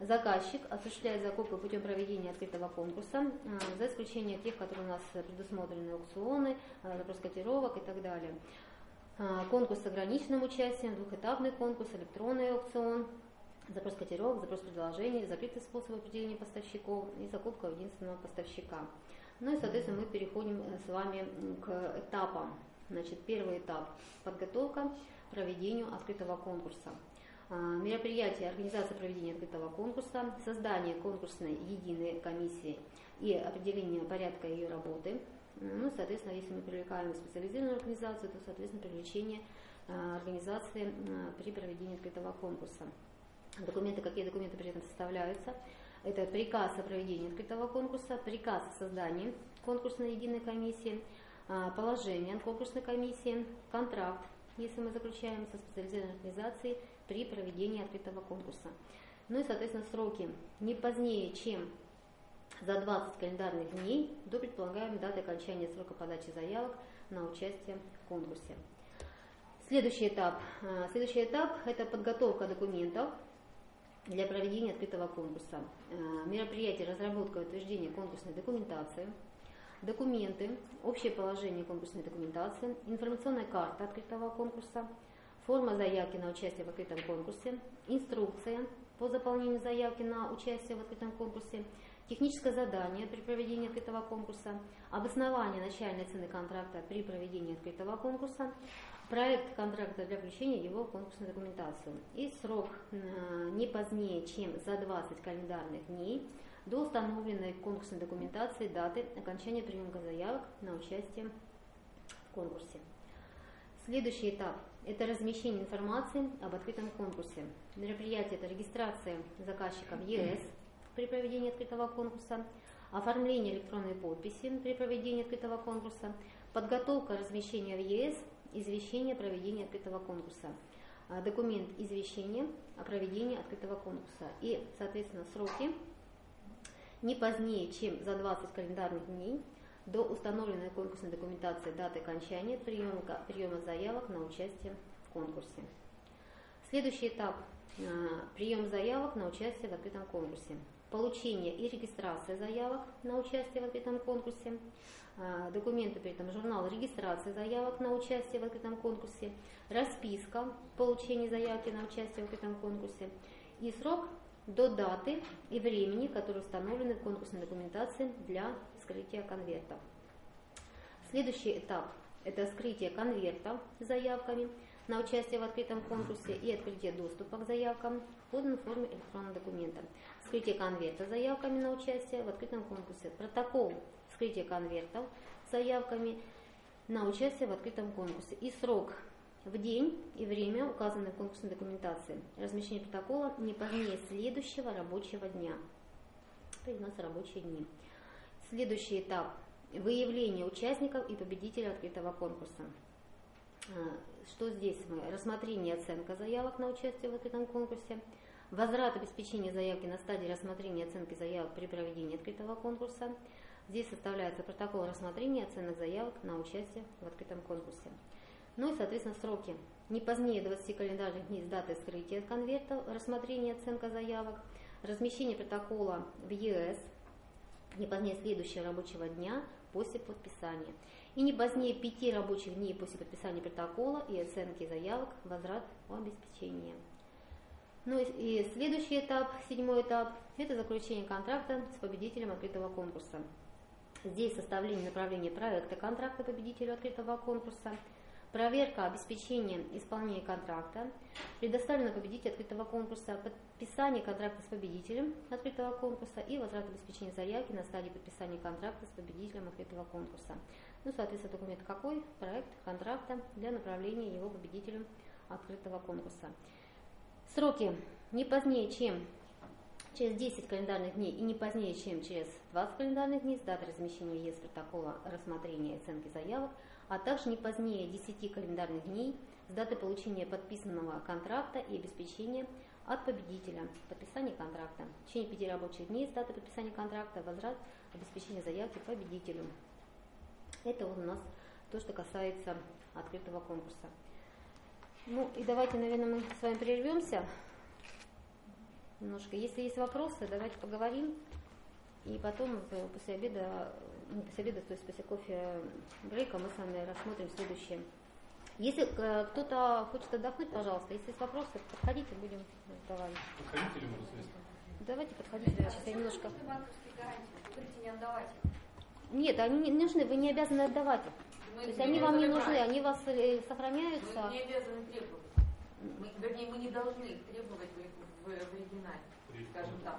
Заказчик осуществляет закупку путем проведения открытого конкурса, э, за исключением тех, которые у нас предусмотрены аукционы, э, запрос котировок и так далее. Э, конкурс с ограниченным участием, двухэтапный конкурс, электронный аукцион – запрос котировок, запрос предложений, закрытый способ определения поставщиков и закупка единственного поставщика. Ну и, соответственно, мы переходим э, с вами к этапам. Значит, первый этап – подготовка к проведению открытого конкурса. А, мероприятие организация проведения открытого конкурса, создание конкурсной единой комиссии и определение порядка ее работы. Ну, соответственно, если мы привлекаем специализированную организацию, то, соответственно, привлечение э, организации э, при проведении открытого конкурса. Документы, какие документы при этом составляются? Это приказ о проведении открытого конкурса, приказ о создании конкурсной единой комиссии, а, положение конкурсной комиссии, контракт, если мы заключаем со специализированной организацией при проведении открытого конкурса. Ну и, соответственно, сроки не позднее, чем за 20 календарных дней до предполагаемой даты окончания срока подачи заявок на участие в конкурсе. Следующий этап. А, следующий этап – это подготовка документов для проведения открытого конкурса. Э, мероприятие разработка и утверждение конкурсной документации, документы, общее положение конкурсной документации, информационная карта открытого конкурса, форма заявки на участие в открытом конкурсе, инструкция по заполнению заявки на участие в открытом конкурсе, техническое задание при проведении открытого конкурса, обоснование начальной цены контракта при проведении открытого конкурса, проект контракта для включения его в конкурсную документацию и срок э, не позднее, чем за 20 календарных дней до установленной конкурсной документации даты окончания приемка заявок на участие в конкурсе. Следующий этап – это размещение информации об открытом конкурсе. Мероприятие – это регистрация заказчика в ЕС при проведении открытого конкурса, оформление электронной подписи при проведении открытого конкурса, подготовка размещения в ЕС извещение о проведении открытого конкурса, а, документ извещения о проведении открытого конкурса и, соответственно, сроки не позднее, чем за 20 календарных дней до установленной конкурсной документации даты окончания приема, приема заявок на участие в конкурсе. Следующий этап а, – прием заявок на участие в открытом конкурсе. Получение и регистрация заявок на участие в открытом конкурсе, а, документы при этом журнал регистрации заявок на участие в открытом конкурсе, расписка получения заявки на участие в открытом конкурсе и срок до даты и времени, которые установлены в конкурсной документации для скрытия конвертов. Следующий этап – это скрытие конверта с заявками на участие в открытом конкурсе и открытие доступа к заявкам в форме электронного документа. Скрытие конверта с заявками на участие в открытом конкурсе. Протокол вскрытие конвертов с заявками на участие в открытом конкурсе и срок в день и время, указанное в конкурсной документации. Размещение протокола не позднее следующего рабочего дня. Это у нас рабочие дни. Следующий этап – выявление участников и победителей открытого конкурса. А, что здесь мы? Рассмотрение и оценка заявок на участие в открытом конкурсе, возврат обеспечения заявки на стадии рассмотрения и оценки заявок при проведении открытого конкурса, Здесь составляется протокол рассмотрения оценок заявок на участие в открытом конкурсе. Ну и, соответственно, сроки. Не позднее 20 календарных дней с даты скрытия конверта, рассмотрения оценка заявок, размещение протокола в ЕС, не позднее следующего рабочего дня после подписания. И не позднее пяти рабочих дней после подписания протокола и оценки заявок возврат обеспечения. Ну и следующий этап, седьмой этап, это заключение контракта с победителем открытого конкурса. Здесь составление направления проекта контракта победителю открытого конкурса, проверка обеспечения исполнения контракта, предоставлено победителю открытого конкурса, подписание контракта с победителем открытого конкурса и возврат обеспечения заявки на стадии подписания контракта с победителем открытого конкурса. Ну, соответственно, документ какой? Проект контракта для направления его победителем открытого конкурса. Сроки не позднее, чем через 10 календарных дней и не позднее, чем через 20 календарных дней с даты размещения ЕС протокола рассмотрения и оценки заявок, а также не позднее 10 календарных дней с даты получения подписанного контракта и обеспечения от победителя подписания контракта. В течение 5 рабочих дней с даты подписания контракта возврат обеспечения заявки победителю. Это у нас то, что касается открытого конкурса. Ну и давайте, наверное, мы с вами прервемся немножко. Если есть вопросы, давайте поговорим. И потом после обеда, не после обеда, то есть после кофе брейка мы с вами рассмотрим следующее. Если э, кто-то хочет отдохнуть, пожалуйста, если есть вопросы, подходите, будем разговаривать. Подходите или можно свести? Давайте подходите, сейчас я немножко... не отдавать. Нет, они не нужны, вы не обязаны отдавать их. Мы То есть они вам не нужны, они вас э, сохраняются. Мы не обязаны требовать. Мы, вернее, мы не должны их требовать в, в, в оригинале, скажем так.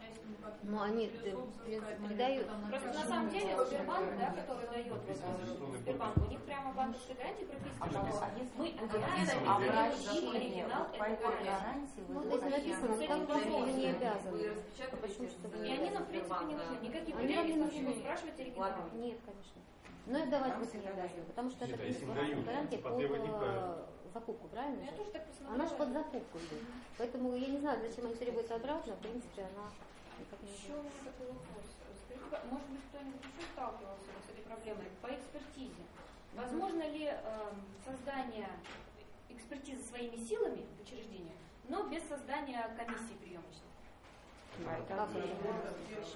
А если? Ну, они там Просто на самом деле Сбербанк, да, гарантия. который дает вот, Сбербанк, у них прямо банковские гарантии прописаны, А что вот, мы обращение, этой по гарантии. Ну, то есть написано, как вы не обязаны. Почему, И они нам, в принципе, не нужны. Никаких вам не гарантий, нужны. спрашивать оригинал. Нет, конечно. Но и давать вы не обязаны, потому что это а дают, гарантия типа, под не э, правильно. закупку, правильно? Я же? тоже так посмотрела. Она же под закупку идет. Поэтому я не знаю, зачем они требуются обратно, в принципе, она Еще такой вопрос. Скажите, ка- может быть, кто-нибудь еще сталкивался с этой проблемой по экспертизе? Возможно ли эм, создание экспертизы своими силами в учреждении, но без создания комиссии приемочной?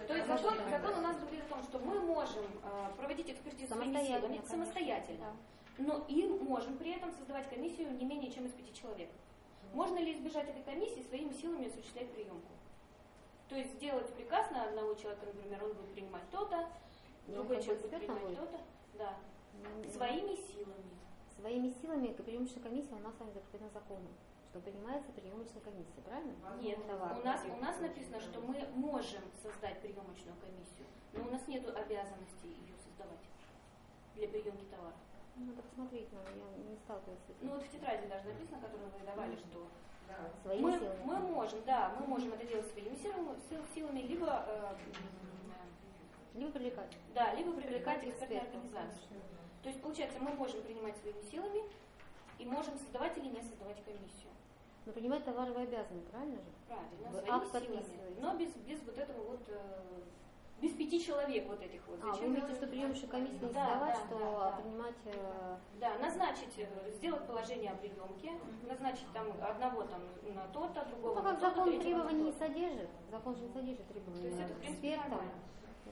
То есть закон, закон у нас говорит о том, что мы можем э, проводить экспертизу Самостоятельно, самостоятельно, но и можем при этом создавать комиссию не менее чем из пяти человек. Можно ли избежать этой комиссии своими силами осуществлять приемку? То есть сделать приказ на одного человека, например, он будет принимать то-то, Ну, другой человек будет принимать то-то. Да. Ну, Своими силами. Своими силами приемочная комиссия у нас с вами закреплена законом, что принимается приемочная комиссия, правильно? Нет, Товар. у нас, у нас написано, что мы можем создать приемочную комиссию, но у нас нет обязанности ее создавать для приемки товара. Ну, надо посмотреть, но я не сталкивалась с этим. Ну вот в тетради даже написано, которую вы давали, что Своими мы, силами. мы можем, да, мы можем это делать своими силами, сил- силами, либо э, Либо привлекать. да, либо привлекать экспертные организации. То есть получается, мы можем принимать своими силами и можем создавать или не создавать комиссию. Но принимать товары вы обязаны, правильно же? Правильно, Вы своими силами. Но без, без вот этого вот, э, без пяти человек вот этих вот. А, вы Зачем имеете, это что приемочную комиссию не Да, создавать, да, что да, да. принимать... э, Да, назначить, э, сделать положение о приемке, назначить там одного там на то-то, Ну, другого на как то-то, закон на требований не содержит, закон же не содержит То есть требований это, в принципе.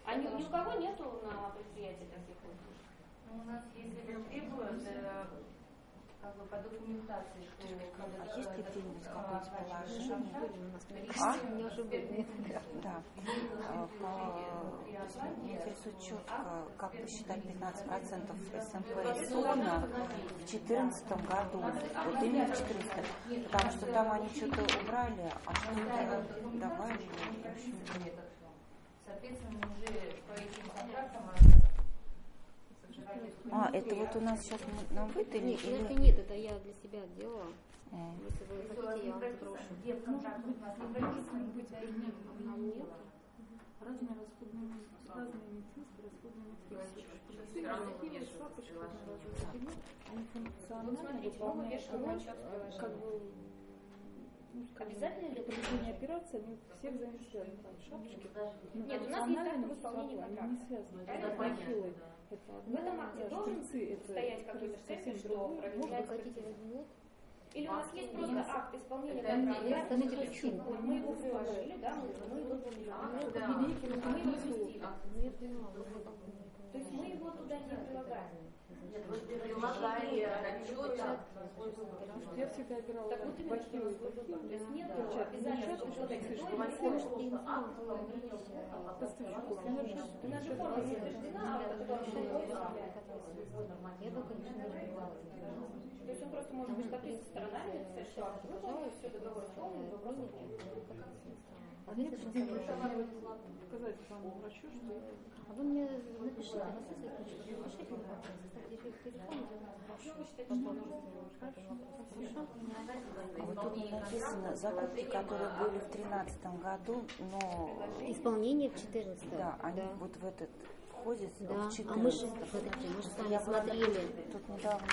А ни, ни у кого нету на предприятии таких вот? Ну, у нас, если требуют, э, как бы по документации, что А есть где-нибудь какое-нибудь положение? А? не уже будет. Да. А, интересует четко, как посчитать 15% СМП СОНа в 2014 году. Вот именно в 2014. Потому что там они что-то убрали, а что-то добавили. Соответственно, уже по этим контрактам А, это вот у нас сейчас нам выдали? Нет, или- это нет, это я для себя делала. Э, Если вы хотите, я вам сброшу. где в контракте у не прописано, быть. Разные расходные, разные медицинские расходные одноразовые они функционально выполняют как бы Обязательно для проведения операции они все взаимосвязаны. Там шапочки Нет, у нас есть акт они не связаны. Это Это понятно. бахилы. Это В одно, этом акте да, должен стоять какой-то штемпель, что проведена? Или у нас есть просто акт исполнения контракта? мы его приложили, да, мы, мы его. А, Мы да. его разместили. Ну, То есть мы его туда не прилагаем. Нет, вы прилагали отчет. Я всегда опиралась Так вот именно, что вы То есть нет Нет, обязательства, нет, что нет, слишком поставщиков. У нас же форма утверждена, а вот это Я конечно, не. То есть он просто может быть подписан сторонами, написать, что все договор исполнен, вопрос А мне кажется, сказать своему врачу, что А вы мне напишите. На сайте, напишите мне вопрос, оставьте еще телефон, Хорошо? А вот тут написано закупки, которые были в 2013 году, но Исполнение в 14 да, они вот в этот входят Да, в 14 а мы же, смотрите, мы же с вами на- смотрели. Тут недавно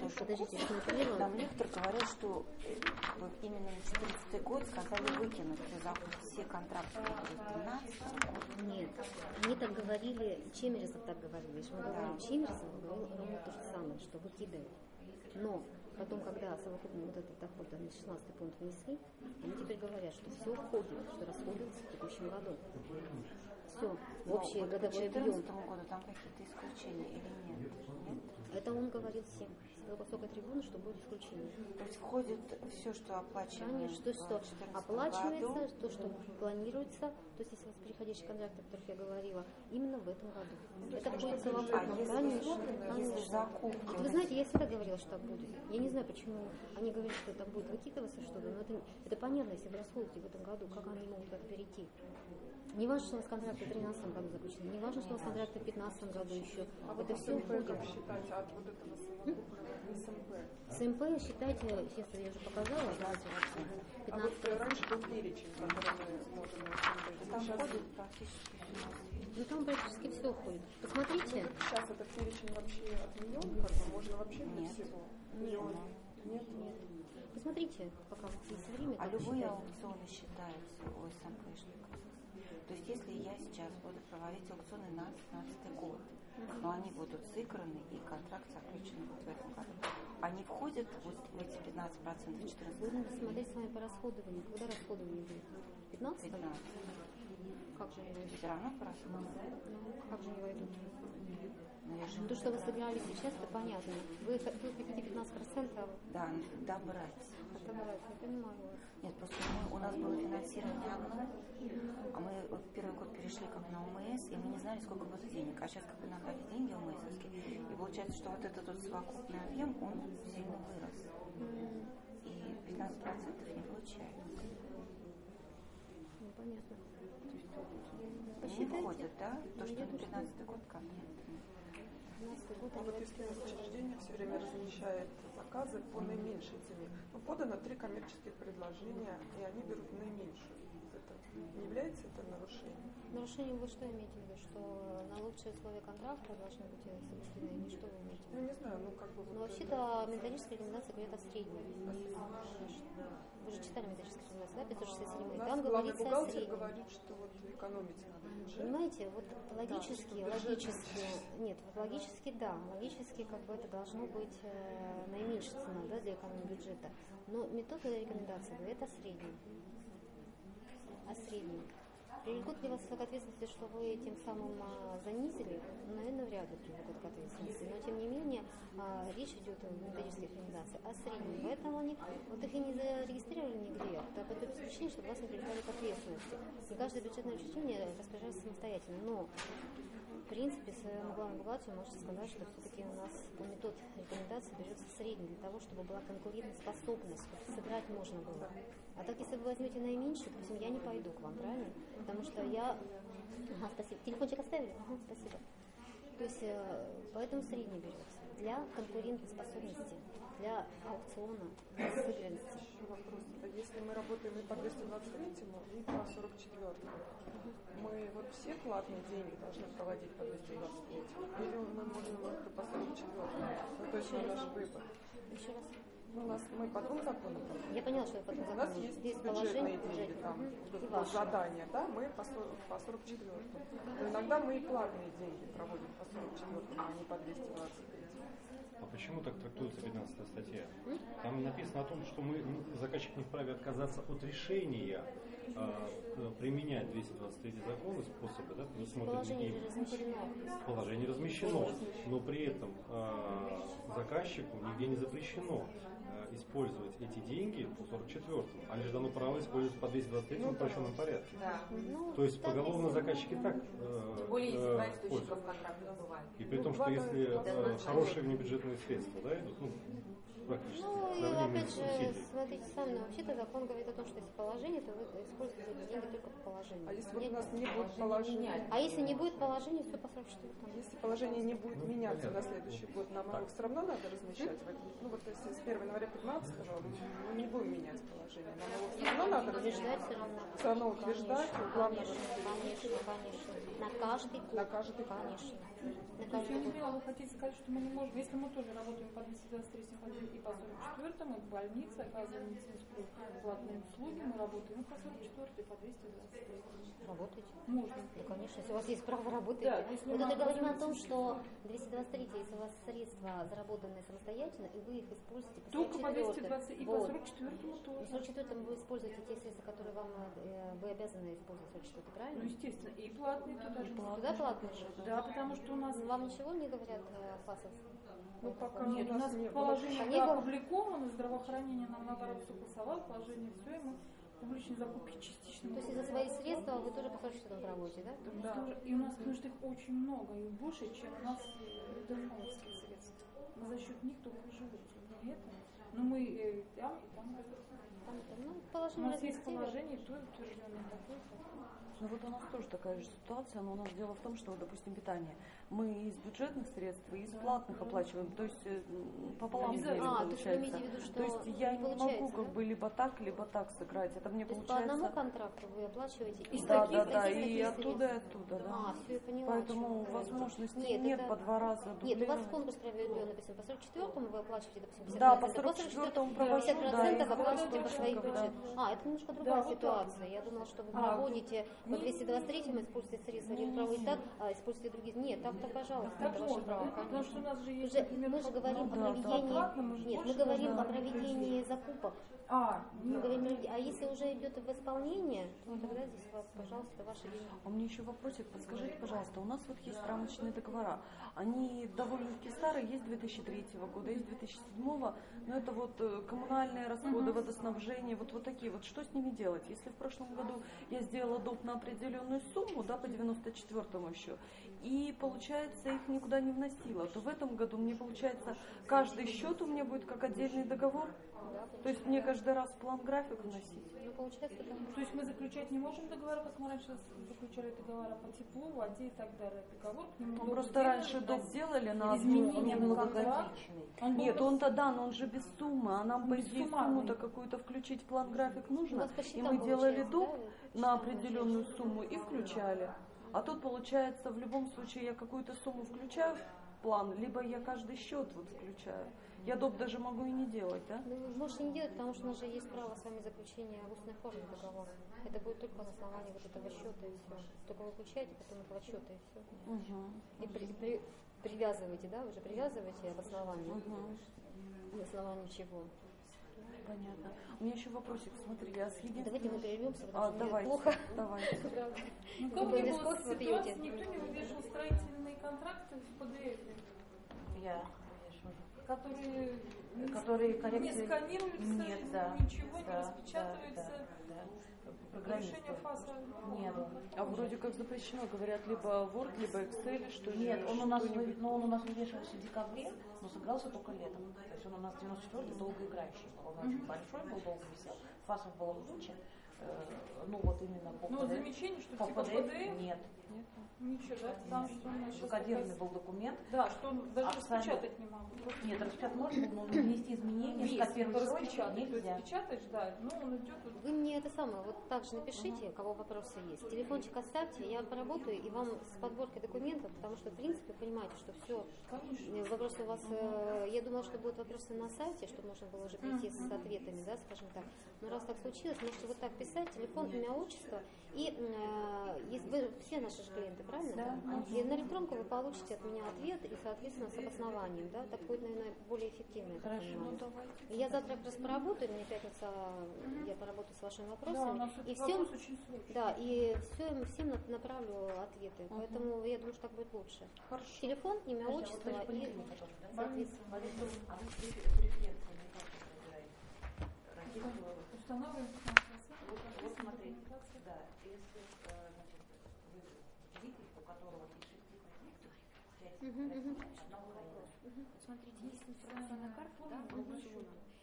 тоже Подождите, смотрела. Нам лектор говорил, что вот именно на 14 год сказали выкинуть все, контракты, которые в 13 Нет, они так говорили, Чемерезов так говорил, если мы говорим Чемерезов, говорил ровно то же самое, что выкидывают. Но потом, когда совокупный вот этот доход, они 16 пункт внесли, они теперь говорят, что все входит, что расходуется в текущем году. Все, в общий Но годовой. 2014 году там какие-то исключения или нет? Нет? Это он говорил всем с высокой трибуны, что будет исключение. То есть входит все, что оплачиваемо Конечно, то, что 2014 оплачивается, году. то, что планируется, то есть если у вас переходящие контракты, о которых я говорила, именно в этом году. Это будет совокупно, А конечно, конечно. закупки, Вот Вы знаете, я всегда говорила, что так будет. Я не знаю, почему они говорят, что это будет выкидываться что-то, но это, это понятно, если вы расходуете в этом году, как они могут это перейти. Не важно, что у нас контракты в 2013 году заключены, не важно, что у нас контракты в 2015 году еще. А вот это все СМП уходит. как считать от вот этого СМП? СМП, считайте, если я уже показала, давайте вообще, А вот 15 раньше был перечень, который мы СМП. там Сейчас, входит практически все. Ну там практически все уходит. Посмотрите. сейчас этот перечень вообще отменен, как бы можно вообще без всего? Нет. Нет? Нет. Посмотрите, пока вот есть время. А любые считать. аукционы считаются у СМПшников. То есть если я сейчас буду проводить аукционы на 2015 год, но они будут сыграны и контракт заключен вот в этом году, они входят вот в эти 15% в 14 Будем смотреть с вами по расходованию. Когда расходование будет? 15 15. Как же они войдут? Все равно по расходам. Ну, как же они войдут? То, что вы сыграли сейчас, это понятно. Вы, вы хотите 15%, да, добрать. давайте, я понимаю вас. Нет, просто мы, у нас было финансирование одно, а мы вот первый год перешли как на ОМС, и мы не знали, сколько будет денег. А сейчас как бы нам дали деньги ОМСовские, и получается, что вот этот вот совокупный объем, он сильно вырос. И 15% не получается. Ну, понятно. Не Посчитайте. входит, да? То, что Я на думаю, 15 год как нет. 15 год они вот если учреждение все время размещает заказы по наименьшей цене, ну, подано три коммерческих предложения, и они берут наименьшую. Не является это нарушением? Нарушение вы что имеете в виду? Что на лучшие условия контракта должны быть соблюдены? Или что вы имеете в Ну, виду? не знаю, ну, как бы... Ну, вообще-то методическая рекомендация говорит о среднем. Вы же читали методическую рекомендацию, да, 567? У И нас там говорится о бухгалтер среднем. говорит, что вот экономить надо бюджет. Понимаете, вот логически, бюджет логически, нет, вот логически да, логически как бы это должно быть э, наименьшая цена, да, для экономии бюджета. Но метода рекомендации говорит о среднем. О Привлекут ли вас к ответственности, что вы тем самым а, занизили? Ну, наверное, вряд ли привлекут к ответственности. Но, тем не менее, а, речь идет о методических рекомендациях, о среднем. Поэтому они вот их и не зарегистрировали нигде, да, по той причине, чтобы вас не привлекали к ответственности. И каждое бюджетное учреждение распоряжается самостоятельно. Но в принципе, своему главному бухгалтеру можете сказать, что все-таки у нас метод рекомендации берется средний для того, чтобы была конкурентоспособность, чтобы сыграть можно было. А так, если вы возьмете наименьший, допустим, я не пойду к вам, правильно? Потому что я... Ага, спасибо. Телефончик оставили? Ага, спасибо. То есть, э, поэтому средний берется для конкурентоспособности, для аукциона, для сыгранности. Вопрос. А если мы работаем и по 223 и по 44 мы вот все платные деньги должны проводить по 223 или мы можем только по 44 Ну, то есть на наш выбор. Еще раз. У нас мы по двум законам. Я поняла, что это потом У нас есть Здесь бюджетные деньги, там, по ваши. задания, да, мы по, 40 по 44 Но иногда мы и платные деньги проводим по 44 а не по 223 почему так трактуется 15 статья? Там написано о том, что мы, ну, заказчик не вправе отказаться от решения а, применять 223 закон и способы, да, предусмотренные им. Положение размещено, но при этом а, заказчику нигде не запрещено а, использовать эти деньги по 44-му. Они же дано право использовать по 223 ну, упрощенном порядке. Да. Ну, То есть поголовно заказчики так э, Тем более, если бывает. И при том, что если э, хорошие внебюджетные средства да, идут, ну. Ну, и опять же, смотрите сами, но вообще-то закон говорит о том, что если положение, то вы используете деньги только по положению. А если вот у нас не будет положения? А если не будет положения, все по 44 Если положение не будет ну, меняться на следующий год, нам его все равно надо размещать? Ну вот если с 1 января 15 мы не будем менять положение, нам его все равно надо размещать? все равно. Все равно утверждать, главное Конечно, конечно. На каждый год. На каждый год. Конечно. На каждый год. Я вы хотите сказать, что мы не можем, если мы тоже работаем по 223 и по 44, мы в больнице оказываем медицинскую платные услуги, мы работаем по 44 и по 223. Работаете? Можно. Да, конечно, если у вас есть право работать. Да, если мы это говорим о том, что 223, если у вас средства заработанные самостоятельно, и вы их используете по Только по 220 и по 44 тоже. По 44 вы используете те средства, которые вам э, вы обязаны использовать 44, правильно? Ну, естественно. И платные туда же. Туда платные же? Да, потому что у нас... Вам ничего не говорят ФАСов? Ну, пока нет, у нас положение опубликовано, здравоохранение нам наоборот согласовало, положение все, и мы публичные закупки частично. То есть за свои средства вы тоже по что там работаете, да? Да. И у нас, потому что их очень много, и больше, чем у нас донорских средств. Мы за счет них только живут. Это. Но мы э, там и там. там, там ну, у нас есть положение, то утвержденное такое. Ну вот у нас тоже такая же ситуация, но у нас дело в том, что, допустим, питание. Мы из бюджетных средств и из платных оплачиваем, то есть э, пополам делим, а, получается. То, виду, что то есть я не, не могу как да? бы либо так, либо так сыграть. Это мне то получается. Есть по одному контракту вы оплачиваете из да, таких, да, да, таких, и оттуда, и оттуда, да. А, все, я поняла. Поэтому возможности нет, нет это... по два раза. Нет, у вас конкурс проведен, написано, по 44-му вы оплачиваете, допустим, 50%. Да, по 44-му 50% да, оплачиваете по своим бюджетам. А, это немножко другая ситуация. Я думала, что вы проводите по 223 этим используйте средства и так, а используйте другие. Нет, так-то, пожалуйста, так это ваше право. Потому что у нас же есть, же, мы же говорим ну, о проведении, нет, мы говорим о проведении закупок. А, мы говорим, а если уже идет в исполнение, то тогда здесь вас, пожалуйста, ваши деньги. А мне еще вопросик, подскажите, пожалуйста, у нас вот есть рамочные договора, они довольно-таки старые, есть 2003 года, есть 2007, но это вот э, коммунальные расходы, водоснабжение, вот, вот такие вот, что с ними делать? Если в прошлом году я сделала доп на определенную сумму, да, по 94-му еще, и получается их никуда не вносила, то в этом году мне получается каждый счет у меня будет как отдельный договор, то есть мне каждый раз план график вносить. Ну, получается, потому То есть мы заключать не можем договора, как мы раньше заключали договора по теплу, воде и так далее. Договор к нему ну, просто раньше доп делали на изменение на контракт. Нет, он-то да, но он же без суммы, а нам по идее сумму-то какую-то включить план график нужно. И мы делали доп да? На определенную сумму и включали. А тут получается в любом случае я какую-то сумму включаю в план, либо я каждый счет вот включаю. Я доп даже могу и не делать, да? Ну, вы можете не делать, потому что у нас же есть право с вами заключения в устной форме договора. Это будет только на основании вот этого счета и все. Только вы включаете потом этого счета и все. Угу. И при, при, привязываете, да, уже привязываете обоснование. Угу. На основании чего? Понятно. У меня еще вопросик, смотри, я с единственным... Давайте мы прервемся, потому а, что *laughs* давай, плохо. Давай. Ну, как не было ситуации, никто не вывешивал строительные контракты в PDF. Я которые, которые коррекции... не сканируются, нет, да, ничего да, не распечатывается. Да, да, да. Решение ФАСа нет. А вроде как запрещено, говорят, либо Word, либо Excel, что Нет, он у нас, вы, но он у нас вывешивался в декабре, но сыгрался только летом. То есть он у нас 94-й долгоиграющий был. Он очень большой был, долго висел. ФАСов было куча. Э, ну вот именно по Ну вот замечание, что по типа PDF, нет. Нет. Ничего, да? Там нас Закодированный был документ. Да, что он даже распечатать не могу. Нет, распечатать можно, но внести изменения, Весь, скопировать распечатать. Нельзя. Распечатаешь, да, ну он идет. Вы мне это самое, вот так же напишите, у кого вопросы есть. Телефончик оставьте, я поработаю и вам с подборкой документов, потому что, в принципе, понимаете, что все. Конечно. Вопросы у вас, э, я думала, что будут вопросы на сайте, чтобы можно было уже прийти с ответами, да, скажем так. Но раз так случилось, можете вот так писать. Написать телефон, имя, отчество. И э, если вы все наши же клиенты, правильно? Да. И на электронку вы получите от меня ответ и, соответственно, с обоснованием. Да? Так будет, наверное, более эффективно. Хорошо, ну давайте. Я завтра как раз поработаю, мне пятница я поработаю с вашими вопросами. Да, у нас и всем, вопрос очень сложный. да, и всем, всем на- направлю ответы. Поэтому я думаю, что так будет лучше. Телефон, имя, Подожди, а вот отчество же и, да? соответственно. А вы как? Устанавливаем Вот, смотрите, да, если э, значит, вы житель, у которого одна Украина. Смотрите, есть информационная карта, да.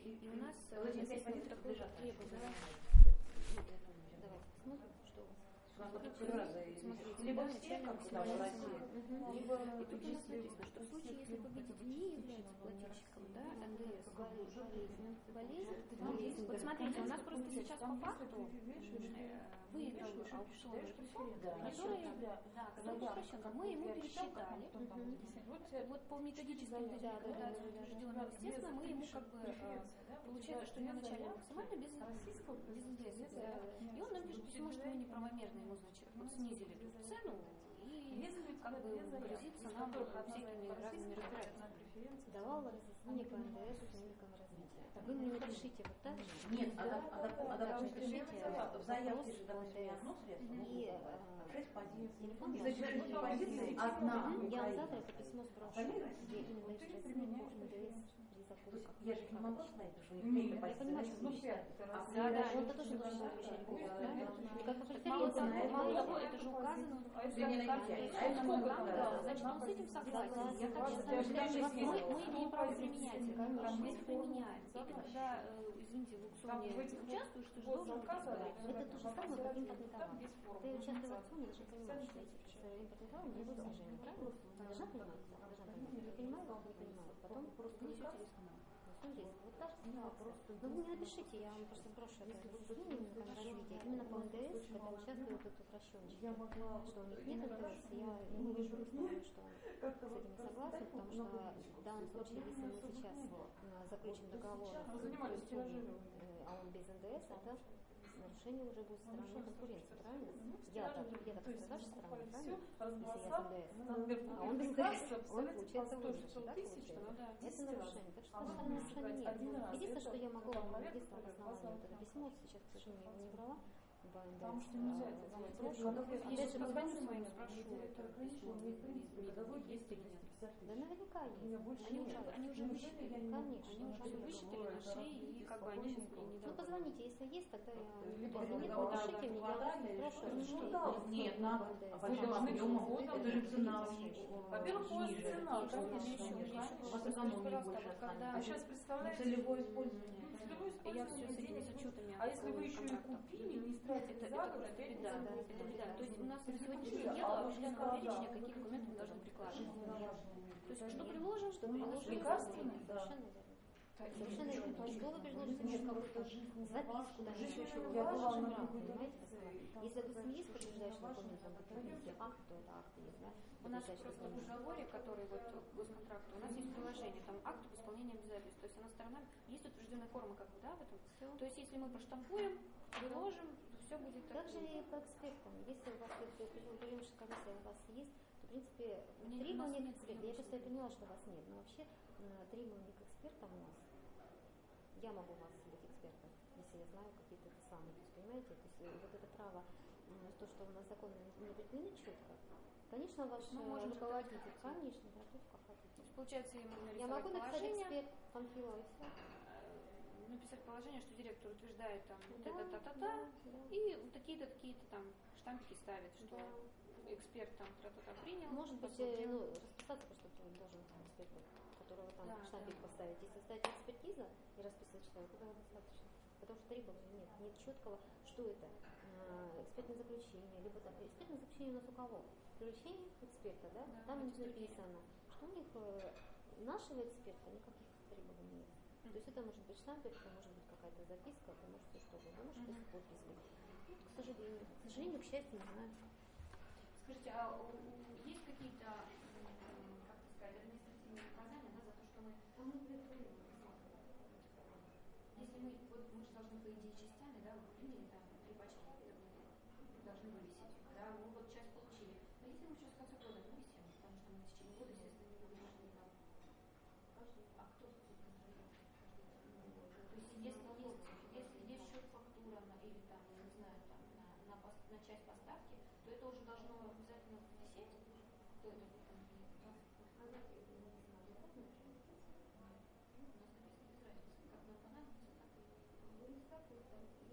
И, у нас Вот эти э, пять есть позиций такое лежат. требование. Давайте посмотрим, что у вас. У нас только три раза и- Смотрите, либо все, как России, либо И тут написано, что в случае, если победитель не является плательщиком, да, НДС, болезнь, болезнь, вот смотрите, у нас просто сейчас по факту э, выиграл аукцион который, да, который упрощен, мы ему пересчитали. Вот по методической рекомендации естественно, мы ему как бы, э, получается, что у него начальная максимально без российского, без НДС. э, И он нам пишет письмо, что мы неправомерно ему, значит, вот снизили тут цену, и как бы грозится нам всякими разными разбирательствами. Давал разъяснение по НДС с уником развития. Вы мне напишите вот так же. Нет, а а а Так допустим, пишите в заявке же, допустим, одно средство, И ну, шесть позиций. телефон позиций. одна. Я вам завтра это письмо сброшу, где именно разъяснение по НДС я же не могу сказать, что я позиция А раз. Да, да, это тоже должно решать да. Как того, это же указано Да, Значит, он с этим согласен. Я Даже если мы, мы имеем право применять. конечно. Если применяем, и ты когда, э, извините, в Там аукционе в этих участвуешь, ты же вот должен заказа, представлять. Это то же самое, как импортный товар. без формы. Ты участвуешь в аукционе, должен понимать, что если представляешь импортный товар, не будет снижения, правильно? Должна понимать? Да, должна понимать. Не понимаю, не понимаю. Потом просто несете риск. Все есть. Вот та же ситуация. Ну вы мне напишите, я вам просто сброшу это именно по развитию. Именно по НДС, когда участвует этот упрощенчик. Что у них нет НДС, я не вижу истории, *laughs* что с этим не согласен, потому что в данном случае, если мы сейчас заключим договор а он без НДС, это нарушение уже будет со стороны конкуренции, правильно? Я так, я так с вашей стороны, правильно? Если я. А он НДС, он получается выигрыш, да, получается? Это нарушение. Так что там нарушения нет. Единственное, что я могу вам единственное обоснование, вот это письмо, сейчас, к сожалению, не брала, Потому что нельзя это же, позвонить потому моим, что- спрошу, годовой есть или нет. Да наверняка есть. Они уже, они уже высчитали, Конечно. они высчитали, нашли, и как бы они сейчас Ну позвоните, если есть, тогда я... Если нет, напишите мне, я вас разрешите. Ну да, нет, надо. Вы должны это же цена Во-первых, у вас цена, конечно, когда- А сейчас представляете, Целевое использование. целевое И я все с использование денег А если вы еще и купили, не истратили Это, это не да, забудете. это беда. То есть у нас на сегодняшний день нет когда- перечня, какие документы мы должны прикладывать. То есть что приложим, что приложим. Лекарственные? Совершенно верно. Совершенно верно. Что вы предложите мне какую-то записку, даже еще чего Я была на понимаете? Если, есть подтверждающий документ, там, если акт, то это акт есть, да? У нас просто в договоре, который вот госконтракт, у нас есть приложение, там акт об исполнении обязательств. То есть она сторона, есть утвержденная форма как бы, да, в этом. То есть если мы проштампуем, приложим, все будет так. Также и по экспертам. Если у вас вот приемная комиссия у вас есть, то, в принципе, Нет, требования к экспертам. Я просто поняла, что у вас нет, но вообще м, требования к экспертам у нас. Я могу у вас быть экспертом, если я знаю какие-то самые. То есть, понимаете, то есть э, вот это право, то, что у нас законы не определены четко. Конечно, ваш Мы э, можем руководитель, конечно, готов как хотите. Есть, получается, я могу Я могу нарисовать написать эксперт Панфилова и все. Написать положение, что директор утверждает там вот Да, это, та-та-та, да, да. и вот такие-то, такие-то там штампики ставит, что Да. эксперт там тра-та-та принял. Может быть, э, ну, расписаться просто ты должен эксперт, которого там Да, штампик да. поставить. Если ставить экспертиза и расписывать человека, этого достаточно. Потому что требований нет, нет четкого, что это э, экспертное заключение, либо там экспертное заключение у нас у кого? Привлечение эксперта, да? Да, там это не написано, что у них э, нашего эксперта никаких требований нет. Mm-hmm. То есть это может быть штамп, это может быть какая-то записка, это может быть что-то, это может быть mm-hmm. подпись. Ну, к сожалению, к сожалению, к счастью, не знаю. Скажите, а есть какие-то, как сказать, административные указания да, за то, что мы, ну, мы предпринимаем? Если мы, вот мы же должны, по идее, частями, да, мы приняли там три пачки, должны вывесить, да, мы вот часть получили. Но если мы сейчас в конце года вывесим, потому что мы в течение года все часть поставки, то это уже должно обязательно висеть. Как на банане, так и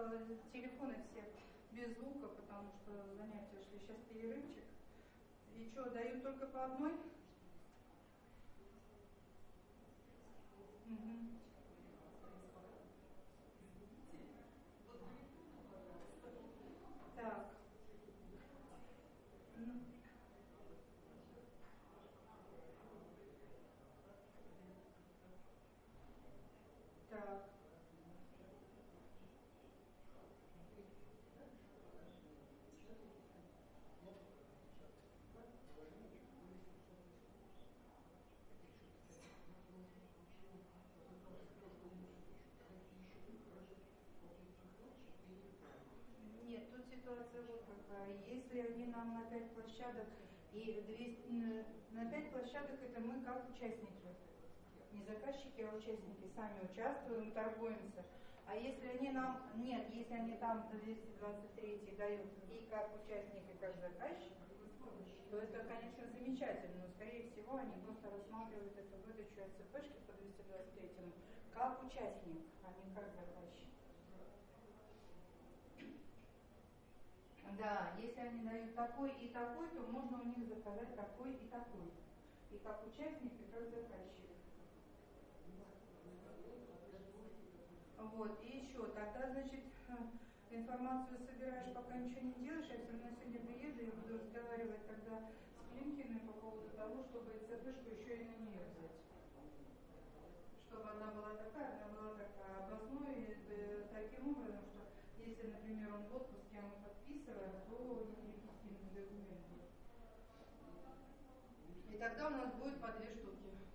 Э, телефоны все без звука, потому что занятия шли. Сейчас перерывчик. И что, дают только по одной? Угу. 5 площадок, и 200, на 5 площадок это мы как участники. Не заказчики, а участники. Сами участвуем, торгуемся. А если они нам, нет, если они там до 223 дают и как участник, и как заказчик, то это, конечно, замечательно, но, скорее всего, они просто рассматривают эту выдачу СПшки по 223 как участник, а не как заказчик. Да, если они дают такой и такой, то можно у них заказать такой и такой. И как участник, и как заказчик. Вот, и еще, тогда, значит, информацию собираешь, пока ничего не делаешь, я все равно сегодня приеду и буду разговаривать тогда с Климкиной по поводу того, чтобы ЦПшку еще и на нее взять. Чтобы она была такая, она была такая. Обоснуй э, таким образом, если, например, он в отпуске, а мы подписываем, то нелегитимный документ. И тогда у нас будет по две штуки.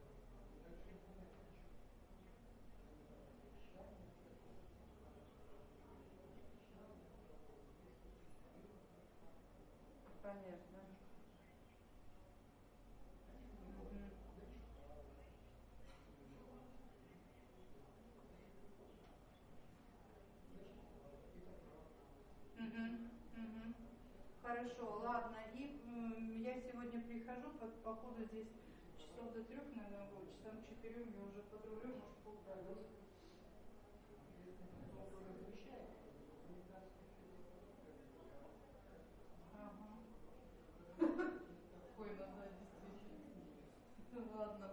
Хорошо, ладно. И я сегодня прихожу, по, по ходу здесь часов до трех, наверное, будет, часам к четырем я уже подрулю, может, полгода. *laughs* Ой, надо действительно. *laughs* Ладно,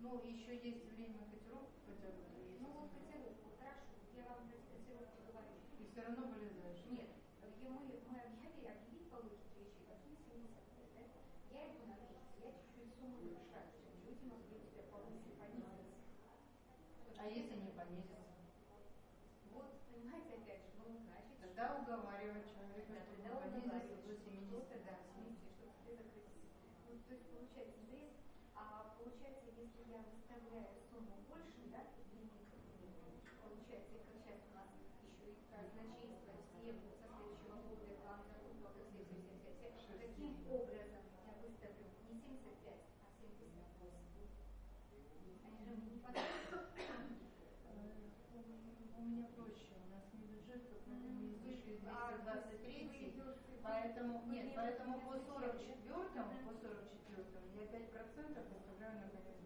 Ну, еще есть время котировку хотя бы. Ну, вот котировку, хорошо, я вам про котировку говорю. И все равно вылезаешь. Нет, мы, мы объявили, объявить по логике вещей, какие 75, да? Я иду на рынок, я чуть-чуть сумму завышаю, чтобы люди могли у тебя повысить, понизиться. А если не понизится? Вот, понимаете, опять же, ну, значит... Тогда уговаривать человека, Да, чтобы тогда понизился уговаривать, до что 70. кто-то, да, снизить, чтобы тебе закрыть. Ну, то есть, получается, здесь, а получается, если я выставляю сумму больше, да, лимит, получается, как сейчас у нас еще и казначейство, все со следующего года, закупок, и все, все, все, все, все. Таким образом я выставлю не 75, а 78. Они же мне не подходят. У меня проще, у нас не бюджет, поэтому не излишки А, 223, вы- поэтому, нет, не поэтому по различаете. 44 по 44 я 5% выставляю на конец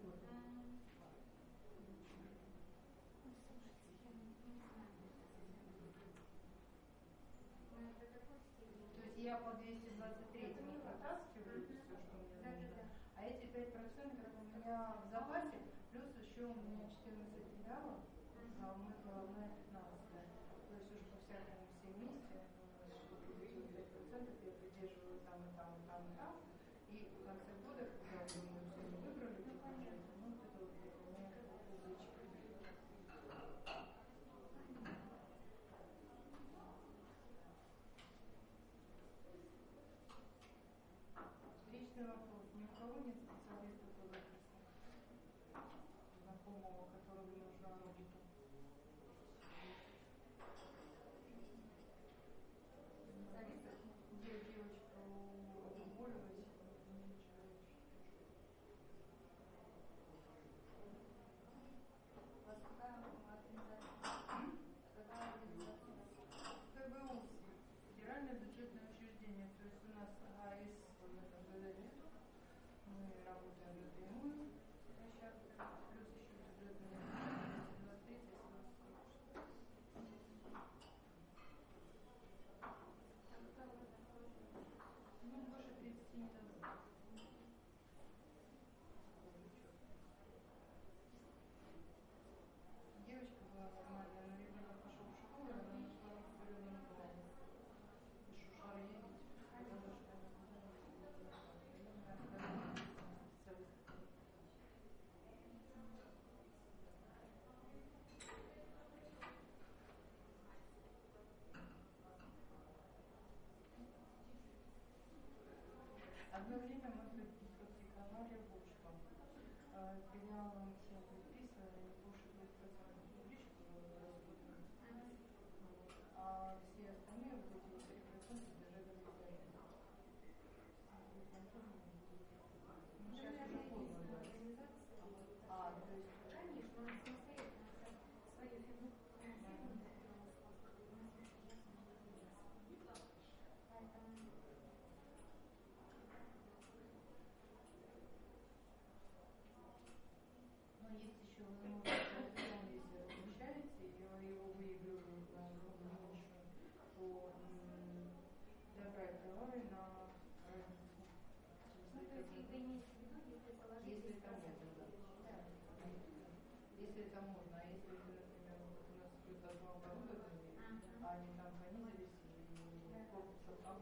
stuff они там занизились и чтобы там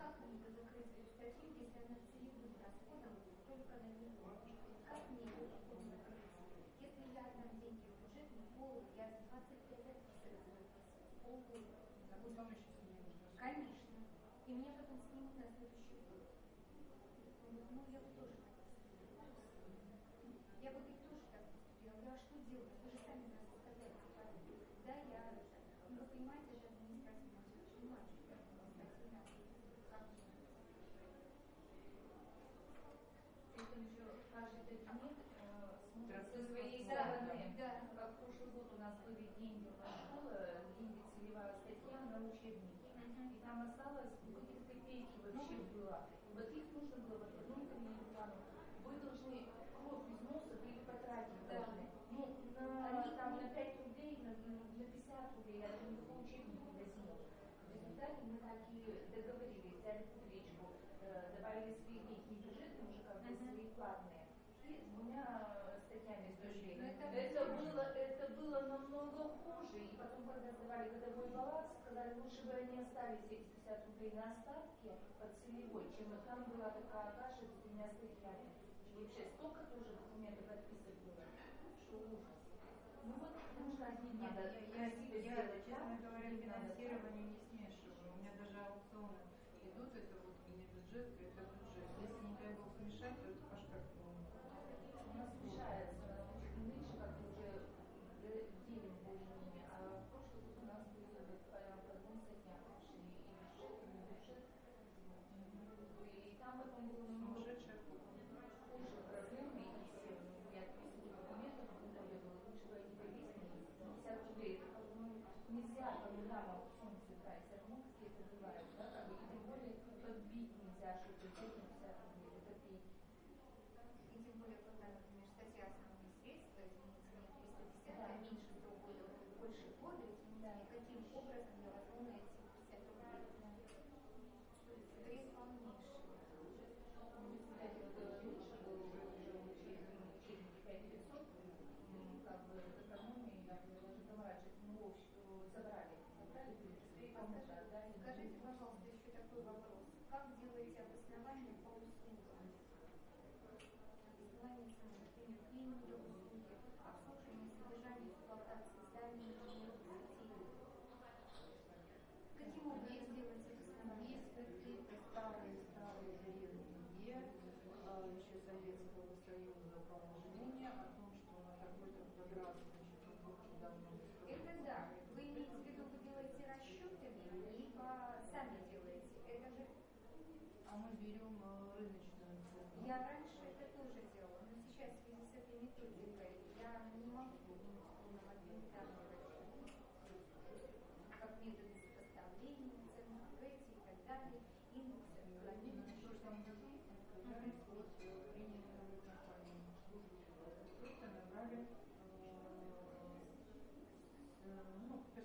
как мне это закрыть? Ведь таким, если она целиком расходом только на него. Как мне его потом? Если я отдам деньги бюджет, не пол, я за 25 отписываю полгода. Конечно. И мне потом снимут на следующий год. мы стали 750 рублей на остатки по целевой, чем и там была такая каша с двумя статьями. Вообще столько тоже документов отписок было, ну, что ужас. Ну вот, нужно один надо я сделать, да? Честно говоря, финансирование не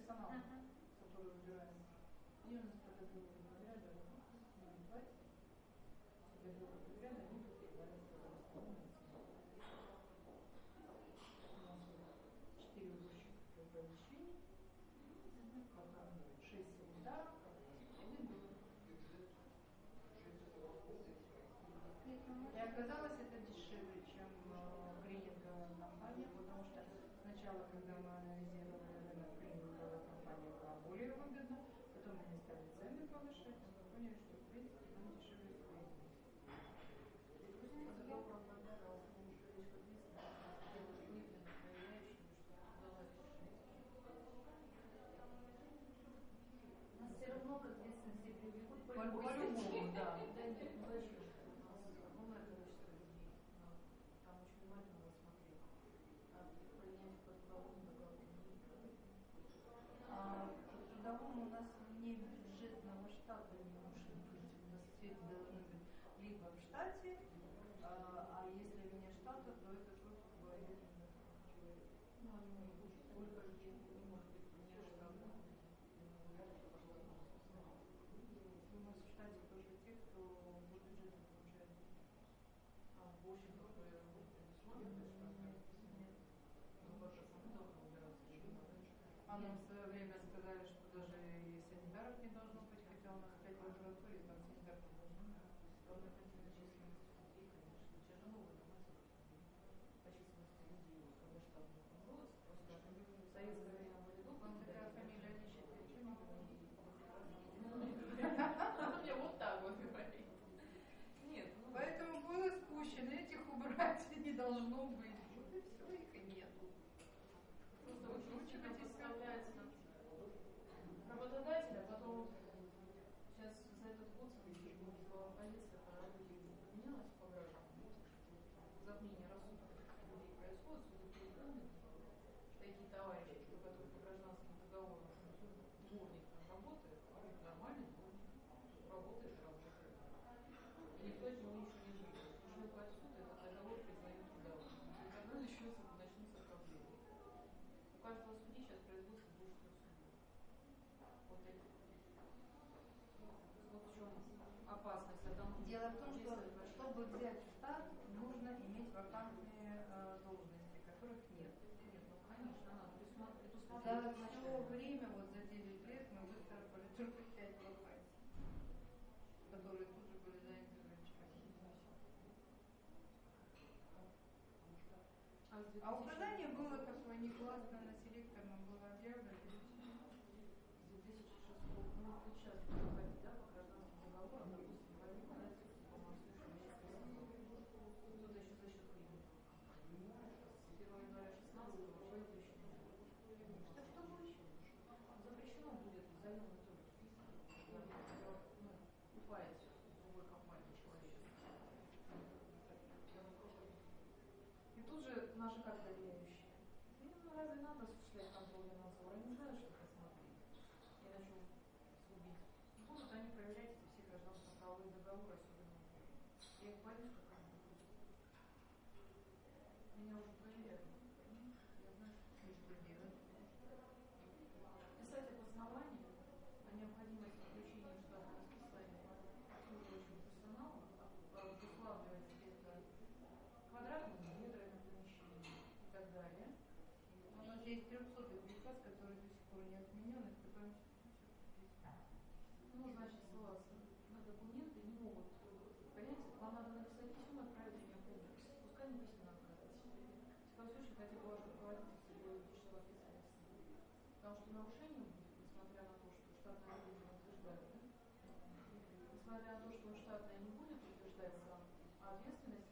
嗯 ¿Cuál, cuál А нам в свое время сказали, что даже и санитаров не должно быть, хотя у нас опять в лаборатории, там санитаров не быть. давайте, у которых по гражданскому договору дворник там работает, а нормальный дворник, работает, работает. И никто от него ничего не ждет. Уже повсюду этот договор признают трудовым. И тогда начнется, начнутся проблемы. У каждого судьи сейчас производство будет судью. Вот эти вот в чем опасность. А Дело в том, что чтобы взять штат, нужно иметь вакантные э, должности. я все время вот Маша, как на нее требования обмененных Ну, значит, ссылаться на документы не могут. Понимаете, вам надо написать письмо и отправить меня в комиссию. Пускай не письменно отправить. В таком случае хотя бы важно говорить с юридического специалиста. Потому что нарушение будет, несмотря на то, что штатное будет утверждает, да? несмотря на то, что штатное не будет утверждать сам, а ответственность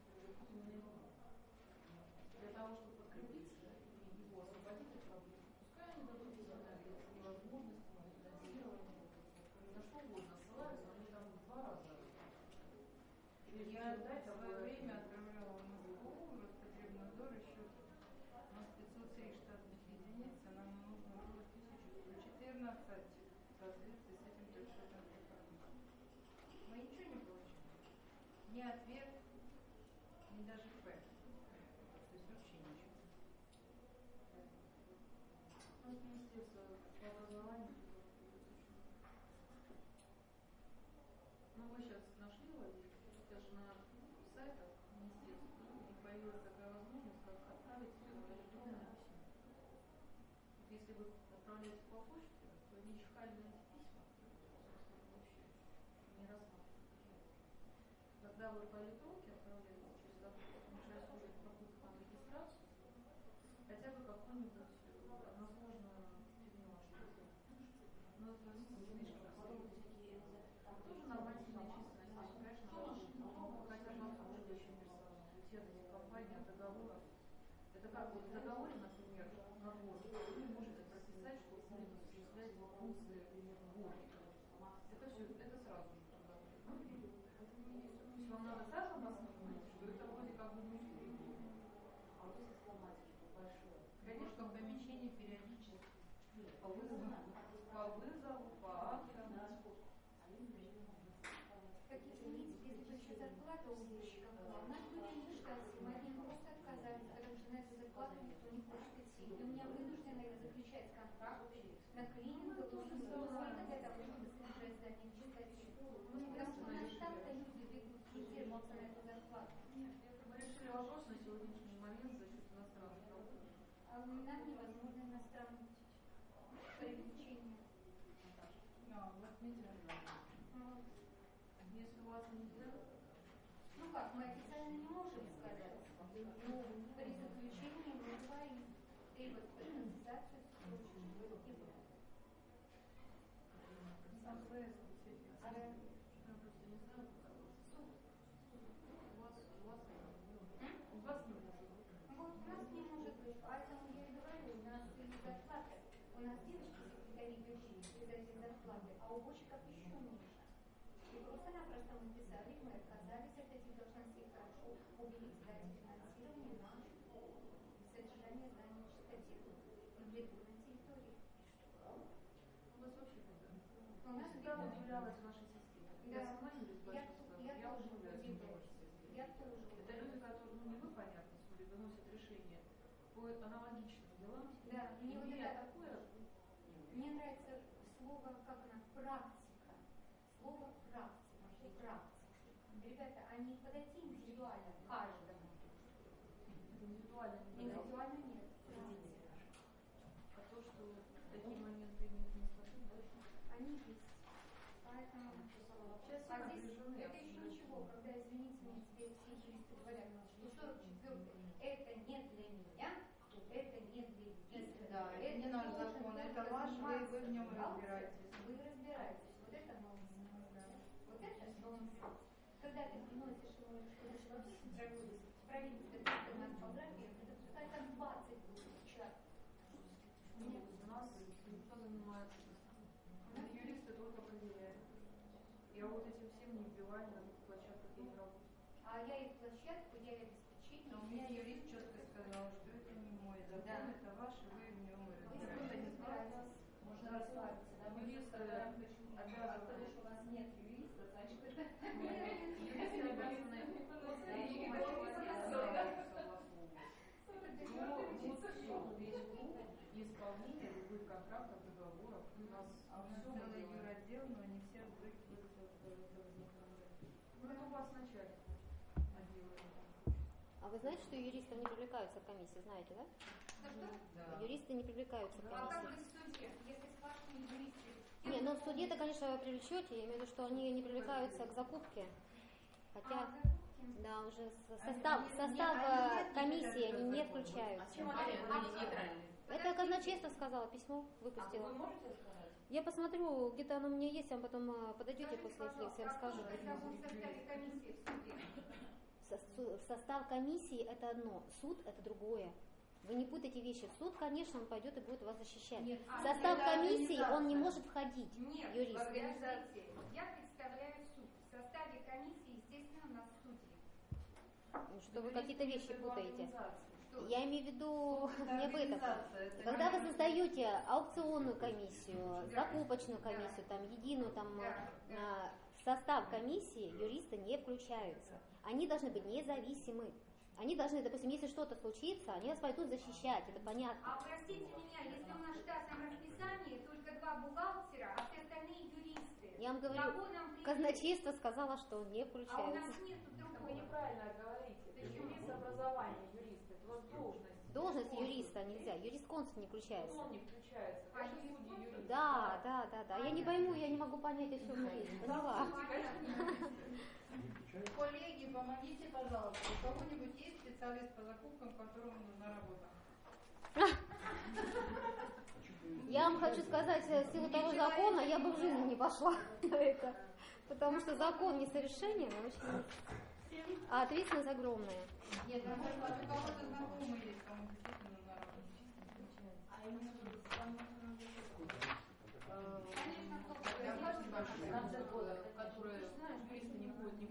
ждать, а в свое время отправляла на другого уже Потребнадзор, еще у нас 503 штатных единиц, а нам нужно было 1114 в соответствии с этим трехшотным приказом. Мы ничего не получили. ни ответ, ни даже П. То есть вообще ничего. Ну, ну мы сейчас нашли логику на сайтах министерств ну, и появилась такая возможность, как отправить электронное письмо. Если вы отправляете по почте, то не чихали на эти письма, вообще не рассматривали. Когда вы по электронке отправляете через такую, начиная служить покупку на регистрацию, хотя бы какой-нибудь the вас нельзя? Ну как, мы официально не можем сказать, но ну, при заключении мы говорим, ты вот э, образования на этих площадках играл? А я и площадку, я и обеспечить, но у меня юрист четко сказал, что это не мой закон, да. это ваш, и вы в нем Можно расслабиться. Да? Юрист, когда что э, а у нас нет юриста, значит, это... *laughs* Юрист обязаны... *laughs* Исполнение любых контрактов, договоров. У нас а все было юротдел, но не все были вас. А вы знаете, что юристы не привлекаются к комиссии, знаете, да? Да. Юристы не привлекаются к ну, а комиссии. А как в суде? Если сплошные юристы... Не, ну в суде это, конечно, вы привлечете, я имею в виду, что они не привлекаются к закупке. Хотя, а, да, уже состав, они, состав нет, э, комиссии они не включаются. А чем они были нейтральны? А, а это казначейство сказала, письмо выпустила. А вы можете сказать? Я посмотрю, где-то оно у меня есть, а потом э, подойдете после лекции, я вам скажу. В в В состав комиссии это одно, суд это другое. Вы не путайте вещи. В суд, конечно, он пойдет и будет вас защищать. Нет, в а состав это комиссии он не может входить, Нет, юрист. подождите. Я представляю суд. В составе комиссии, естественно, у нас судьи. Что вы какие-то вещи путаете. Я имею в виду не об этом. Когда вы создаете аукционную комиссию, закупочную комиссию, там единую, там э, в состав комиссии юристы не включаются. Они должны быть независимы. Они должны, допустим, если что-то случится, они вас пойдут защищать, это понятно. А простите меня, если у нас в штатном расписании только два бухгалтера, а все остальные юристы. Я вам говорю, казначейство сказала, что не А у нас нет Вы другого. неправильно говорите. Это юрист образования, юрист. Это у вас должность. Должность юриста нельзя, юрисконсульт не включается. Он не включается. А юрист судьи юрист. Да, да, да, да. Я не пойму, я не могу понять, о чем речь. Поняла. Коллеги, помогите, пожалуйста. У кого-нибудь есть специалист по закупкам, которому нужна работа? Я вам хочу сказать, э, в силу того закона я бы в жизни не пошла *laughs* на это. Потому что закон несовершенен, очень... а ответственность огромная. Нет, может, а у кого-то знакомый есть, кому действительно работа. А именно там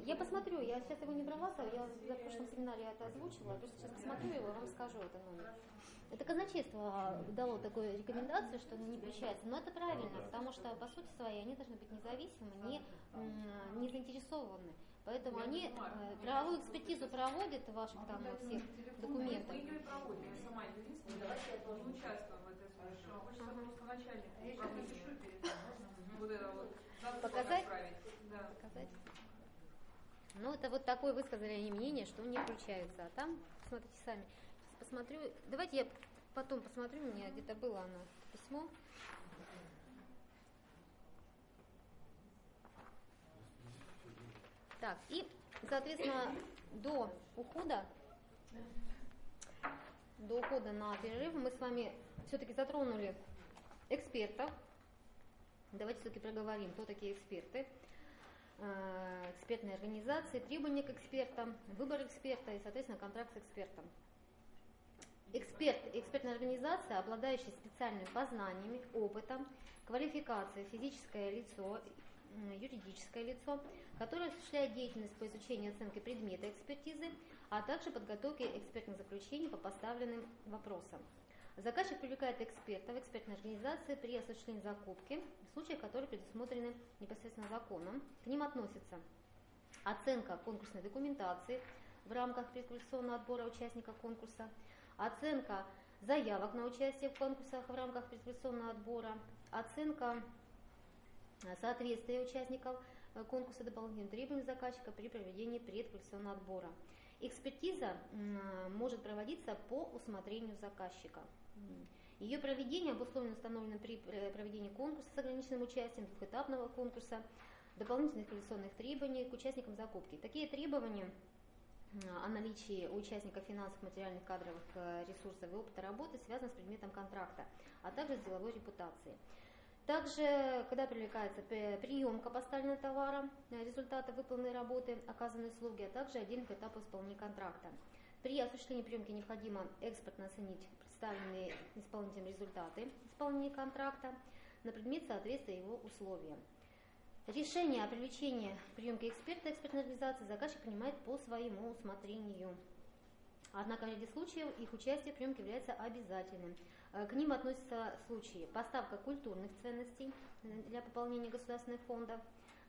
Я посмотрю, я сейчас его не брала, я за прошлом семинаре это озвучила, просто сейчас посмотрю его, вам скажу это номер. Это казначейство дало такую рекомендацию, что не включается, но это правильно, потому что по сути своей они должны быть независимы, не, не заинтересованы. Поэтому они э, правовую экспертизу проводят ваших там всех документов. Мы ее и проводим, я сама юрист, давайте я тоже участвую в этой службе. Хочется просто начальник Я сейчас управления. напишу перед Вот это вот. Надо Показать? Показать? Ну, это вот такое высказали они мнение, что не включаются. А там, смотрите сами. Посмотрю. Давайте я потом посмотрю, у меня где-то было оно, письмо. Так, и, соответственно, до ухода, до ухода на перерыв мы с вами все-таки затронули экспертов. Давайте все-таки проговорим, кто такие эксперты, э, экспертные организации, требования к экспертам, выбор эксперта и, соответственно, контракт с экспертом. Эксперт, экспертная организация, обладающая специальными познаниями, опытом, квалификацией, физическое лицо, юридическое лицо, которое осуществляет деятельность по изучению и оценке предмета экспертизы, а также подготовке экспертных заключений по поставленным вопросам. Заказчик привлекает эксперта в экспертной организации при осуществлении закупки, в случаях, которые предусмотрены непосредственно законом. К ним относятся оценка конкурсной документации в рамках предквалификационного отбора участников конкурса, оценка заявок на участие в конкурсах в рамках предквалификационного отбора, оценка э, соответствия участников конкурса дополнительным требованиям заказчика при проведении предквалификационного отбора. Экспертиза может проводиться по усмотрению заказчика. Ее проведение обусловлено установленным при э, проведении конкурса с ограниченным участием, двухэтапного конкурса, дополнительных квалификационных требований к участникам закупки. Такие требования о наличии у участника финансовых, материальных, кадровых э, ресурсов и опыта работы связаны с предметом контракта, а также с деловой репутацией. Также, когда привлекается приемка поставленного товара, э, результаты выполненной работы, оказанной услуги, а также отдельных этапов исполнения контракта. При осуществлении приемки необходимо экспортно оценить представленные исполнителем результаты исполнения контракта на предмет соответствия его условиям. Решение о привлечении к приемке эксперта экспертной организации заказчик принимает по своему усмотрению. Однако в ряде случаев их участие в приемке является обязательным. Э, К ним относятся случаи. Поставка культурных ценностей э, для пополнения государственных фондов,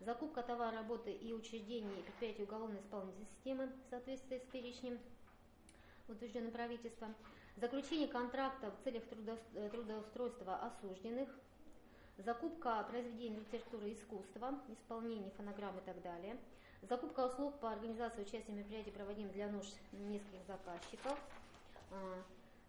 закупка товара, работы и учреждений предприятий уголовной исполнительной системы в соответствии с перечнем утвержденным правительством, заключение контракта в целях э, трудоустройства осужденных, закупка произведений литературы и искусства, исполнение фонограмм и так далее, закупка услуг по организации участия мероприятий, проводимых для нужд нескольких заказчиков,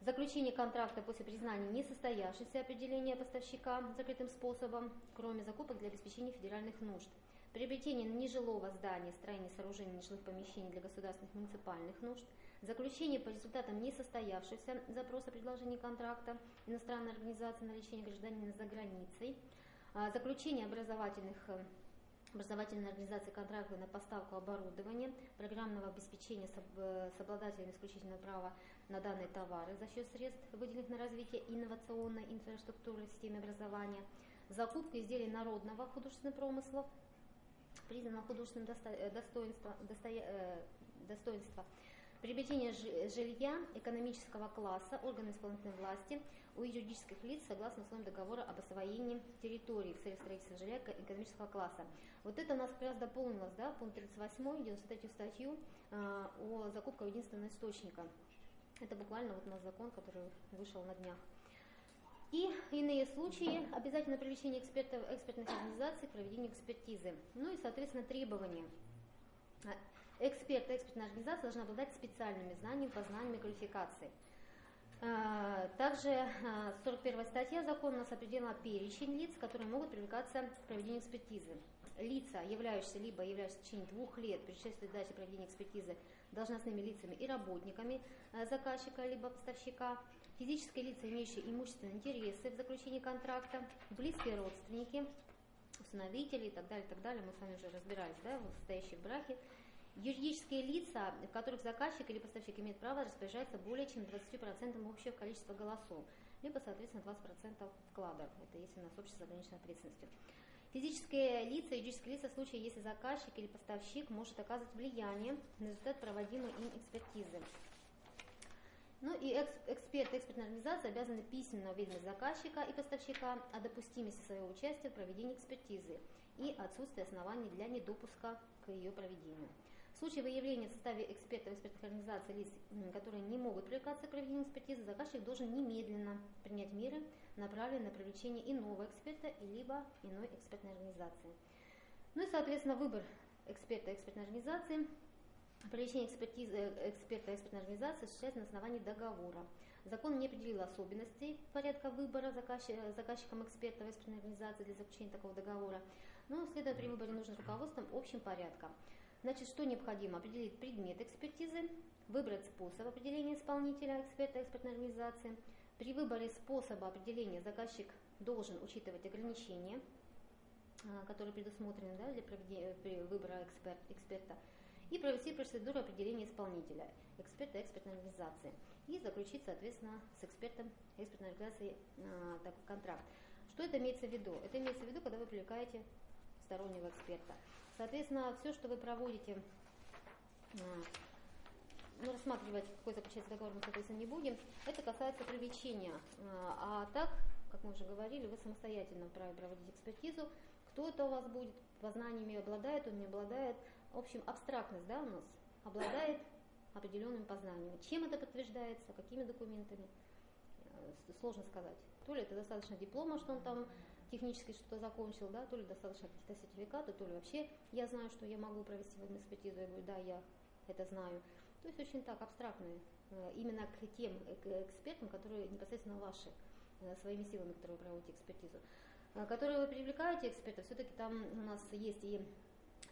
Заключение контракта после признания несостоявшейся определения поставщика закрытым способом, кроме закупок для обеспечения федеральных нужд. Приобретение нежилого здания, строение сооружений нежилых помещений для государственных муниципальных нужд. Заключение по результатам несостоявшегося запроса предложения контракта иностранной организации на лечение гражданина за границей. А, заключение образовательных э, образовательной организации контракта на поставку оборудования, программного обеспечения с обладателями исключительного права на данные товары за счет средств, выделенных на развитие инновационной инфраструктуры в системе образования, закупка изделий народного художественного промысла, признанного художественным э, достоинством, достоя, э, достоинства, Приобретение жилья экономического класса органы исполнительной власти у юридических лиц согласно условиям договора об освоении территории в целях строительства жилья экономического класса. Вот это у нас как раз дополнилось, да, пункт 38, 93 статью э, о закупках единственного источника. Это буквально вот у нас закон, который вышел на днях. И иные случаи обязательно привлечение экспертов, экспертных организаций к проведению экспертизы. Ну и, соответственно, требования Эксперт, экспертная организация должна обладать специальными знаниями, познаниями, квалификацией. А, также 41 а, статья закона нас определила перечень лиц, которые могут привлекаться к проведению экспертизы. Лица, являющиеся либо являющиеся в течение двух лет предшествует дате проведения экспертизы должностными лицами и работниками а, заказчика либо поставщика, физические лица, имеющие имущественные интересы в заключении контракта, близкие родственники, усыновители и так далее, и так далее. Мы с вами уже разбирались, да, состоящие в браке, Юридические лица, в которых заказчик или поставщик имеет право распоряжаться более чем 20% общего количества голосов, либо, соответственно, 20% вклада. Это если у нас общество с ограниченной ответственностью. Физические лица, юридические лица в случае, если заказчик или поставщик может оказывать влияние на результат проводимой им экспертизы. Ну и экс, эксперт, экспертная организация обязаны письменно уведомить заказчика и поставщика о допустимости своего участия в проведении экспертизы и отсутствии оснований для недопуска к ее проведению. В случае выявления в составе экспертов экспертных организаций лиц, которые не могут привлекаться к проведению экспертизы, заказчик должен немедленно принять меры, направленные на привлечение иного эксперта либо иной экспертной организации. Ну и, соответственно, выбор эксперта экспертной организации Привлечение экспертизы эксперта экспертной организации осуществляется на основании договора. Закон не определил особенностей порядка выбора заказчиком заказчиком эксперта экспертной организации для заключения такого договора, но следует при выборе нужным руководством общим порядком. Значит, что необходимо? Определить предмет экспертизы, выбрать способ определения исполнителя, эксперта, экспертной организации. При выборе способа определения заказчик должен учитывать ограничения, а, которые предусмотрены да, для при выбора эксперт, эксперта, и провести процедуру определения исполнителя, эксперта экспертной организации, и заключить, соответственно, с экспертом экспертной организации э, такой контракт. Что это имеется в виду? Это имеется в виду, когда вы привлекаете стороннего эксперта. Соответственно, все, что вы проводите, а, ну, рассматривать, какой заключается договор, мы, соответственно, не будем. Это касается привлечения. А, а так, как мы уже говорили, вы самостоятельно вправе проводить экспертизу. Кто это у вас будет, познаниями обладает, он не обладает. В общем, абстрактность да, у нас обладает определенными познаниями. Чем это подтверждается, какими документами, э, сложно сказать. То ли это достаточно диплома, что он там технически что-то закончил, да, то ли достаточно каких-то сертификатов, то ли вообще я знаю, что я могу провести в экспертизу, я говорю, да, я это знаю. То есть очень так абстрактные, э, именно к тем экспертам, которые непосредственно ваши, э, своими силами, которые вы проводите экспертизу. Э, которые вы привлекаете экспертов, все-таки там у нас есть и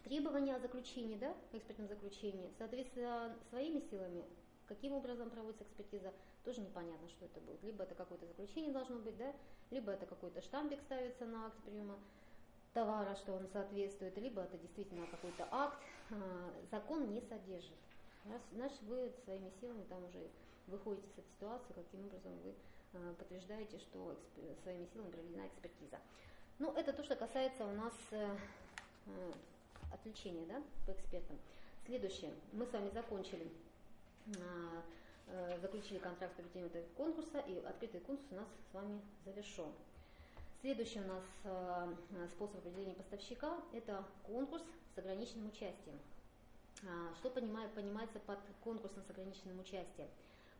требования о заключении, да, экспертном заключении. Соответственно, своими силами Каким образом проводится экспертиза, тоже непонятно, что это будет. Либо это какое-то заключение должно быть, да, либо это какой-то штампик ставится на акт приема товара, что он соответствует, либо это действительно какой-то акт. А, закон не содержит. Значит, вы своими силами там уже выходите с этой ситуации, каким образом вы а, подтверждаете, что своими силами проведена экспертиза. Ну, это то, что касается у нас э, э, отвлечения да, по экспертам. Следующее. Мы с вами закончили Э, заключили контракт с этого конкурса, и открытый конкурс у нас с вами завершен. Следующий у нас э, способ определения поставщика – это конкурс с ограниченным участием. А, что понимает, понимается под конкурсом с ограниченным участием?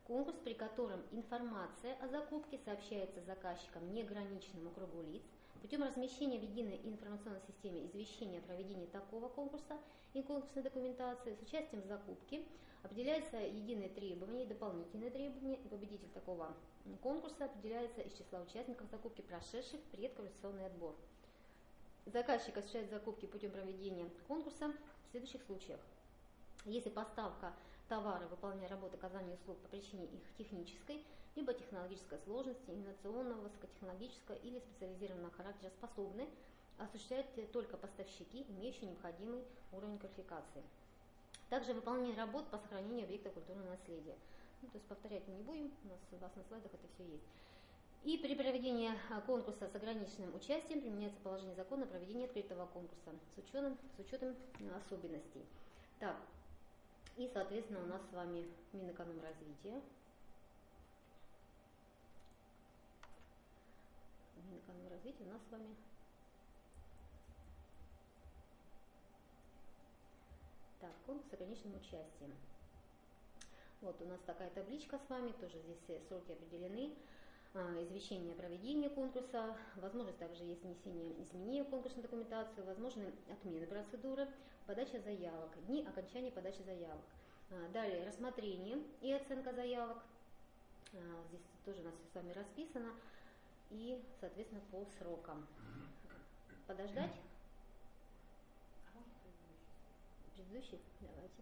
Конкурс, при котором информация о закупке сообщается заказчикам неограниченному кругу лиц, Путем размещения в единой информационной системе извещения о проведении такого конкурса и конкурсной документации с участием в закупке определяются единые требования и дополнительные требования, и победитель такого конкурса определяется из числа участников закупки, прошедших предквалификационный отбор. Заказчик осуществляет закупки путем проведения конкурса в следующих случаях. Если поставка товара, выполняя работы оказания услуг по причине их технической, либо технологической сложности, инновационного, высокотехнологического или специализированного характера способны осуществлять только поставщики, имеющие необходимый уровень квалификации. Также выполнение работ по сохранению объекта культурного наследия. Ну, то есть повторять мы не будем, у нас, у вас на слайдах это все есть. И при проведении а, конкурса с ограниченным участием применяется положение закона о проведении открытого конкурса с учетом, с учетом особенностей. Так, и, соответственно, у нас с вами Минэкономразвития. Минэкономразвития у нас с вами Так, конкурс с ограниченным участием. Вот у нас такая табличка с вами, тоже здесь сроки определены. А, извещение о проведении конкурса, возможность также есть внесение изменений в конкурсную документацию, возможны отмены процедуры, подача заявок, дни окончания подачи заявок. А, далее рассмотрение и оценка заявок. А, здесь тоже у нас все с вами расписано. И, соответственно, по срокам. Подождать? Предыдущий? Давайте.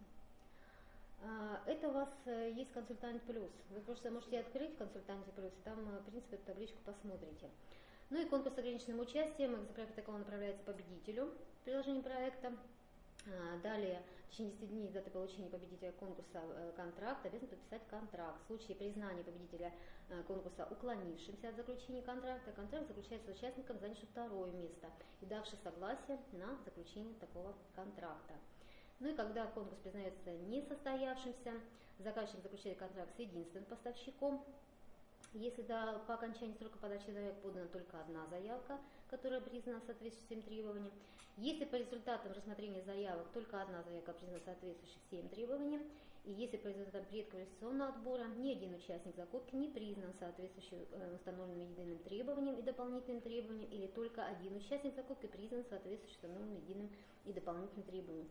А, это у вас э, есть консультант плюс. Вы просто можете открыть консультанте плюс, и там, э, в принципе, эту табличку посмотрите. Ну и конкурс с ограниченным участием. Экземпляр протокола направляется победителю приложения проекта. А, далее, в течение 10 дней с даты получения победителя конкурса э, контракт обязан подписать контракт. В случае признания победителя конкурса уклонившимся от заключения контракта, контракт заключается с участником, занявшим второе место и давший согласие на заключение такого контракта. Ну и когда конкурс признается несостоявшимся, заказчик заключает контракт с единственным поставщиком. Если до, по окончании срока подачи заявок подана только одна заявка, которая признана соответствующим требованиям. Если по результатам рассмотрения заявок только одна заявка признана соответствующим всем требованиям, и если по результатам предквалификационного отбора ни один участник закупки не признан соответствующим э, установленным единым требованиям и дополнительным требованиям, или только один участник закупки признан соответствующим установленным единым и дополнительным требованиям.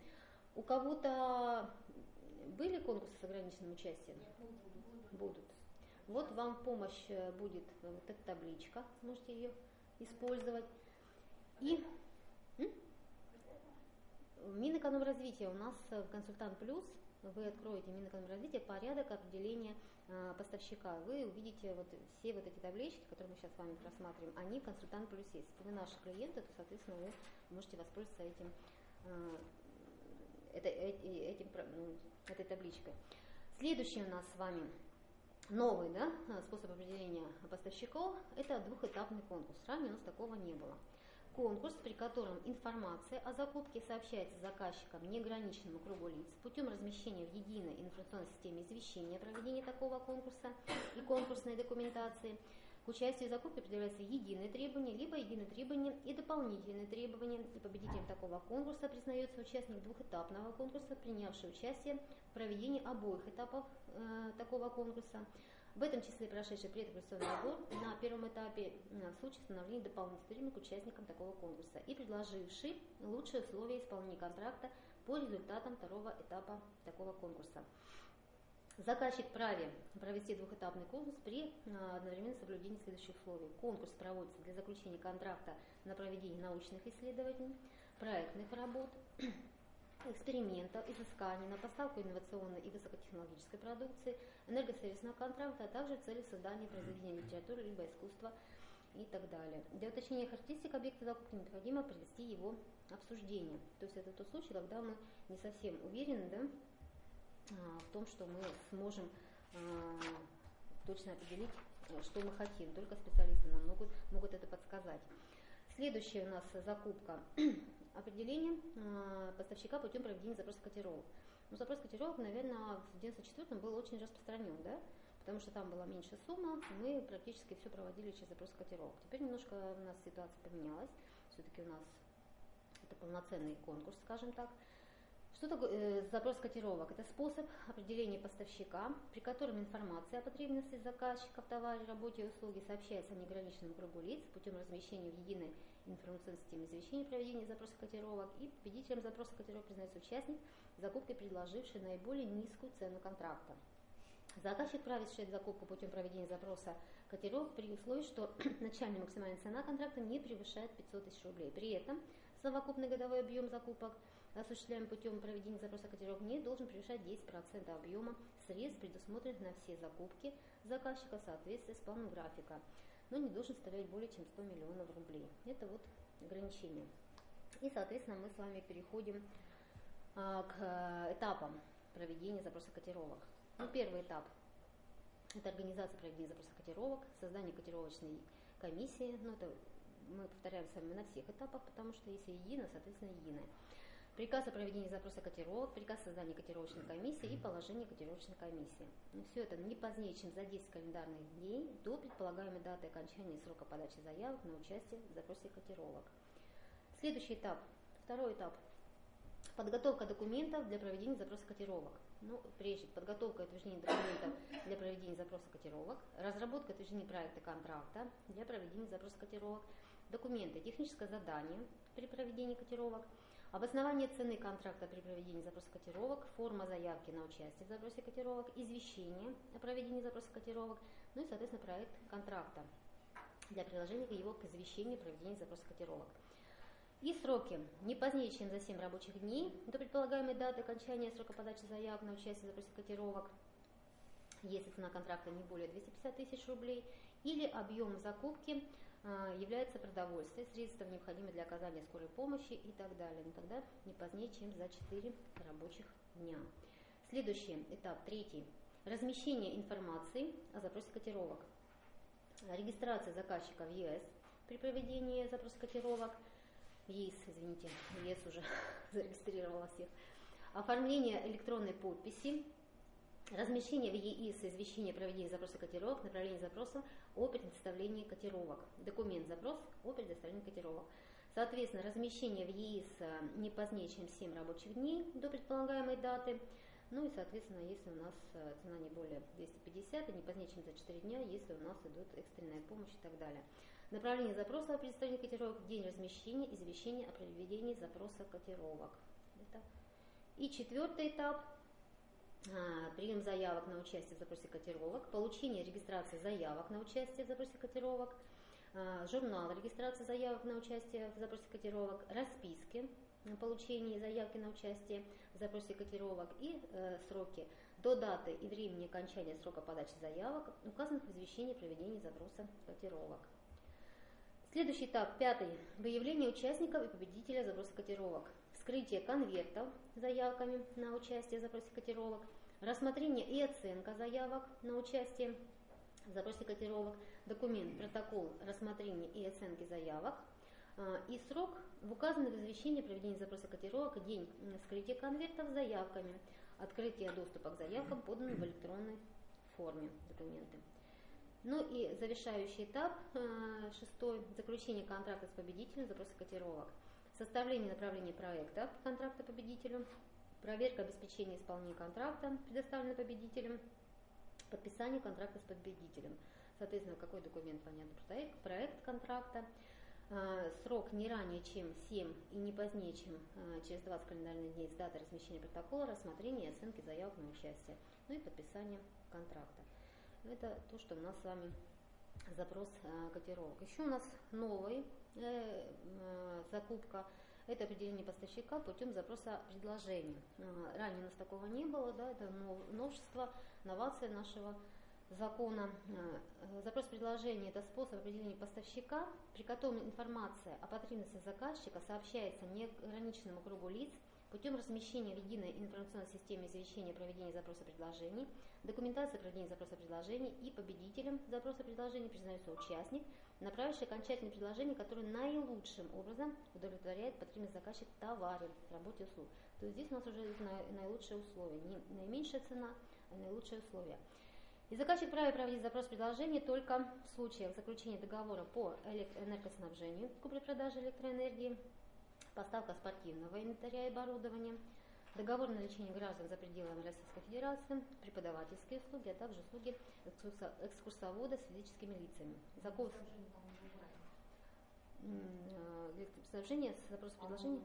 У кого-то были конкурсы с ограниченным участием? Будут. Вот вам помощь э, будет вот эта табличка, можете ее использовать. И Минэкономразвития у нас в Консультант Плюс вы откроете Минэкономразвития порядок определения э, поставщика. Вы увидите вот все вот эти таблички, которые мы сейчас с вами просматриваем, они в Консультант Плюс есть. Если вы наши клиенты, то, соответственно, вы можете воспользоваться этим э, это, этим, ну, этой табличкой. Следующий у нас с вами новый да, способ определения поставщиков – это двухэтапный конкурс. Ранее у нас такого не было. Конкурс, при котором информация о закупке сообщается заказчикам неограниченному кругу лиц путем размещения в единой информационной системе извещения о проведении такого конкурса и конкурсной документации – к участию в закупке предъявляются единые требования, либо единые требования и дополнительные требования. И победителем такого конкурса признается участник двухэтапного конкурса, принявший участие в проведении обоих этапов э, такого конкурса. В этом числе прошедший предквалификационный отбор на первом этапе э, в случае установления дополнительных требований к участникам такого конкурса и предложивший лучшие условия исполнения контракта по результатам второго этапа такого конкурса. Заказчик праве провести двухэтапный конкурс при а, одновременном соблюдении следующих условий. Конкурс проводится для заключения контракта на проведение научных исследований, проектных работ, *clears throat* экспериментов, изысканий на поставку инновационной и высокотехнологической продукции, энергосервисного контракта, а также в целях создания произведения литературы либо искусства и так далее. Для уточнения характеристик объекта закупки необходимо провести его обсуждение. То есть это тот случай, когда мы не совсем уверены, да, в том, что мы сможем а, точно определить, э, что мы хотим. Только специалисты нам могут, могут это подсказать. Следующая у нас закупка. *clears throat* Определение а, поставщика путем проведения запроса котировок. Ну, запрос котировок, наверное, в 94 был очень распространен, да? потому что там была меньше сумма, мы практически все проводили через запрос котировок. Теперь немножко у нас ситуация поменялась, все-таки у нас это полноценный конкурс, скажем так. Что такое э, запрос котировок? Это способ определения поставщика, при котором информация о потребности заказчика в товаре, работе и услуге сообщается неограниченному кругу лиц путем размещения в единой информационной системе извещения проведения запроса котировок и победителем запроса котировок признается участник закупки, предложивший наиболее низкую цену контракта. Заказчик вправе осуществлять закупку путем проведения запроса котировок при условии, что *clears throat* начальная максимальная цена контракта не превышает 500 тысяч рублей. При этом совокупный годовой объем закупок – осуществляем путем проведения запроса котировок, не должен превышать 10% объема средств, предусмотренных на все закупки заказчика в соответствии с планом графика, но не должен составлять более чем 100 миллионов рублей. Это вот ограничение. И, соответственно, мы с вами переходим а, к этапам проведения запроса котировок. Ну, первый этап – это организация проведения запроса котировок, создание котировочной комиссии. Ну, это мы повторяем с вами на всех этапах, потому что если едино, соответственно, единое приказ о проведении запроса котировок, приказ о создании котировочной комиссии и положение котировочной комиссии. Но все это не позднее, чем за 10 календарных дней до предполагаемой даты окончания срока подачи заявок на участие в запросе котировок. Следующий этап, второй этап. Подготовка документов для проведения запроса котировок. Ну, прежде подготовка и утверждение документов для проведения запроса котировок, разработка и утверждение проекта контракта для проведения запроса котировок, документы, техническое задание при проведении котировок – Обоснование цены контракта при проведении запроса котировок, форма заявки на участие в запросе котировок, извещение о проведении запроса котировок, ну и, соответственно, проект контракта для приложения его к извещению о проведении запроса котировок. И сроки не позднее, чем за 7 рабочих дней до предполагаемой даты окончания срока подачи заявок на участие в запросе котировок, если цена контракта не более 250 тысяч рублей, или объем закупки является продовольствие, средства, необходимые для оказания скорой помощи и так далее. Но тогда не позднее, чем за 4 рабочих дня. Следующий этап, третий. Размещение информации о запросе котировок. Регистрация заказчика в ЕС при проведении запроса котировок. ЕС, извините, ЕС уже *laughs* зарегистрировала всех. Оформление электронной подписи Размещение в ЕИС извещения проведения запроса котировок, направление запроса о предоставлении котировок. Документ запрос о предоставлении котировок. Соответственно, размещение в ЕИС э, не позднее, чем 7 рабочих дней до предполагаемой даты. Ну и, соответственно, если у нас э, цена не более 250, и не позднее, чем за 4 дня, если у нас идет экстренная помощь и так далее. Направление запроса о предоставлении котировок в день размещения, извещение о проведении запроса котировок. Это. И четвертый этап прием заявок на участие в запросе котировок, получение регистрации заявок на участие в запросе котировок, а, журнал регистрации заявок на участие в запросе котировок, расписки получение заявки на участие в запросе котировок и э, сроки до даты и времени окончания срока подачи заявок, указанных в извещении проведения запроса котировок. Следующий этап, пятый. Выявление участников и победителя запроса котировок вскрытие конвертов с заявками на участие в запросе котировок, рассмотрение и оценка заявок на участие в запросе котировок, документ, протокол рассмотрения и оценки заявок, а, и срок в указанном извещении проведения запроса котировок, день вскрытия конвертов с заявками, открытие доступа к заявкам, поданным в электронной форме документы. Ну и завершающий этап, а, шестой, заключение контракта с победителем запроса котировок составление направления проекта контракта победителю, проверка обеспечения исполнения контракта, предоставленного победителем, подписание контракта с победителем. Соответственно, какой документ понятно, проект, проект контракта, а, срок не ранее, чем 7 и не позднее, чем а, через 20 календарных дней с даты размещения протокола, рассмотрения и оценки заявок на участие, ну и подписание контракта. Это то, что у нас с вами запрос э, котировок. Еще у нас новый закупка это определение поставщика путем запроса предложения. Ранее у нас такого не было, да, это новшество, новация нашего закона. Запрос предложения – это способ определения поставщика, при котором информация о потребностях заказчика сообщается неограниченному кругу лиц – путем размещения в единой информационной системе извещения проведения запроса предложений, документация проведения запроса предложений и победителем запроса предложений признается участник, направивший окончательное предложение, которое наилучшим образом удовлетворяет потребность заказчика в товаре, работе, услуг. То есть здесь у нас уже наилучшие условия, не наименьшая цена, а наилучшие условия. И заказчик вправе проводить запрос предложения только в случаях заключения договора по энергоснабжению, купли-продаже электроэнергии, поставка спортивного инвентаря и оборудования, договор на лечение граждан за пределами Российской Федерации, преподавательские услуги, а также услуги экскурсовода с физическими лицами. Закон М, э, для снабжения с запрос предложения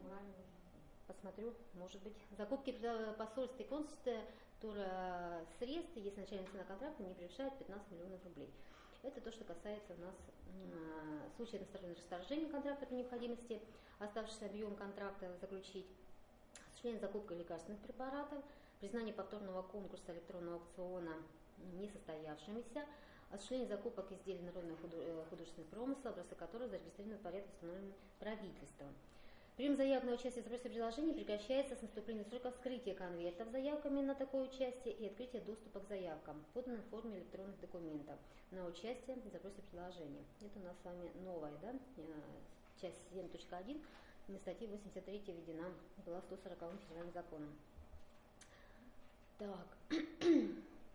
посмотрю, может быть. Закупки при посольстве и консульстве турсредств, если начальная цена контракта не превышает 15 миллионов рублей. Это то, что касается у нас э, случая иностранного расторжения контракта при необходимости оставшийся объем контракта заключить, осуществление закупки лекарственных препаратов, признание повторного конкурса электронного аукциона несостоявшимися, осуществление закупок изделий народного худу- э, художественного промысла, образцы которых зарегистрированы в порядке, установленном правительством. Прием заявок на участие в запросе предложений прекращается с наступлением срока вскрытия конвертов заявками на такое участие и открытия доступа к заявкам, поданным в форме электронных документов на участие в запросе предложения. Это у нас с вами новая, да, э, часть 7.1, на статье 83 введена была 140 федеральным законом. Так, *clears throat*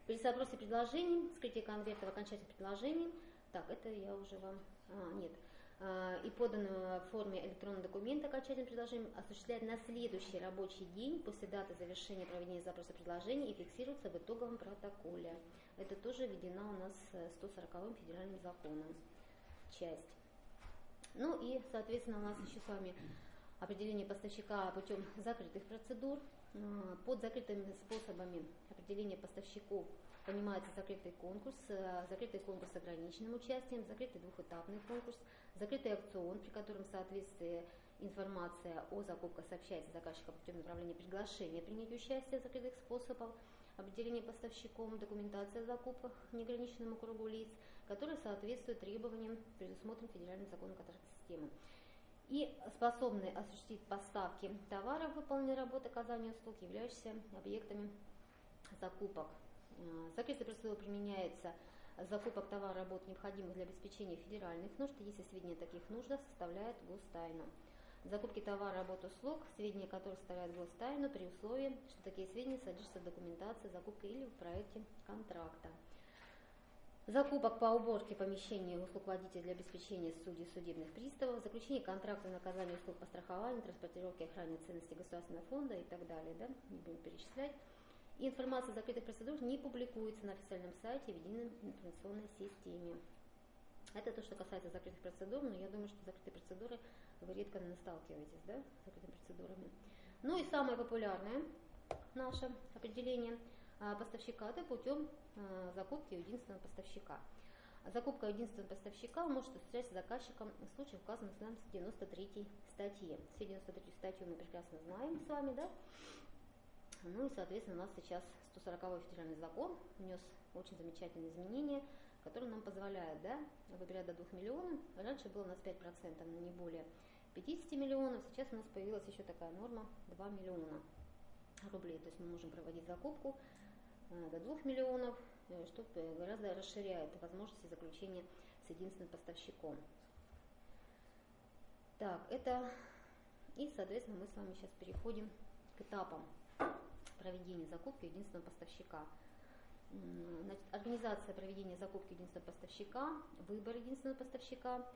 при запросе предложений, вскрытие конвертов, окончательных предложений, так, это я уже вам, а, нет, а, и поданную в форме электронного документа окончательным предложением осуществляет на следующий рабочий день после даты завершения проведения запроса предложений и фиксируется в итоговом протоколе. Это тоже введена у нас э, 140 федеральным законом часть. Ну и, соответственно, у нас еще с вами определение поставщика путем закрытых процедур. Э, Под закрытыми способами определения поставщиков понимается закрытый конкурс, э, закрытый конкурс с ограниченным участием, закрытый двухэтапный конкурс, закрытый аукцион, при котором в соответствии информация о закупках сообщается заказчику путем направления приглашения принять участие в закрытых способах, определение поставщиком, документация о закупках неограниченному кругу лиц, которые соответствуют требованиям, предусмотренным федеральным законом контрактной системы и способны осуществить поставки товаров, выполненные работы оказания услуг, являющиеся объектами закупок. Э, Закрытая процедура применяется закупок товара работ, необходимых для обеспечения федеральных нужд, если сведения о таких нуждах составляют гостайну. Закупки товара, работ, услуг, сведения которых составляют гостайну при условии, что такие сведения содержатся в документации закупки или в проекте контракта. Закупок по уборке помещений услуг водителя для обеспечения судей судебных приставов, заключение контракта на оказание услуг по страхованию, транспортировке, охране ценностей государственного фонда и так далее. Да? Не будем перечислять. И информация о закрытых процедурах не публикуется на официальном сайте в единой информационной системе. Это то, что касается закрытых процедур, но я думаю, что закрытые процедуры вы редко сталкиваетесь да, с закрытыми процедурами. Ну и самое популярное наше определение поставщика это путем а, закупки у единственного поставщика. Закупка единственного поставщика может осуществляться заказчиком в случае, указанных в 93 статье. Все 93 статью мы прекрасно знаем с вами, да? Ну и, соответственно, у нас сейчас 140 федеральный закон внес очень замечательные изменения, которые нам позволяют да, выбирать до 2 миллионов. Раньше было у нас 5%, но не более 50 миллионов. Сейчас у нас появилась еще такая норма 2 миллиона рублей. То есть мы можем проводить закупку э, до 2 миллионов, э, что э, гораздо расширяет возможности заключения с единственным поставщиком. Так, это... И, соответственно, мы с вами сейчас переходим к этапам проведения закупки единственного поставщика. Значит, организация проведения закупки единственного поставщика, выбор единственного поставщика,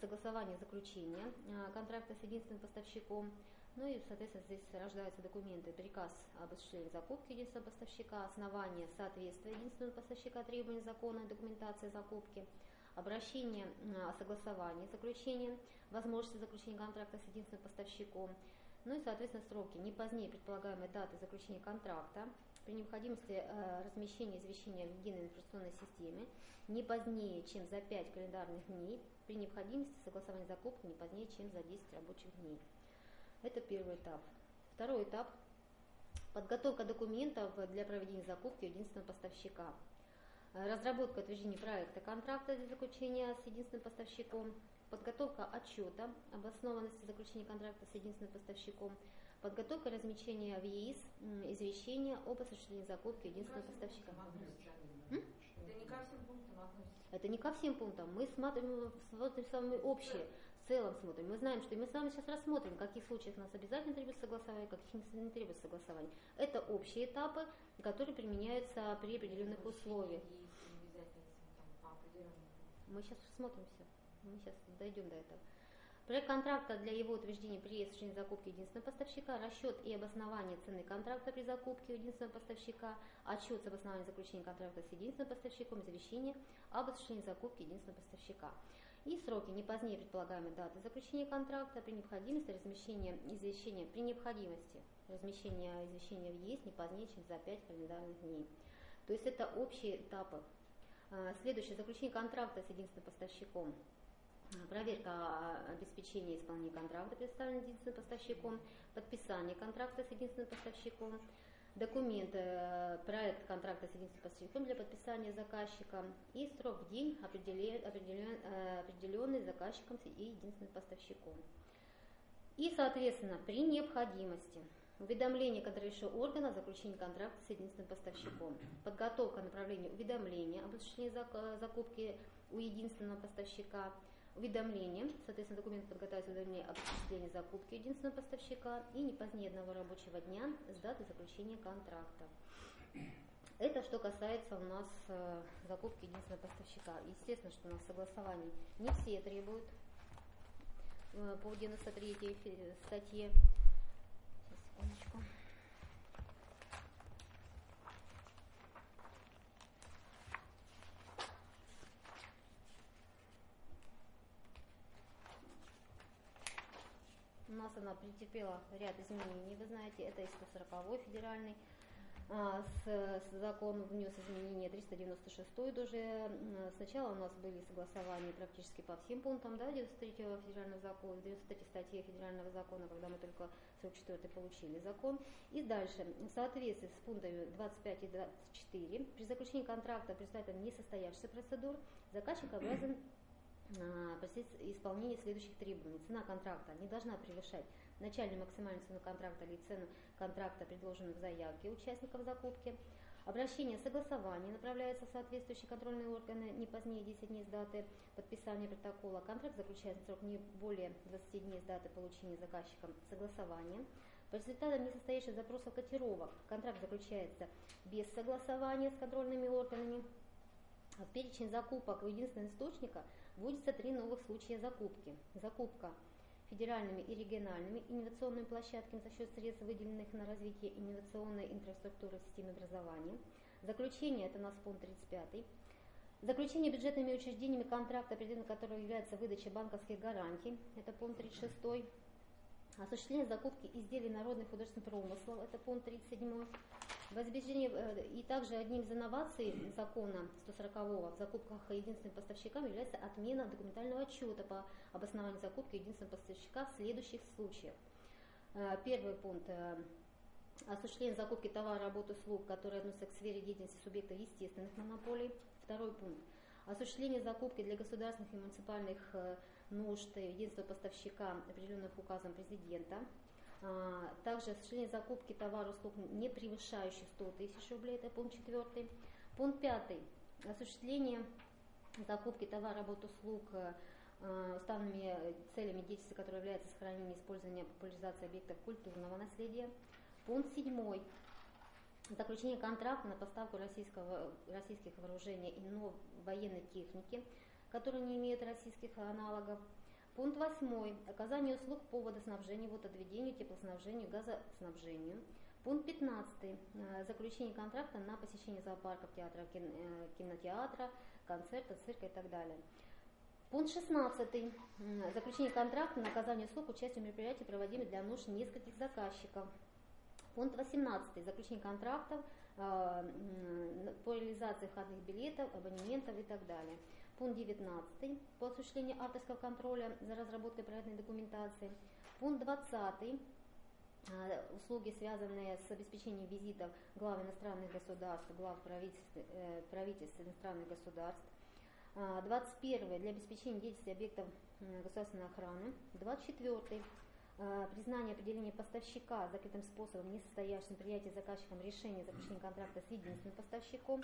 согласование заключения контракта с единственным поставщиком, ну и, соответственно, здесь рождаются документы, приказ об осуществлении закупки единственного поставщика, основание соответствия единственного поставщика требований закона и документации закупки, обращение о согласовании заключения, возможности заключения контракта с единственным поставщиком, ну и, соответственно, сроки. Не позднее предполагаемой даты заключения контракта, при необходимости э, размещения извещения в единой информационной системе. Не позднее, чем за 5 календарных дней, при необходимости согласования закупки не позднее, чем за 10 рабочих дней. Это первый этап. Второй этап – подготовка документов для проведения закупки единственного поставщика. Разработка и утверждение проекта контракта для заключения с единственным поставщиком, подготовка отчета об основанности заключения контракта с единственным поставщиком, подготовка размещения в ЕИС извещения об осуществлении закупки единственного поставщика. Это не ко всем пунктам относится. Это не ко всем пунктам. Мы смотрим, смотрим с вами общее, в целом смотрим. Мы знаем, что мы с вами сейчас рассмотрим, в каких случаях у нас обязательно требуется согласование, в каких не требуется согласование. Это общие этапы, которые применяются при определенных условиях. Мы сейчас смотрим все. Мы сейчас дойдем до этого. Проект контракта для его утверждения при осуществлении закупки единственного поставщика, расчет и обоснование цены контракта при закупке единственного поставщика, отчет с обоснованием заключения контракта с единственным поставщиком, завещание об осуществлении закупки единственного поставщика. И сроки не позднее предполагаемой даты заключения контракта при необходимости размещения извещения при необходимости размещения извещения в ЕС не позднее, чем за 5 календарных дней. То есть это общие этапы. А, следующее, заключение контракта с единственным поставщиком. Проверка обеспечения исполнения контракта, представленного единственным поставщиком, подписание контракта с единственным поставщиком, документы, э, проект контракта с единственным поставщиком для подписания заказчика и срок в день, определен, э, определенный заказчиком и единственным поставщиком. И, соответственно, при необходимости уведомление контролирующего органа о заключении контракта с единственным поставщиком, подготовка направления уведомления об осуществлении закупки у единственного поставщика, уведомление, соответственно, документ подготовить уведомление об осуществлении закупки единственного поставщика и не позднее одного рабочего дня с даты заключения контракта. Это что касается у нас э, закупки единственного поставщика. Естественно, что у нас согласований не все требуют э, по 93 статье. Сейчас, секундочку. У она претерпела ряд изменений, вы знаете, это и 140 федеральный, а, с, с закон внес изменения 396 тоже. Сначала у нас были согласования практически по всем пунктам да, 93 федерального закона, 93 статьи федерального закона, когда мы только 44 получили закон. И дальше, в соответствии с пунктами 25 и 24, при заключении контракта при несостоявшихся процедур, заказчик обязан исполнение следующих требований. Цена контракта не должна превышать начальную максимальную цену контракта или цену контракта, предложенную в заявке участников закупки. Обращение согласования направляется в соответствующие контрольные органы не позднее 10 дней с даты подписания протокола. Контракт заключается в срок не более 20 дней с даты получения заказчиком согласования. По результатам несостоящих запросов котировок контракт заключается без согласования с контрольными органами. В перечень закупок у единственного источника вводится три новых случая закупки. Закупка федеральными и региональными инновационными площадками за счет средств, выделенных на развитие инновационной инфраструктуры системы образования. Заключение, это у нас пункт 35. Заключение бюджетными учреждениями контракта, предметом которого является выдача банковских гарантий, это пункт 36. Осуществление закупки изделий народных художественных промыслов, это пункт 37. Возбеждение, э, и также одним из инноваций закона 140 в закупках единственным поставщикам является отмена документального отчета по обоснованию закупки единственного поставщика в следующих случаях. Э, первый пункт э, осуществление закупки товара, работ, услуг, которые относятся к сфере деятельности субъектов естественных монополий. Второй пункт. Осуществление закупки для государственных и муниципальных нужд единственного поставщика, определенных указом президента. А, также осуществление закупки товаров услуг, не превышающих 100 тысяч рублей, это пункт 4. Пункт 5. Осуществление закупки товаров, работ, услуг э, уставными целями деятельности, которые являются сохранение, использование, популяризация объектов культурного наследия. Пункт 7. Заключение контракта на поставку российского, российских вооружений и военной техники, которые не имеют российских аналогов. Пункт 8. Оказание услуг по водоснабжению, водоотведению, теплоснабжению, газоснабжению. Пункт 15. Э, заключение контракта на посещение зоопарков, театра, э, кинотеатра, концерта, цирка и так далее. Пункт 16. Заключение контракта на оказание услуг участию в мероприятии, проводимых для нужд нескольких заказчиков. Пункт 18. Заключение контрактов э, по реализации входных билетов, абонементов и так далее. Пункт 19 по осуществлению авторского контроля за разработкой проектной документации. Пункт 20 э, услуги, связанные с обеспечением визитов глав иностранных государств, глав правительств, э, правительств иностранных государств. 21 для обеспечения деятельности объектов государственной охраны. 24 признание определения поставщика закрытым способом несостоящим принятие заказчиком решения заключения контракта с единственным поставщиком.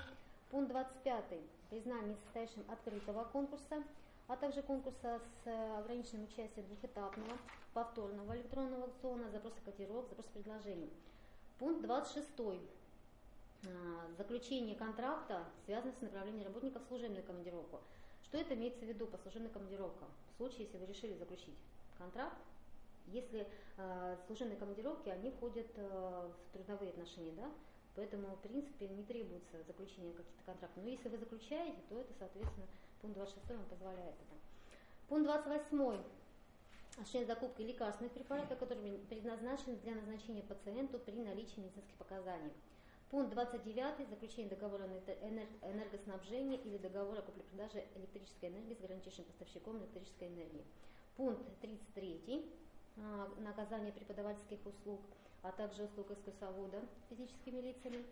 Пункт 25. Признание несостоящим открытого конкурса, а также конкурса с э, ограниченным участием двухэтапного, повторного электронного аукциона, запроса котировок, запроса предложений. Пункт 26. А, заключение контракта связано с направлением работника в служебную командировку. Что это имеется в виду по служебной командировке? В случае, если вы решили заключить контракт. Если э, служебные командировки, они входят э, в трудовые отношения, да, поэтому, в принципе, не требуется заключение каких-то контрактов. Но если вы заключаете, то это, соответственно, пункт 26 вам позволяет это. Пункт 28 осуществление закупки лекарственных препаратов, которые предназначены для назначения пациенту при наличии медицинских показаний. Пункт 29. Заключение договора на энергоснабжение или договора о купле-продаже электрической энергии с гарантийным поставщиком электрической энергии. Пункт 33. А, наказание преподавательских услуг, а также услуг экскурсовода физическими лицами.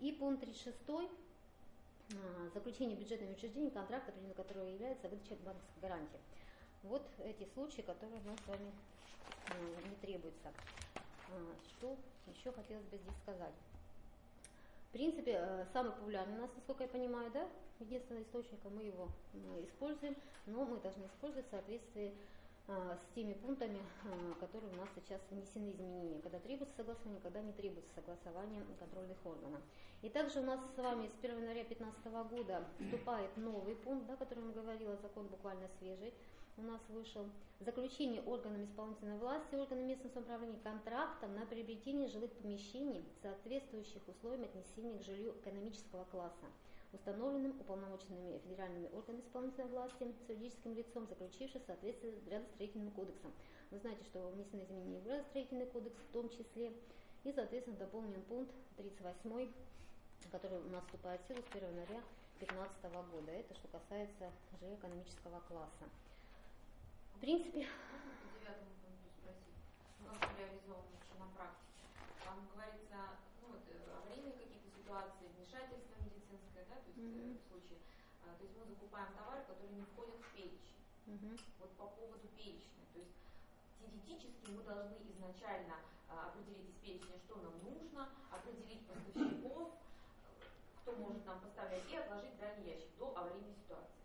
И пункт 36. А, заключение бюджетными учреждениями контракта, предметом которого является выдача банковской гарантии. Вот эти случаи, которые нам с вами э, не требуются. А, что еще хотелось бы здесь сказать? В принципе, самый популярный у нас, насколько я понимаю, да, единственный источник, мы его используем, но мы должны использовать в соответствии а, с теми пунктами, а, которые у нас сейчас внесены изменения, когда требуется согласование, когда не требуется согласование контрольных органов. И также у нас с вами с 1 января 2015 года вступает новый пункт, да, который я говорила, закон буквально свежий, у нас вышел. Заключение органами исполнительной власти, органами местного самоуправления контракта на приобретение жилых помещений, соответствующих условиям отнесения к жилью экономического класса установленным уполномоченными федеральными органами исполнительной власти с юридическим лицом, заключившим соответствие с градостроительным кодексом. Вы знаете, что внесены изменения в градостроительный кодекс в том числе, и, соответственно, дополнен пункт 38, который у нас вступает в силу с 1 января 2015 года. Это что касается же экономического класса. В принципе... Как на практике? Там говорится, ну, вот, аварийные какие-то ситуации, вмешательство медицинское, да, то есть mm-hmm. в случае, а, то есть мы закупаем товары, которые не входят в перечень. Mm-hmm. Вот по поводу перечня, то есть теоретически мы должны изначально а, определить из перечня, что нам нужно, определить поставщиков, кто может нам поставлять, и отложить дальний ящик до аварийной ситуации.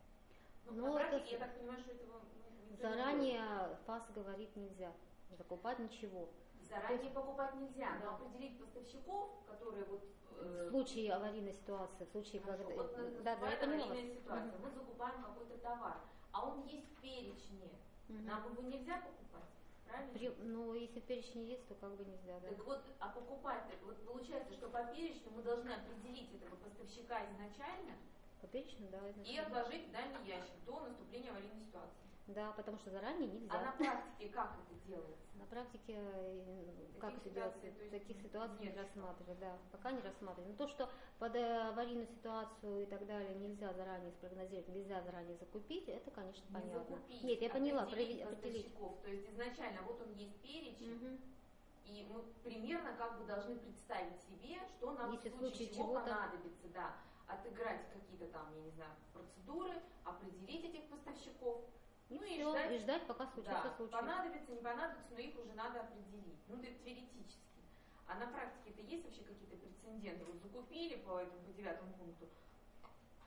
Ну, ну на практике, это... я так понимаю, что этого ну, заранее ФАС говорит нельзя закупать ничего. Заранее покупать нельзя, но определить поставщиков, которые вот... Э, в случае аварийной ситуации, в случае... Хорошо, когда... вот, э, да, да, аварийная ситуация, угу. мы закупаем какой-то товар, а он есть в перечне, угу. нам его нельзя покупать. Правильно? При, ну, если в перечне есть, то как бы нельзя, да. Так вот, а покупать, вот получается, что по перечню мы должны определить этого поставщика изначально, по перечню, да, изначально. И отложить в дальний ящик до наступления аварийной ситуации. Да, потому что заранее нельзя. А на практике как это делается? На практике э, как это делается? Таких ситуаций не рассматривают, да, пока не рассматривают. Но то, что под э, аварийную ситуацию и так далее нельзя заранее спрогнозировать, нельзя заранее закупить, это, конечно, не понятно. Закупить, Нет, я поняла, определить. То есть изначально вот он есть перечень, угу. И мы примерно как бы должны представить себе, что нам Если в случае чего понадобится, да, отыграть какие-то там, я не знаю, процедуры, определить этих поставщиков, ну и, все, ждать, и ждать, пока случится да, случай. понадобится, не понадобится, но их уже надо определить. Ну, это теоретически. А на практике-то есть вообще какие-то прецеденты? Вот закупили по этому, по девятому пункту,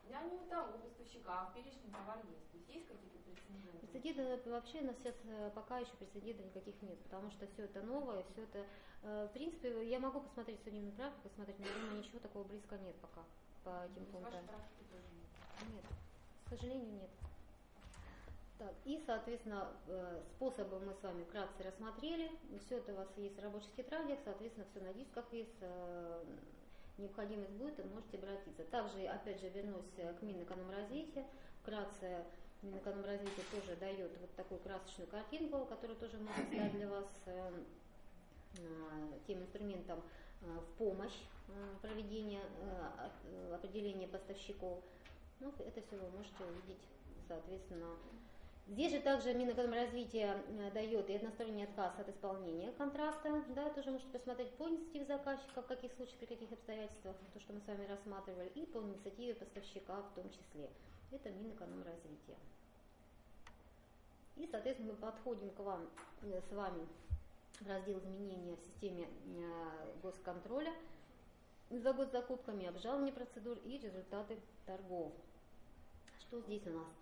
я не у того поставщика, а в перечне товар есть. То есть есть какие-то прецеденты? Прецеденты вообще на сейчас э, пока еще прецедентов никаких нет, потому что все это новое, все это... Э, в принципе, я могу посмотреть судебную практику, посмотреть, но думаю, ничего такого близко нет пока по этим ну, пунктам. Нет, к сожалению, нет. Так, и, соответственно, э, способы мы с вами вкратце рассмотрели. Все это у вас есть в рабочих тетрадях, соответственно, все на дисках есть. Э, необходимость будет, и можете обратиться. Также, опять же, вернусь к Минэкономразвития. Вкратце Минэкономразвитие тоже дает вот такую красочную картинку, которая тоже может стать для вас э, тем инструментом в помощь проведения определения поставщиков. Ну, это все вы можете увидеть, соответственно, Здесь же также Минэкономразвитие э, дает и односторонний отказ от исполнения контракта, да, тоже можете посмотреть по инициативе заказчика, в каких случаях, при каких обстоятельствах, то, что мы с вами рассматривали, и по инициативе поставщика в том числе. Это Минэкономразвитие. И, соответственно, мы подходим к вам э, с вами в раздел изменения в системе э, госконтроля за год закупками, обжалование процедур и результаты торгов. Что здесь у нас?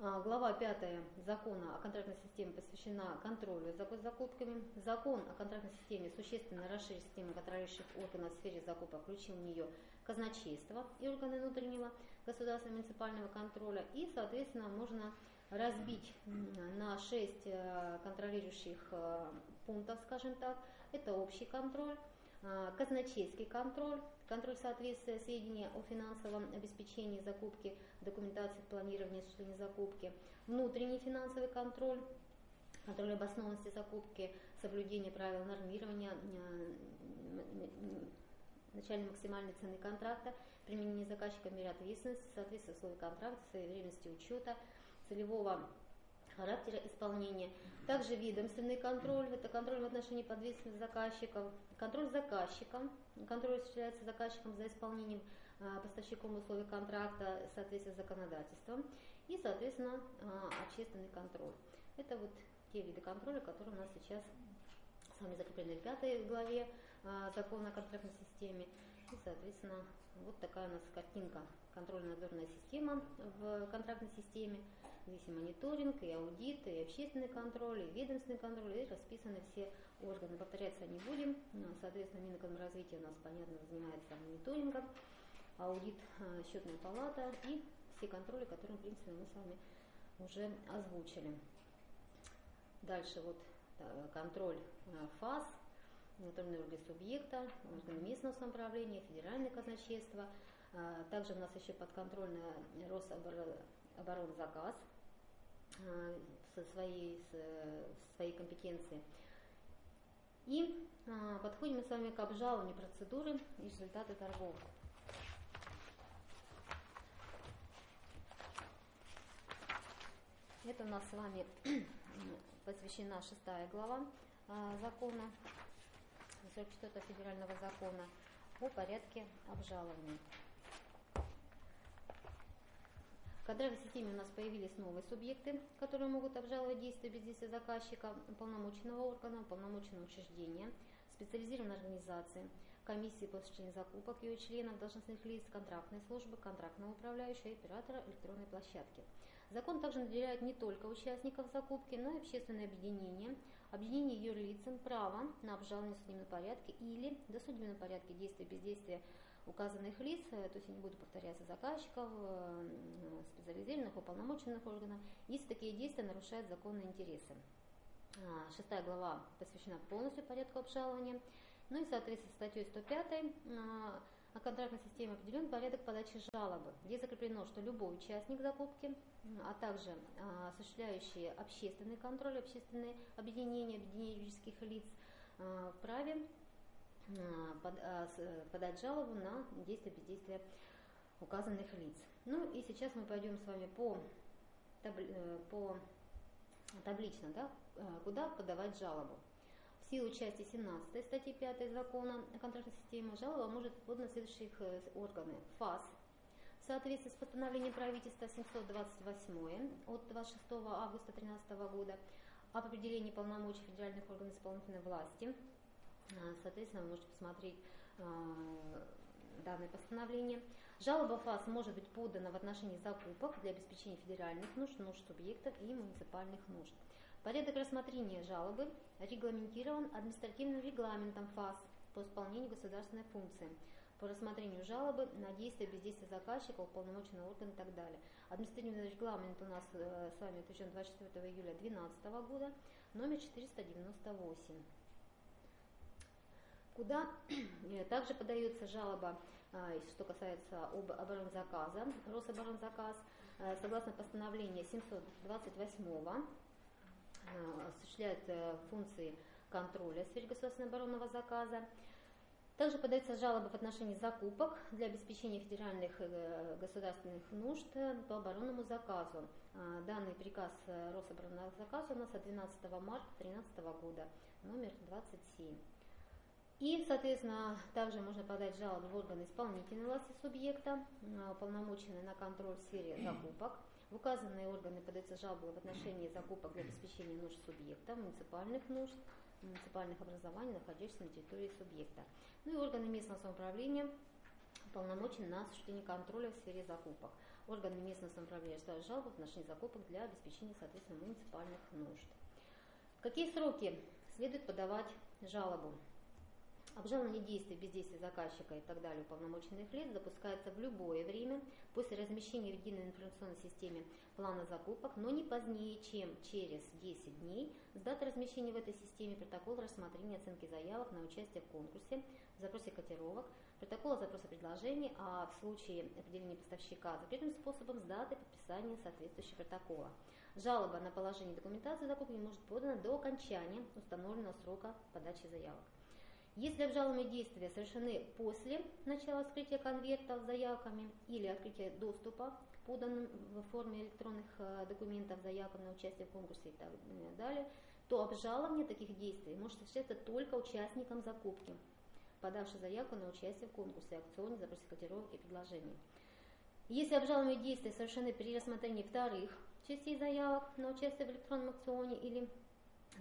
А, глава 5 закона о контрактной системе посвящена контролю за госзакупками. Закон о контрактной системе существенно расширил систему контролирующих органов в сфере закупок, включил в нее казначейство и органы внутреннего государственного муниципального контроля. И, соответственно, можно разбить на 6 э, контролирующих э, пунктов, скажем так. Это общий контроль, э, казначейский контроль, контроль соответствия сведений о финансовом обеспечении закупки, документации планирования осуществления закупки, внутренний финансовый контроль, контроль обоснованности закупки, соблюдение правил нормирования, начальной максимальной цены контракта, применение заказчика меры ответственности, соответствие условий контракта, своевременности учета, целевого характера исполнения. Также ведомственный контроль, это контроль в отношении подвесных заказчиков, контроль заказчиком, контроль осуществляется заказчиком за исполнением а, поставщиком условий контракта в соответствии с законодательством и, соответственно, а, общественный контроль. Это вот те виды контроля, которые у нас сейчас с вами закреплены в пятой главе а, закона о контрактной системе. И, соответственно, вот такая у нас картинка контрольно-надзорная система в контрактной системе. Здесь и мониторинг, и аудит, и общественный контроль, и ведомственный контроль, и расписаны все органы. Повторяться не будем. Ну, соответственно, Минэкономразвитие у нас, понятно, занимается мониторингом, аудит, а, счетная палата и все контроли, которые, в принципе, мы с вами уже озвучили. Дальше вот контроль а, ФАС, внутренние органы субъекта, органы местного самоуправления, федеральное казначейство. А, также у нас еще подконтрольная Рособоронзаказ а, со своей, со своей компетенцией. И а, подходим мы с вами к обжалованию процедуры и результаты торгов. Это у нас с вами *clears throat* посвящена шестая глава закона 44 федерального закона о порядке обжалования. В кадровой системе у нас появились новые субъекты, которые могут обжаловать действия бездействия заказчика, уполномоченного органа, уполномоченного учреждения, специализированной организации, комиссии по осуществлению закупок, ее членов, должностных лиц, контрактной службы, контрактного управляющего и оператора электронной площадки. Закон также наделяет не только участников закупки, но и общественные объединения, объединение юрлицам право на обжалование в судебном порядке или до судебном порядке действия бездействия указанных лиц, э, то есть я не буду повторяться заказчиков, э, специализированных, уполномоченных органов, если такие действия нарушают законные интересы. А, шестая глава посвящена полностью порядку обжалования. Ну и, соответственно, статьей 105 а, о контрактной системе определен порядок подачи жалобы, где закреплено, что любой участник закупки, а также а, осуществляющие общественный контроль, общественные объединения, объединения юридических лиц вправе подать жалобу на действие бездействия указанных лиц. Ну и сейчас мы пойдем с вами по, э, по таблично, да, э, куда подавать жалобу. В силу части 17 статьи 5 закона о контрактной системе жалоба может подана следующих э, органы. ФАС в соответствии с постановлением правительства 728 от 26 августа 2013 года об определении полномочий федеральных органов исполнительной власти. Э, соответственно, вы можете посмотреть данное постановление. Жалоба ФАС может быть подана в отношении закупок для обеспечения федеральных нужд, нужд субъектов и муниципальных нужд. Порядок рассмотрения жалобы регламентирован административным регламентом ФАС по исполнению государственной функции, по рассмотрению жалобы на действия бездействия заказчика, уполномоченного органа и так далее. Административный регламент у нас э, с вами утвержден 24 июля 2012 года, номер 498 куда *clears throat* э, также подается жалоба, а, что касается об оборонзаказа, Рособоронзаказ, э, согласно постановлению 728 э, осуществляет функции контроля в сфере государственного оборонного заказа. Также подается жалоба в отношении закупок для обеспечения федеральных государственных нужд по оборонному заказу. А, данный приказ Рособоронного заказа у нас от 12 марта 2013 года, номер 27. И, соответственно, также можно подать жалобу в органы исполнительной власти субъекта, уполномоченные на контроль в сфере закупок. В указанные органы подаются жалобы в отношении закупок для обеспечения нужд субъекта, муниципальных нужд, муниципальных образований, находящихся на территории субъекта. Ну и органы местного самоуправления полномочен на осуществление контроля в сфере закупок. органами местного самоуправления ставят жалобы в отношении закупок для обеспечения, соответственно, муниципальных нужд. Какие сроки следует подавать жалобу? Обжалование действий, бездействия заказчика и так далее уполномоченных лиц допускается в любое время после размещения в единой информационной системе плана закупок, но не позднее, чем через 10 дней с даты размещения в этой системе протокола рассмотрения оценки заявок на участие в конкурсе, в запросе котировок, протокола запроса предложений, а в случае определения поставщика закрытым способом с даты подписания соответствующего протокола. Жалоба на положение документации закупки может подана до окончания установленного срока подачи заявок. Если обжалуемые действия совершены после начала вскрытия конверта с заявками или открытия доступа к поданным в форме электронных э, документов заявкам на участие в конкурсе и так далее, то обжалование таких действий может осуществляться только участникам закупки, подавший заявку на участие в конкурсе, аукционе, запросе котировок и предложений. Если обжалуемые действия совершены при рассмотрении вторых частей заявок на участие в электронном аукционе или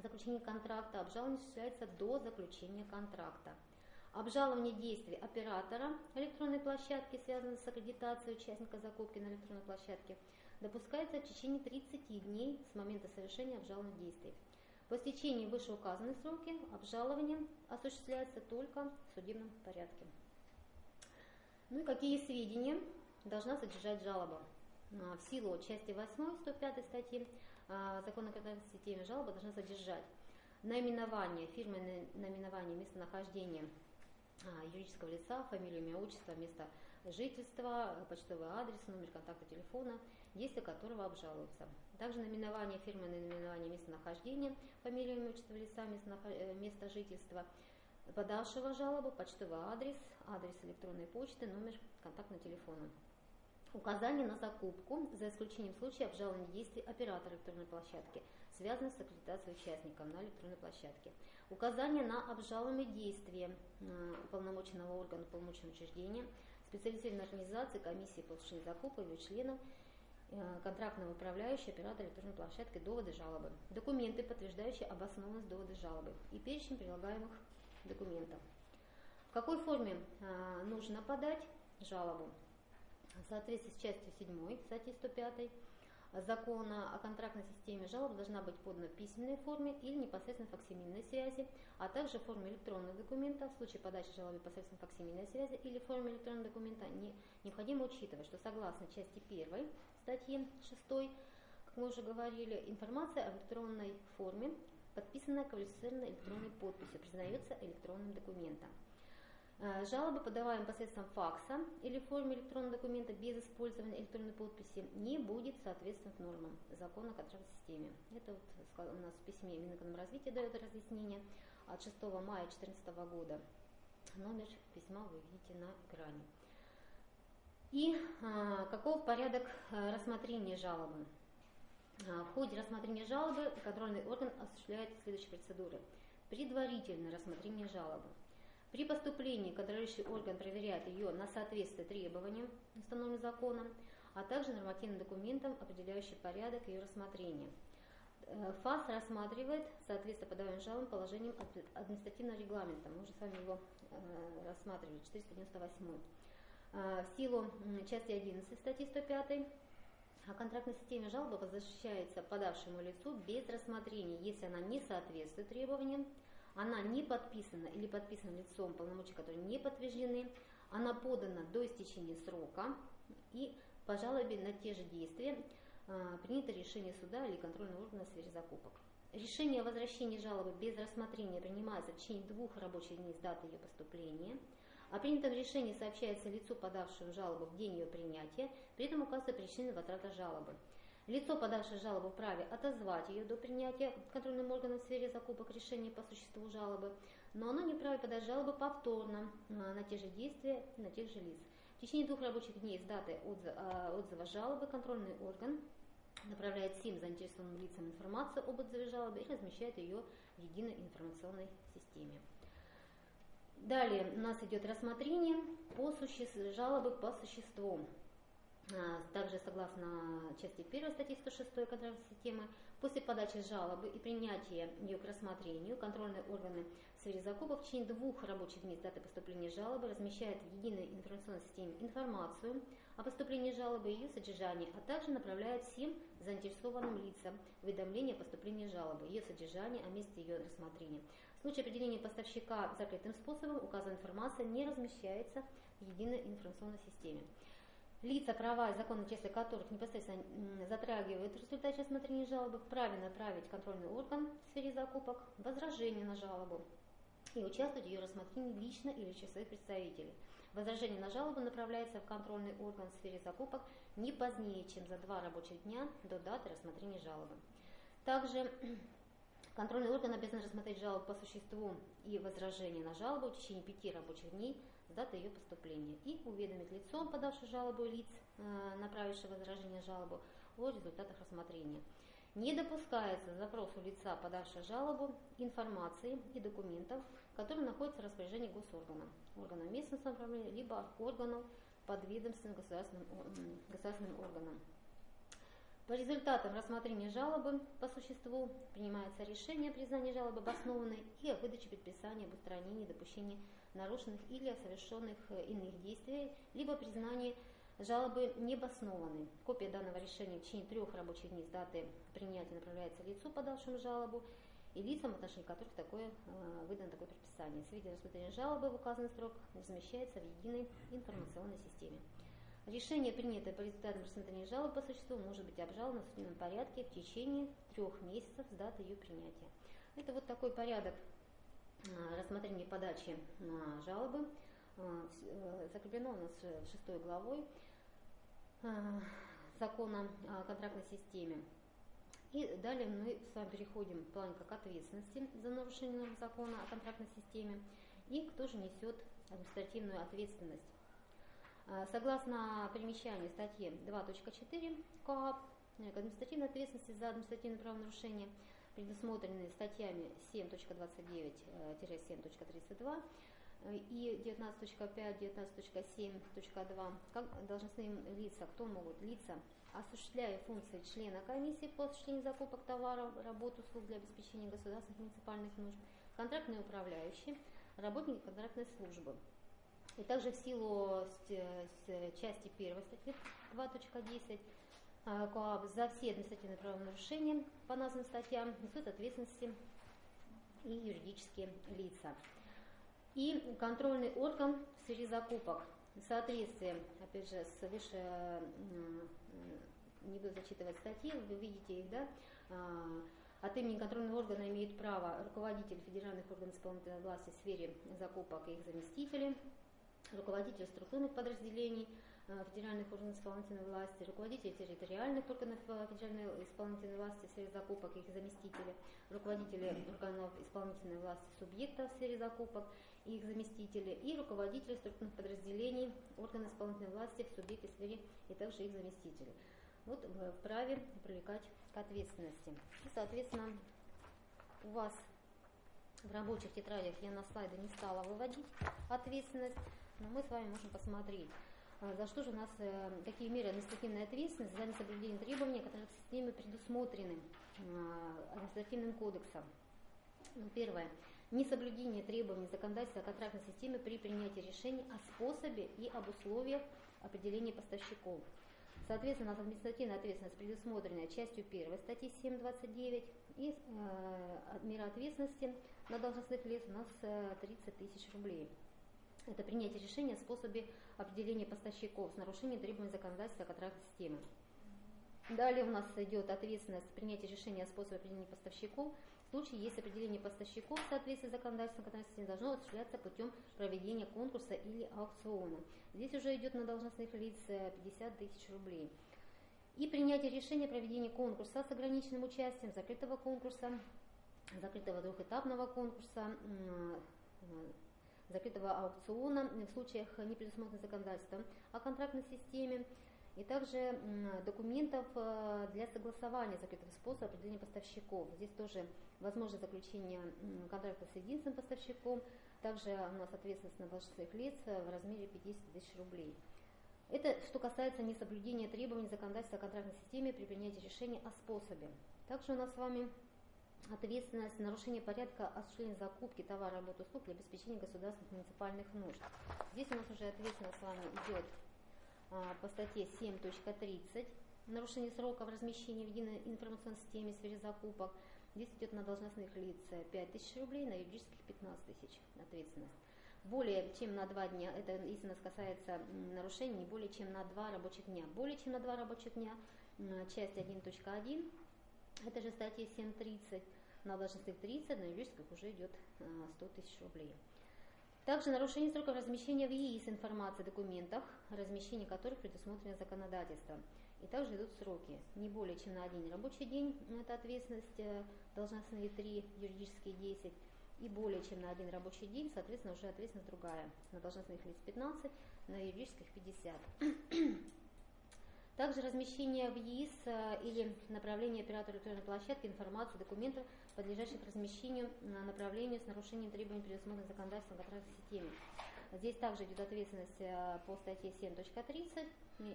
заключения контракта, обжалование осуществляется до заключения контракта. Обжалование действий оператора электронной площадки, связанных с аккредитацией участника закупки на электронной площадке, допускается в течение 30 дней с момента совершения обжалованных действий. По истечении вышеуказанной сроки обжалование осуществляется только в судебном порядке. Ну и какие сведения должна содержать жалоба? А, в силу части 8 105 статьи а, закона о системе жалобы должна содержать наименование, фирменное наименование местонахождения а, юридического лица, фамилию, имя, отчество, место жительства, почтовый адрес, номер контакта телефона, действия которого обжалуются. Также наименование, фирменное наименование местонахождения, фамилия, имя, отчество лица, э, место жительства, подавшего жалобу, почтовый адрес, адрес электронной почты, номер контактного телефона. Указание на закупку, за исключением случая обжалования действий оператора электронной площадки, связанных с аккредитацией участников на электронной площадке. Указание на обжалуемые действия э, уполномоченного органа, уполномоченного учреждения, специализированной организации, комиссии по осуществлению закупок, ее членов, э, контрактного управляющего оператора электронной площадки, доводы жалобы, документы, подтверждающие обоснованность довода жалобы и перечень прилагаемых документов. В какой форме э, нужно подать жалобу? В соответствии с частью 7 статьи 105 закона о контрактной системе жалоб должна быть подана в письменной форме или непосредственно факсимильной связи, а также в форме электронного документа. В случае подачи жалобы посредством факсимильной связи или в форме электронного документа не, необходимо учитывать, что согласно части 1 статьи 6, как мы уже говорили, информация в электронной форме, подписанная квалифицированной электронной подписью, признается электронным документом. Э, жалобы, подаваемые посредством факса или в форме электронного документа без использования электронной подписи, не будет соответствовать нормам закона о контрактной системе. Это вот у нас в письме Минэкономразвития дает разъяснение от 6 мая 2014 года. Номер письма вы видите на экране. И а, каков порядок э, рассмотрения жалобы? В ходе рассмотрения жалобы контрольный орган осуществляет следующие процедуры. Предварительное рассмотрение жалобы – при поступлении контролирующий орган проверяет ее на соответствие требованиям, установленным законом, а также нормативным документам, определяющим порядок ее рассмотрения. Э, ФАС рассматривает соответствие подаваемым жалобам положениям административного регламента. Мы уже с вами его э, рассматривали, 498. Э, в силу части 11 статьи 105 о контрактной системе жалобы возвращается подавшему лицу без рассмотрения, если она не соответствует требованиям, она не подписана или подписана лицом, полномочия которые не подтверждены, она подана до истечения срока и по жалобе на те же действия а, принято решение суда или контрольного органа в сфере закупок. Решение о возвращении жалобы без рассмотрения принимается в течение двух рабочих дней с даты ее поступления. О принятом решении сообщается лицу, подавшему жалобу в день ее принятия, при этом указывается причина возврата жалобы. Лицо, подавшее жалобу, вправе отозвать ее до принятия контрольным органом в сфере закупок решения по существу жалобы, но оно не вправе подать жалобы повторно на те же действия на тех же лиц. В течение двух рабочих дней с даты а, отзыва жалобы контрольный орган направляет всем заинтересованным лицам информацию об отзыве жалобы и размещает ее в единой информационной системе. Далее у нас идет рассмотрение по суще... жалобы по существу. А, Также согласно части 1 статьи 106 контрактной системы, после подачи жалобы и принятия ее к рассмотрению, контрольные органы в сфере закупок в течение двух рабочих дней с даты поступления жалобы размещают в единой информационной системе информацию о поступлении жалобы и ее содержании, а также направляют всем заинтересованным лицам уведомление о поступлении жалобы, ее содержание, о месте ее рассмотрения. В случае определения поставщика закрытым способом указанная информация не размещается в единой информационной системе. Лица, права и законные числа которых непосредственно затрагивают в результате рассмотрения жалобы, вправе направить контрольный орган в сфере закупок возражение на жалобу и участвовать в ее рассмотрении лично или через своих представителей. Возражение на жалобу направляется в контрольный орган в сфере закупок не позднее, чем за два рабочих дня до даты рассмотрения жалобы. Также *clears throat* контрольный орган обязан рассмотреть жалобу по существу и возражение на жалобу в течение пяти рабочих дней даты ее поступления и уведомить лицо, подавшее жалобу, лиц, э, направившее возражение жалобу, о результатах рассмотрения. Не допускается запросу лица, подавшего жалобу, информации и документов, которые находятся в распоряжении госоргана, органа местного самоуправления, либо органов подведомственным государственным, государственным органам. По результатам рассмотрения жалобы по существу принимается решение о признании жалобы обоснованной и о выдаче предписания об устранении допущения нарушенных или совершенных э, иных действий, либо признании жалобы необоснованной. Копия данного решения в течение трех рабочих дней с даты принятия направляется лицу, подавшему жалобу, и лицам, в отношении которых такое, э, выдано такое предписание. Сведения рассмотрения жалобы в указанный срок размещается в единой информационной системе. Решение, принятое по результатам рассмотрения жалобы по существу, может быть обжаловано в судебном порядке в течение трех месяцев с даты ее принятия. Это вот такой порядок а, рассмотрения и подачи жалобы. А, э, Закреплено у нас э, шестой главой а, закона о контрактной системе. И далее мы с вами переходим плавненько к ответственности за нарушение закона о контрактной системе и кто же несет административную ответственность. Согласно примечанию статьи 2.4 КоАП, э, к административной ответственности за административное правонарушение предусмотрены статьями 7.29-7.32 э, и 19.5, 19.7.2, как должностные лица, кто могут лица, осуществляя функции члена комиссии по осуществлению закупок товаров, работ, услуг для обеспечения государственных и муниципальных нужд, контрактные управляющие, работники контрактной службы. И также в силу с части 1 статьи 2.10 э, КоАП за все административные правонарушения по названным статьям несут ответственности и юридические лица. И контрольный орган в сфере закупок в соответствии, опять же, с выше, не буду зачитывать статьи, вы видите их, да, а, от имени контрольного органа имеют право руководитель федеральных органов исполнительной власти в сфере закупок и их заместители, руководитель структурных подразделений федеральных органов исполнительной власти, руководители территориальных органов э, федеральной исполнительной власти в сфере закупок и их заместители, руководители органов исполнительной власти субъектов в сфере закупок и их заместители, и руководители структурных подразделений органов исполнительной власти в субъекте сфере и также их заместители. Вот в вправе привлекать к ответственности. И, соответственно, у вас в рабочих тетрадях я на слайды не стала выводить ответственность, но мы с вами можем посмотреть, за что же у нас, э, какие меры административной ответственности за несоблюдение требований, которые в системе предусмотрены а, административным кодексом. Ну, Первое. Несоблюдение требований законодательства о контрактной системе при принятии решений о способе и об условиях определения поставщиков. Соответственно, у нас административная ответственность предусмотрена частью 1 статьи 7.29 и э, мера ответственности на должностных лиц у нас э, 30 тысяч рублей. Это принятие решения о способе определения поставщиков с нарушением требований законодательства контрактной системе. Далее у нас идет ответственность принятия решения о способе определения поставщиков. В случае, если определение поставщиков в соответствии с законодательством контрактной системы должно осуществляться путем проведения конкурса или аукциона. Здесь уже идет на должностных лиц э, 50 тысяч рублей. И принятие решения о проведении конкурса с ограниченным участием, закрытого конкурса, закрытого двухэтапного конкурса, э, закрытого аукциона в случаях, не предусмотренных законодательством о контрактной системе, и также документов э, для согласования закрытого способа определения поставщиков. Здесь тоже возможно заключение контракта с единственным поставщиком, также у нас ответственность на должностных лиц в размере 50 тысяч рублей. Это что касается несоблюдения требований законодательства о контрактной системе при принятии решения о способе. Также у нас с вами ответственность за нарушение порядка осуществления закупки товара, работ, услуг для обеспечения государственных муниципальных нужд. Здесь у нас уже ответственность с вами идет а, по статье 7.30 нарушение сроков размещения в единой информационной системе в сфере закупок. Здесь идет на должностных лиц 5 тысяч рублей, на юридических 15 тысяч ответственность. Более чем на два дня, это если нас касается нарушений, не более чем на два рабочих дня. Более чем на два рабочих дня, часть 1.1, это же статья 7.30, на должностных 30, на юридических уже идет 100 тысяч рублей. Также нарушение сроков размещения в ЕИС информации о документах, размещение которых предусмотрено законодательством. И также идут сроки. Не более чем на один рабочий день, это ответственность, э, должностные 3, юридические 10. И более чем на один рабочий день, соответственно, уже ответственность другая. На должностных лиц 15, на юридических 50. Также размещение в ЕИС э, или направление оператора электронной площадки информации, документов, подлежащих размещению на направлению с нарушением требований, предусмотренных законодательством о системе. Здесь также идет ответственность э, по статье 7.30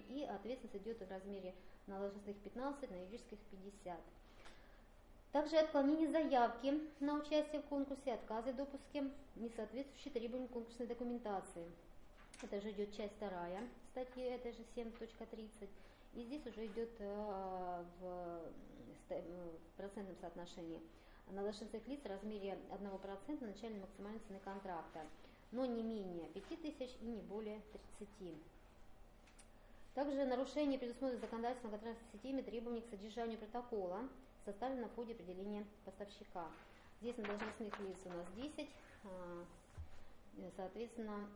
и ответственность идет в размере на должностных 15, на юридических 50. Также отклонение заявки на участие в конкурсе, отказы в допуске, не соответствующие требованиям конкурсной документации. Это же идет часть вторая статьи, это же 7.30. И здесь уже идет э, в, в процентном соотношении на должностных лиц в размере 1% начальной максимальной цены контракта, но не менее 5 тысяч и не более 30. Также нарушение предусмотрено законодательством контрактной системе требований к содержанию протокола, составленного в ходе определения поставщика. Здесь на должностных лиц у нас 10, а, соответственно,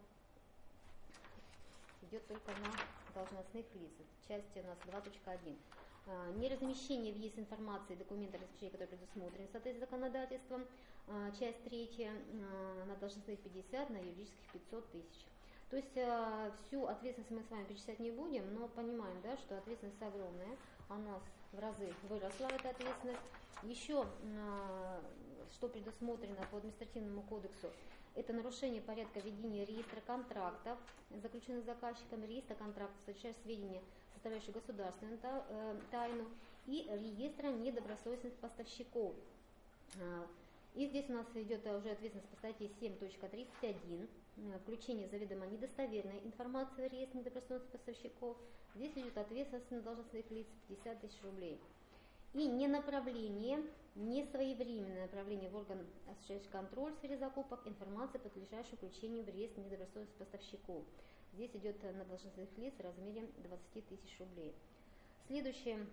идет только на должностных лиц. Части у нас 2.1. А, неразмещение в ЕС информации документа разрешения, которые предусмотрены соответственно законодательством. А, часть третья а, на должностных 50, на юридических 500 тысяч. То есть всю ответственность мы с вами перечислять не будем, но понимаем, да, что ответственность огромная, у нас в разы выросла эта ответственность. Еще, что предусмотрено по административному кодексу, это нарушение порядка ведения реестра контрактов, заключенных заказчиком, реестра контрактов, содержащих сведения, составляющие государственную э, тайну, и реестра недобросовестных поставщиков. А, и здесь у нас идет уже ответственность по статье 7.31, э, включение заведомо недостоверной информации в реестр недобросовестных поставщиков. Здесь идет ответственность на должностных лиц 50 тысяч рублей и не направление, не своевременное направление в орган, осуществляющий контроль в сфере закупок информации, подлежащей включению в реестр недобросовестных поставщиков. Здесь идет на должностных лиц в размере 20 тысяч рублей. Следующее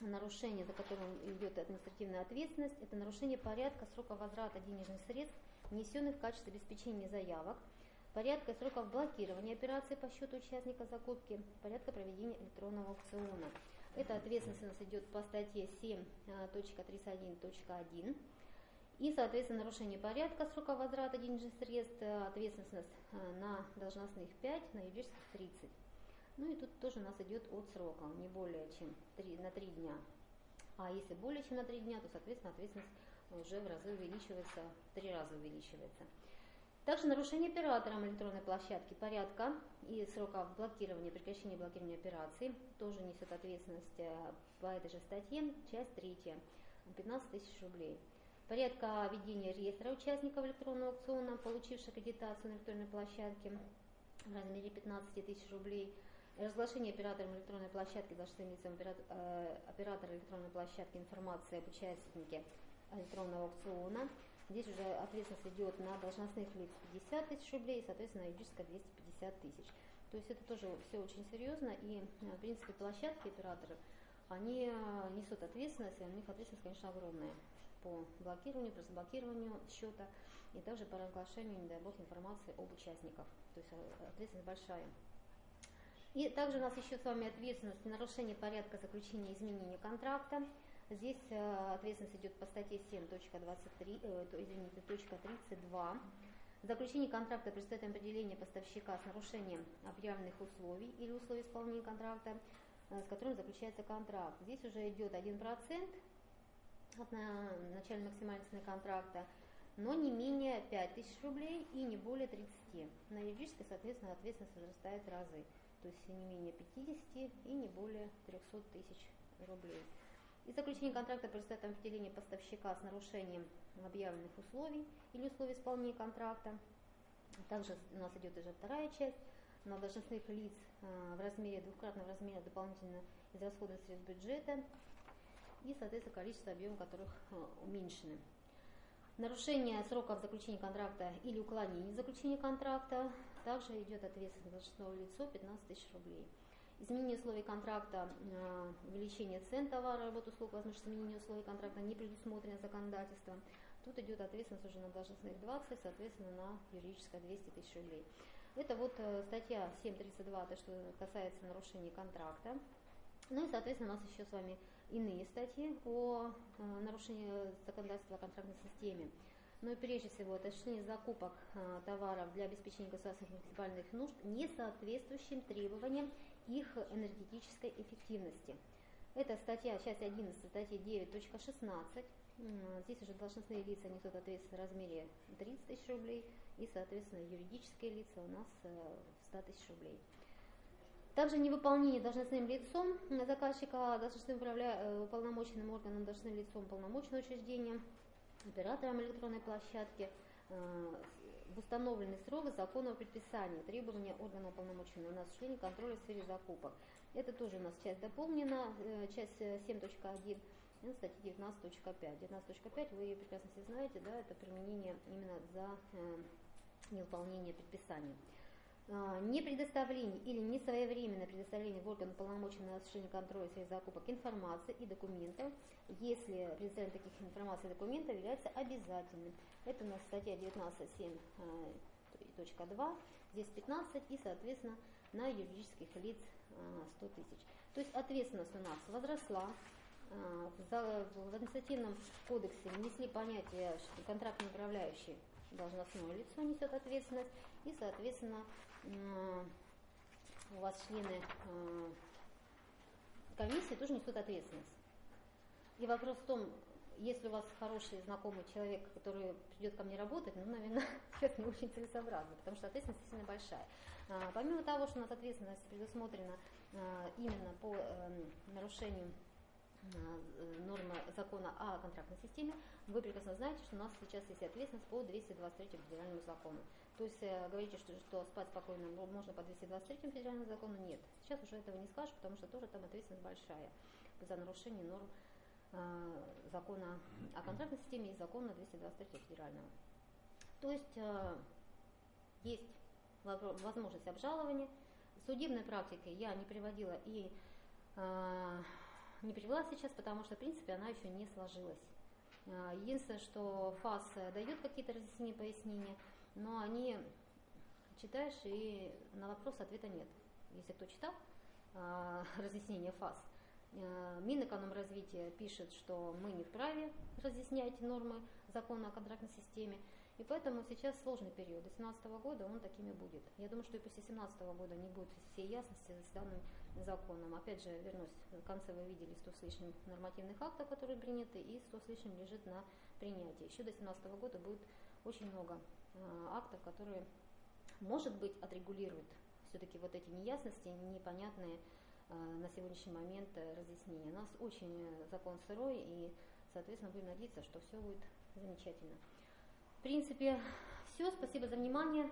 нарушение, за которым идет административная ответственность, это нарушение порядка срока возврата денежных средств, внесенных в качестве обеспечения заявок, порядка сроков блокирования операции по счету участника закупки, порядка проведения электронного аукциона. Эта ответственность у нас идет по статье 7.31.1. И, соответственно, нарушение порядка срока возврата денежных средств, э, ответственность э, на должностных 5, на юридических 30. Ну и тут тоже у нас идет от срока, не более чем 3, на 3 дня. А если более чем на 3 дня, то, соответственно, ответственность уже в разы увеличивается, в 3 раза увеличивается. Также нарушение оператором электронной площадки порядка и сроков блокирования, прекращения блокирования операций тоже несет ответственность э, по этой же статье, часть третья, 15 тысяч рублей. Порядка ведения реестра участников электронного аукциона, получивших аккредитацию на электронной площадке в размере 15 тысяч рублей. Разглашение оператором электронной площадки должностным лицам э, оператора электронной площадки информации об участнике электронного аукциона – Здесь уже ответственность идет на должностных лиц 50 тысяч рублей, соответственно, на юридическое 250 тысяч. То есть это тоже все очень серьезно, и, э, в принципе, площадки, операторы, они э, несут ответственность, и у них ответственность, конечно, огромная по блокированию, по разблокированию счета, и также по разглашению, не дай бог, информации об участниках. То есть э, ответственность большая. И также у нас еще с вами ответственность нарушение порядка заключения изменения контракта. Здесь э, ответственность идет по статье 7.23, э, то, извините, точка 32. Заключение контракта представляет определение поставщика с нарушением объявленных условий или условий исполнения контракта, э, с которым заключается контракт. Здесь уже идет 1% от начальной максимальной цены контракта, но не менее 5000 рублей и не более 30. На юридической, соответственно, ответственность возрастает в разы. то есть не менее 50 и не более 300 тысяч рублей. И заключение контракта предстоит определение поставщика с нарушением объявленных условий или условий исполнения контракта. Также у нас идет уже вторая часть на должностных лиц э, в размере двукратного размера дополнительно израсходованных средств бюджета и, соответственно, количество объемов которых э, уменьшены. Нарушение сроков заключения контракта или уклонение заключения контракта также идет ответственность должностного лицо 15 тысяч рублей. Изменение условий контракта, э, увеличение цен товара, работ, услуг, возможность изменения условий контракта не предусмотрено законодательством. Тут идет ответственность уже на должностных 20, соответственно, на юридическое 200 тысяч рублей. Это вот э, статья 7.32, то, что касается нарушения контракта. Ну и, соответственно, у нас еще с вами иные статьи о э, нарушении законодательства о контрактной системе. Но прежде всего это осуществление закупок товаров для обеспечения государственных муниципальных нужд, не соответствующим требованиям их энергетической эффективности. Это статья, часть 11 статьи 9.16. Здесь уже должностные лица несут ответственность в размере 30 тысяч рублей и, соответственно, юридические лица у нас 100 э, тысяч рублей. Также невыполнение должностным лицом заказчика, должностным управля... уполномоченным органом, должностным лицом полномочного учреждения, оператором электронной площадки, э, в установленный срок законного предписания, требования органа уполномоченного на осуществление контроля в сфере закупок. Это тоже у нас часть дополнена, э, часть 7.1 э, статьи 19.5. 19.5 вы прекрасно все знаете, да, это применение именно за невыполнение предписания. А, не предоставление или несвоевременное предоставление в орган на осуществление контроля своих закупок информации и документов, если предоставление таких информаций и документов является обязательным. Это у нас статья 19.7.2, здесь 15 и, соответственно, на юридических лиц 100 а, тысяч. То есть ответственность у нас возросла, а, в административном кодексе внесли понятие, что контрактный управляющий должностное лицо несет ответственность, и, соответственно, у вас члены э, комиссии тоже несут ответственность. И вопрос в том, если у вас хороший знакомый человек, который придет ко мне работать, ну, наверное, *laughs* это не очень целесообразно, потому что ответственность сильно большая. А, помимо того, что у нас ответственность предусмотрена а, именно по нарушению Э, норма закона о контрактной системе, вы прекрасно знаете, что у нас сейчас есть ответственность по 223 федеральному закону. То есть э, говорите, что, что спать спокойно можно по 223 федеральному закону, нет. Сейчас уже этого не скажешь, потому что тоже там ответственность большая за нарушение норм э, закона о контрактной системе и закона 223 федерального. То есть э, есть возможность обжалования. Судебной практикой я не приводила и э, не привела сейчас, потому что, в принципе, она еще не сложилась. А, единственное, что ФАС дает какие-то разъяснения, пояснения, но они читаешь, и на вопрос ответа нет. Если кто читал а, *laughs* разъяснение ФАС, а, Минэкономразвития пишет, что мы не вправе разъяснять нормы закона о контрактной системе, и поэтому сейчас сложный период. До 2017 года он такими будет. Я думаю, что и после 2017 года не будет всей ясности с данным законом. Опять же, вернусь, в конце вы видели 100 с лишним нормативных актов, которые приняты, и 100 с лишним лежит на принятии. Еще до 2017 года будет очень много э, актов, которые, может быть, отрегулируют все-таки вот эти неясности, непонятные э, на сегодняшний момент э, разъяснения. У нас очень закон сырой, и, соответственно, будем надеяться, что все будет замечательно. В принципе, все. Спасибо за внимание.